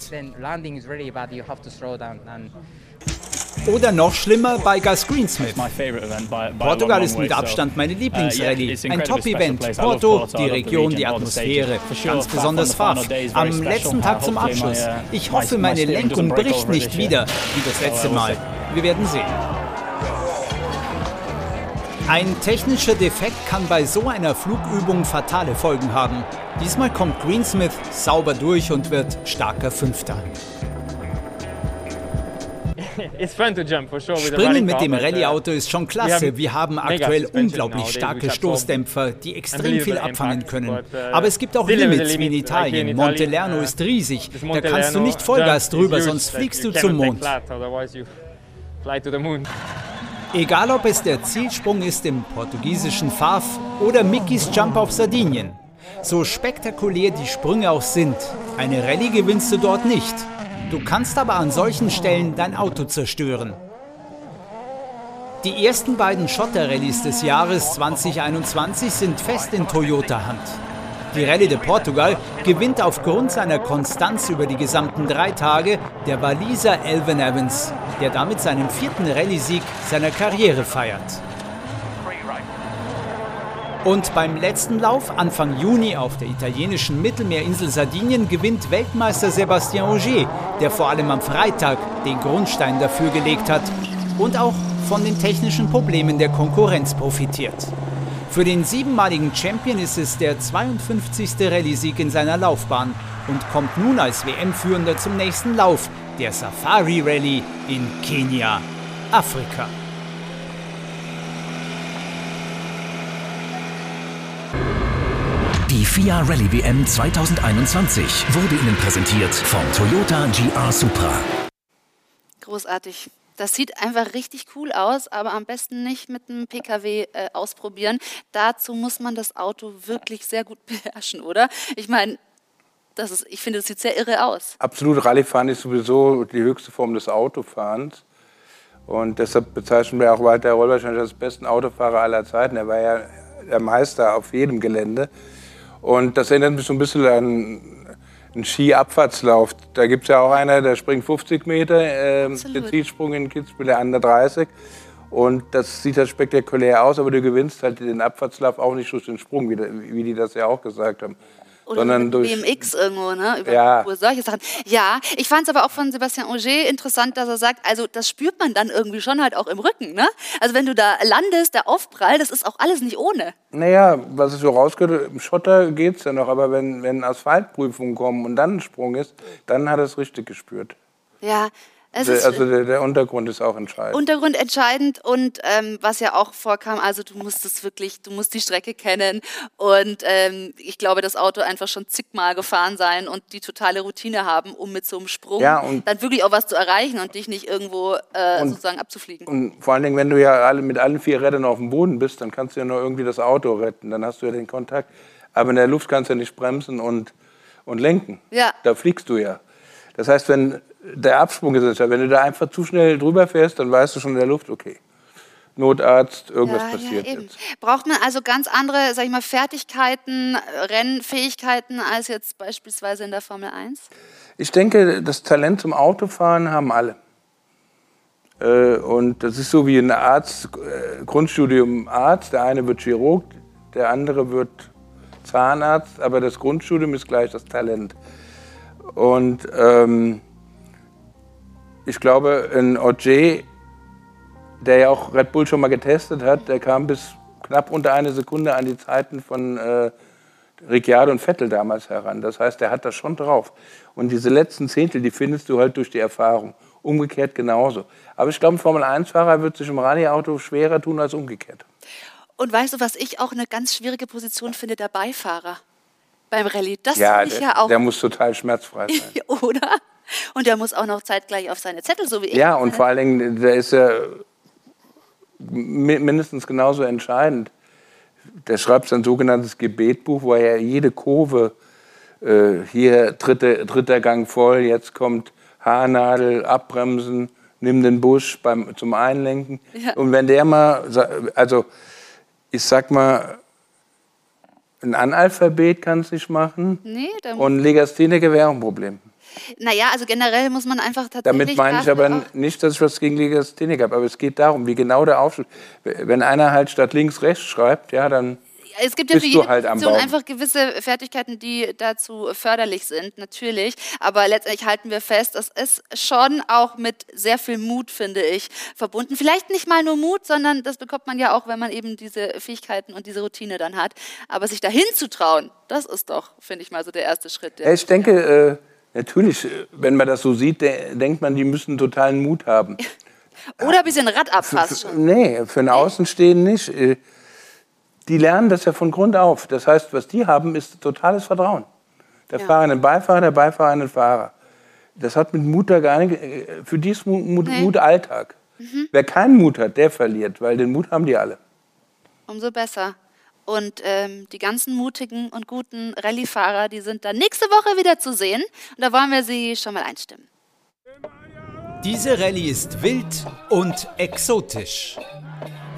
Oder noch schlimmer bei Gus Greensmith. Portugal ist mit Abstand meine uh, Lieblingsrallye. Ein Top-Event. Porto, die Region, die Atmosphäre. Ganz besonders Fahrt. Am letzten Tag zum Abschluss. Uh, ich hoffe, meine Lenkung bricht nicht wieder, wie das letzte Mal. Wir werden sehen. Ein technischer Defekt kann bei so einer Flugübung fatale Folgen haben. Diesmal kommt Greensmith sauber durch und wird starker Fünfter. Springen mit dem Rallye-Auto ist schon klasse. Wir haben aktuell unglaublich starke Stoßdämpfer, die extrem viel abfangen können. Uh, Aber es gibt auch Limits wie in Italien. Montelerno uh, ist riesig. Da kannst du nicht Vollgas drüber, sonst fliegst du zum Mond. Egal ob es der Zielsprung ist im portugiesischen Faf oder Mickeys Jump auf Sardinien. So spektakulär die Sprünge auch sind, eine Rallye gewinnst du dort nicht. Du kannst aber an solchen Stellen dein Auto zerstören. Die ersten beiden Schotter-Rallyes des Jahres 2021 sind fest in Toyota-Hand. Die Rallye de Portugal gewinnt aufgrund seiner Konstanz über die gesamten drei Tage der Waliser Elvin Evans, der damit seinen vierten Rallye-Sieg seiner Karriere feiert. Und beim letzten Lauf Anfang Juni auf der italienischen Mittelmeerinsel Sardinien gewinnt Weltmeister Sébastien Ogier, der vor allem am Freitag den Grundstein dafür gelegt hat und auch von den technischen Problemen der Konkurrenz profitiert. Für den siebenmaligen Champion ist es der 52. Rallye-Sieg in seiner Laufbahn und kommt nun als WM-Führender zum nächsten Lauf, der Safari Rally in Kenia, Afrika. Die FIA Rallye WM 2021 wurde Ihnen präsentiert vom Toyota GR Supra. Großartig. Das sieht einfach richtig cool aus, aber am besten nicht mit einem PKW äh, ausprobieren. Dazu muss man das Auto wirklich sehr gut beherrschen, oder? Ich meine, das ist, ich finde, das sieht sehr irre aus. Absolut, Rallyefahren ist sowieso die höchste Form des Autofahrens. Und deshalb bezeichnen wir auch Walter Roll wahrscheinlich als besten Autofahrer aller Zeiten. Er war ja der Meister auf jedem Gelände. Und das erinnert mich so ein bisschen an einen Skiabfahrtslauf. Da gibt es ja auch einer, der springt 50 Meter, äh, den Zielsprung in Kitzbühel, der andere 30. Und das sieht halt spektakulär aus, aber du gewinnst halt den Abfahrtslauf auch nicht durch den Sprung, wie, wie die das ja auch gesagt haben. Oder sondern durch BMX irgendwo, ne? Über ja. solche Sachen. Ja, ich fand es aber auch von Sebastian Auger interessant, dass er sagt, also das spürt man dann irgendwie schon halt auch im Rücken, ne? Also wenn du da landest, der Aufprall, das ist auch alles nicht ohne. Naja, was ich so rausgehört im Schotter geht es ja noch, aber wenn, wenn Asphaltprüfungen kommen und dann ein Sprung ist, dann hat er es richtig gespürt. Ja, also der, der, Untergrund ist auch entscheidend. Untergrund entscheidend und ähm, was ja auch vorkam, also du musst es wirklich, du musst die Strecke kennen und ähm, ich glaube, das Auto einfach schon zigmal gefahren sein und die totale Routine haben, um mit so einem Sprung ja, dann wirklich auch was zu erreichen und dich nicht irgendwo äh, und, sozusagen abzufliegen. Und vor allen Dingen, wenn du ja alle, mit allen vier Rädern auf dem Boden bist, dann kannst du ja nur irgendwie das Auto retten, dann hast du ja den Kontakt. Aber in der Luft kannst du ja nicht bremsen und, und lenken. Ja. Da fliegst du ja. Das heißt, wenn der Absprung ist wenn du da einfach zu schnell drüber fährst, dann weißt du schon in der Luft, okay. Notarzt, irgendwas ja, passiert ja, jetzt. Braucht man also ganz andere, sag ich mal, Fertigkeiten, Rennfähigkeiten als jetzt beispielsweise in der Formel 1? Ich denke, das Talent zum Autofahren haben alle. Äh, und das ist so wie ein Arzt, äh, Grundstudium Arzt. Der eine wird Chirurg, der andere wird Zahnarzt, aber das Grundstudium ist gleich das Talent. Und ähm, ich glaube, ein Ogier, der ja auch Red Bull schon mal getestet hat, der kam bis knapp unter eine Sekunde an die Zeiten von äh, Ricciardo und Vettel damals heran. Das heißt, der hat das schon drauf. Und diese letzten Zehntel, die findest du halt durch die Erfahrung. Umgekehrt genauso. Aber ich glaube, ein Formel-1-Fahrer wird sich im Rallye-Auto schwerer tun als umgekehrt. Und weißt du, was ich auch eine ganz schwierige Position finde, der Beifahrer beim Rallye. Das ja, ich der, ja auch. der muss total schmerzfrei sein. Oder? Und der muss auch noch zeitgleich auf seine Zettel, so wie ich. Ja, und vor allen Dingen, der ist ja mindestens genauso entscheidend. Der schreibt sein sogenanntes Gebetbuch, wo er jede Kurve, äh, hier dritte, dritter Gang voll, jetzt kommt Haarnadel, abbremsen, nimm den Busch beim, zum Einlenken. Ja. Und wenn der mal, also ich sag mal, ein Analphabet kann es nicht machen. Nee, und Legastheniker wäre auch ein Problem. Naja, also generell muss man einfach tatsächlich. Damit meine ich aber nicht, dass ich was gegen Legastheniker habe, aber es geht darum, wie genau der Aufschluss. Wenn einer halt statt links rechts schreibt, ja, dann es gibt ja für jede halt Position einfach gewisse Fertigkeiten, die dazu förderlich sind, natürlich. Aber letztendlich halten wir fest, das ist schon auch mit sehr viel Mut, finde ich, verbunden. Vielleicht nicht mal nur Mut, sondern das bekommt man ja auch, wenn man eben diese Fähigkeiten und diese Routine dann hat. Aber sich dahin zu trauen, das ist doch, finde ich mal, so der erste Schritt. Ich denke, natürlich, wenn man das so sieht, de denkt man, die müssen totalen Mut haben. Oder ein bisschen Radabpass schon. Nee, für einen Außenstehenden nicht. Äh, Die lernen das ja von Grund auf. Das heißt, was die haben, ist totales Vertrauen. Der Fahrer in den Beifahrer, der Beifahrer in den Fahrer. Das hat mit Mut da gar nicht, äh, für die ist Mut, Mut, Nee. Mut Alltag. Mhm. Wer keinen Mut hat, der verliert, weil den Mut haben die alle. Umso besser. Und ähm, die ganzen mutigen und guten Rallye-Fahrer, die sind dann nächste Woche wieder zu sehen. Und da wollen wir sie schon mal einstimmen. Diese Rallye ist wild und exotisch.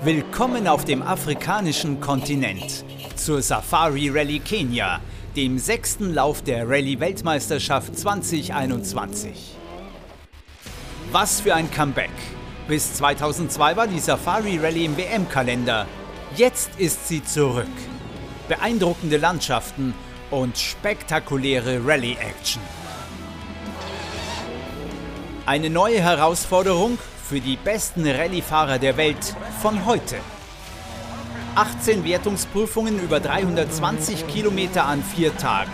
Willkommen auf dem afrikanischen Kontinent zur Safari Rallye Kenia, dem sechsten Lauf der Rallye-Weltmeisterschaft 2021. Was für ein Comeback! Bis 2002 war die Safari Rallye im WM-Kalender. Jetzt ist sie zurück. Beeindruckende Landschaften und spektakuläre Rallye-Action. Eine neue Herausforderung für die besten Rallye-Fahrer der Welt von heute. 18 Wertungsprüfungen über 320 Kilometer an vier Tagen.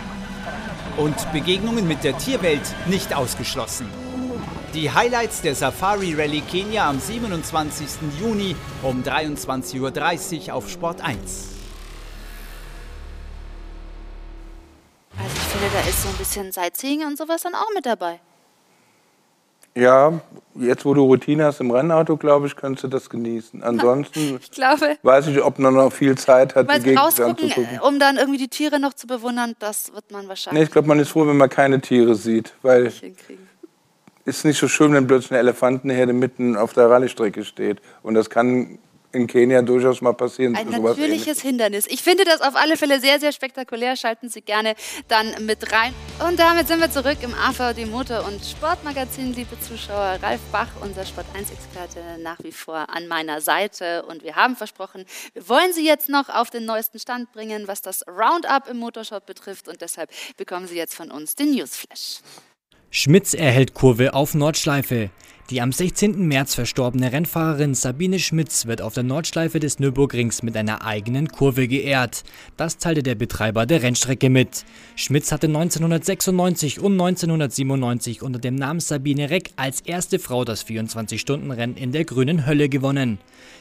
Und Begegnungen mit der Tierwelt nicht ausgeschlossen. Die Highlights der Safari Rallye Kenia am 27. Juni um 23.30 Uhr auf Sport 1. Also ich finde, da ist so ein bisschen Sightseeing und sowas dann auch mit dabei. Ja, jetzt wo du Routine hast im Rennauto, glaube ich, kannst du das genießen. Ansonsten Ich glaube, weiß ich, ob man noch viel Zeit hat, die Gegend anzugucken. um dann irgendwie die Tiere noch zu bewundern, das wird man Nee, wahrscheinlich ich glaube, man ist froh, wenn man keine Tiere sieht, weil hinkriegen. Ist nicht so schön, wenn plötzlich eine Elefantenherde mitten auf der Rallye-Strecke steht. Und das kann in Kenia durchaus mal passieren. Ein natürliches Hindernis. Ich finde das auf alle Fälle sehr, sehr spektakulär. Schalten Sie gerne dann mit rein. Und damit sind wir zurück im AVD Motor- und Sportmagazin, liebe Zuschauer. Ralf Bach, unser Sport1-Experte, nach wie vor an meiner Seite. Und wir haben versprochen, wir wollen Sie jetzt noch auf den neuesten Stand bringen, was das Roundup im Motorshop betrifft. Und deshalb bekommen Sie jetzt von uns den Newsflash. Schmitz erhält Kurve auf Nordschleife. Die am 16. März verstorbene Rennfahrerin Sabine Schmitz wird auf der Nordschleife des Nürburgrings mit einer eigenen Kurve geehrt. Das teilte der Betreiber der Rennstrecke mit. Schmitz hatte 1996 und 1997 unter dem Namen Sabine Reck als erste Frau das 24-Stunden-Rennen in der Grünen Hölle gewonnen.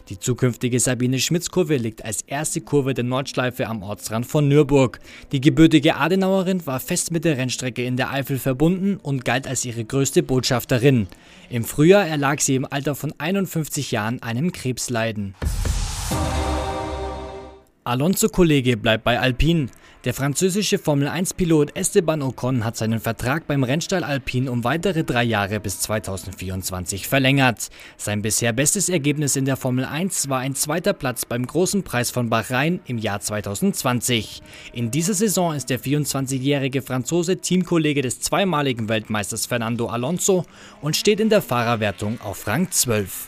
Die zukünftige Sabine Schmitz-Kurve liegt als erste Kurve der Nordschleife am Ortsrand von Nürburg. Die gebürtige Adenauerin war fest mit der Rennstrecke in der Eifel verbunden und galt als ihre größte Botschafterin. Im Frühjahr erlag sie im Alter von 51 Jahren einem Krebsleiden. Alonso-Kollege bleibt bei Alpine. Der französische Formel-1-Pilot Esteban Ocon hat seinen Vertrag beim Rennstall Alpine um weitere drei Jahre bis 2024 verlängert. Sein bisher bestes Ergebnis in der Formel 1 war ein zweiter Platz beim Großen Preis von Bahrain im Jahr 2020. In dieser Saison ist der 24-jährige Franzose Teamkollege des zweimaligen Weltmeisters Fernando Alonso und steht in der Fahrerwertung auf Rang 12.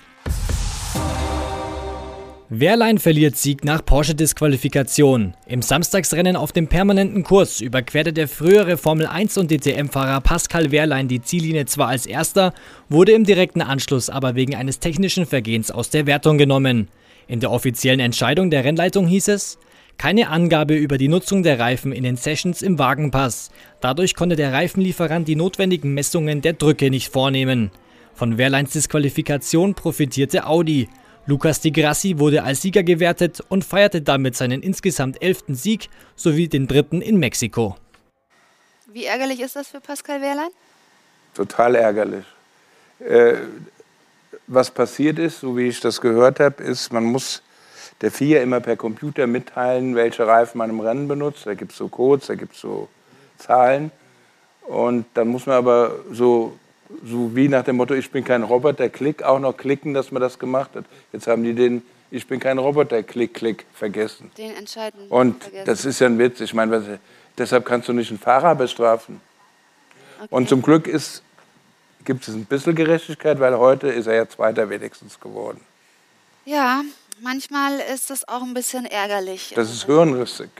Wehrlein verliert Sieg nach Porsche-Disqualifikation. Im Samstagsrennen auf dem permanenten Kurs überquerte der frühere Formel 1 und DTM-Fahrer Pascal Wehrlein die Ziellinie zwar als erster, wurde im direkten Anschluss aber wegen eines technischen Vergehens aus der Wertung genommen. In der offiziellen Entscheidung der Rennleitung hieß es, keine Angabe über die Nutzung der Reifen in den Sessions im Wagenpass. Dadurch konnte der Reifenlieferant die notwendigen Messungen der Drücke nicht vornehmen. Von Wehrleins Disqualifikation profitierte Audi. Lukas Di Grassi wurde als Sieger gewertet und feierte damit seinen insgesamt elften Sieg sowie den dritten in Mexiko. Wie ärgerlich ist das für Pascal Wehrlein? Total ärgerlich. Äh, was passiert ist, so wie ich das gehört habe, ist, man muss der FIA immer per Computer mitteilen, welche Reifen man im Rennen benutzt. Da gibt es so Codes, da gibt es so Zahlen. Und dann muss man aber so so wie nach dem Motto, ich bin kein Roboter, klick, auch noch klicken, dass man das gemacht hat. Jetzt haben die den, ich bin kein Roboter, klick, klick, vergessen. Den entscheiden. Und vergessen. das ist ja ein Witz. Ich meine, was, deshalb kannst du nicht einen Fahrer bestrafen. Okay. Und zum Glück gibt es ein bisschen Gerechtigkeit, weil heute ist er ja Zweiter wenigstens geworden. Ja, manchmal ist das auch ein bisschen ärgerlich. Das ist hirnrissig.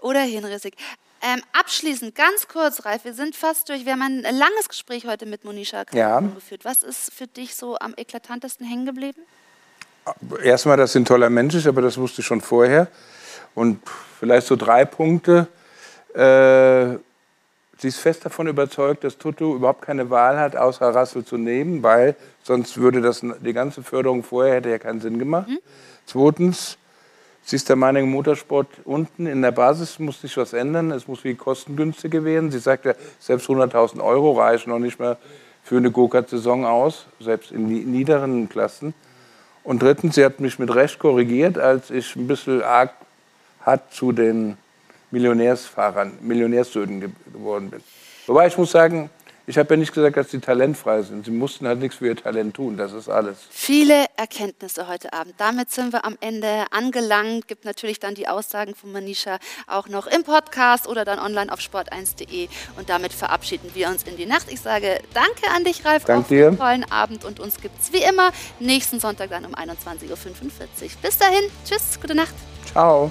Oder hirnrissig. Ähm, abschließend, ganz kurz, Ralf, wir sind fast durch. Wir haben ein langes Gespräch heute mit Monisha ja. geführt. Was ist für dich so am eklatantesten hängen geblieben? Erstmal, dass sie ein toller Mensch ist, aber das wusste ich schon vorher. Und vielleicht so drei Punkte. Äh, sie ist fest davon überzeugt, dass Tutu überhaupt keine Wahl hat, außer Rassel zu nehmen, weil sonst würde das, die ganze Förderung vorher hätte ja keinen Sinn gemacht. Mhm. Zweitens, Sie ist der Meinung, Motorsport unten in der Basis muss sich was ändern. Es muss viel kostengünstiger werden. Sie sagt ja, selbst 100.000 Euro reichen noch nicht mehr für eine Go-Kart-Saison aus, selbst in niederen Klassen. Und drittens, sie hat mich mit Recht korrigiert, als ich ein bisschen arg hart zu den Millionärsfahrern, Millionärssöhnen geworden bin. Wobei ich muss sagen, ich habe ja nicht gesagt, dass sie talentfrei sind. Sie mussten halt nichts für ihr Talent tun. Das ist alles. Viele Erkenntnisse heute Abend. Damit sind wir am Ende angelangt. Gibt natürlich dann die Aussagen von Manisha auch noch im Podcast oder dann online auf sport1.de. Und damit verabschieden wir uns in die Nacht. Ich sage danke an dich, Ralf, Dank dir. einen tollen Abend. Und uns gibt es wie immer nächsten Sonntag dann um 21.45 Uhr. Bis dahin, tschüss, gute Nacht. Ciao.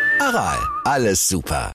Aral, alles super.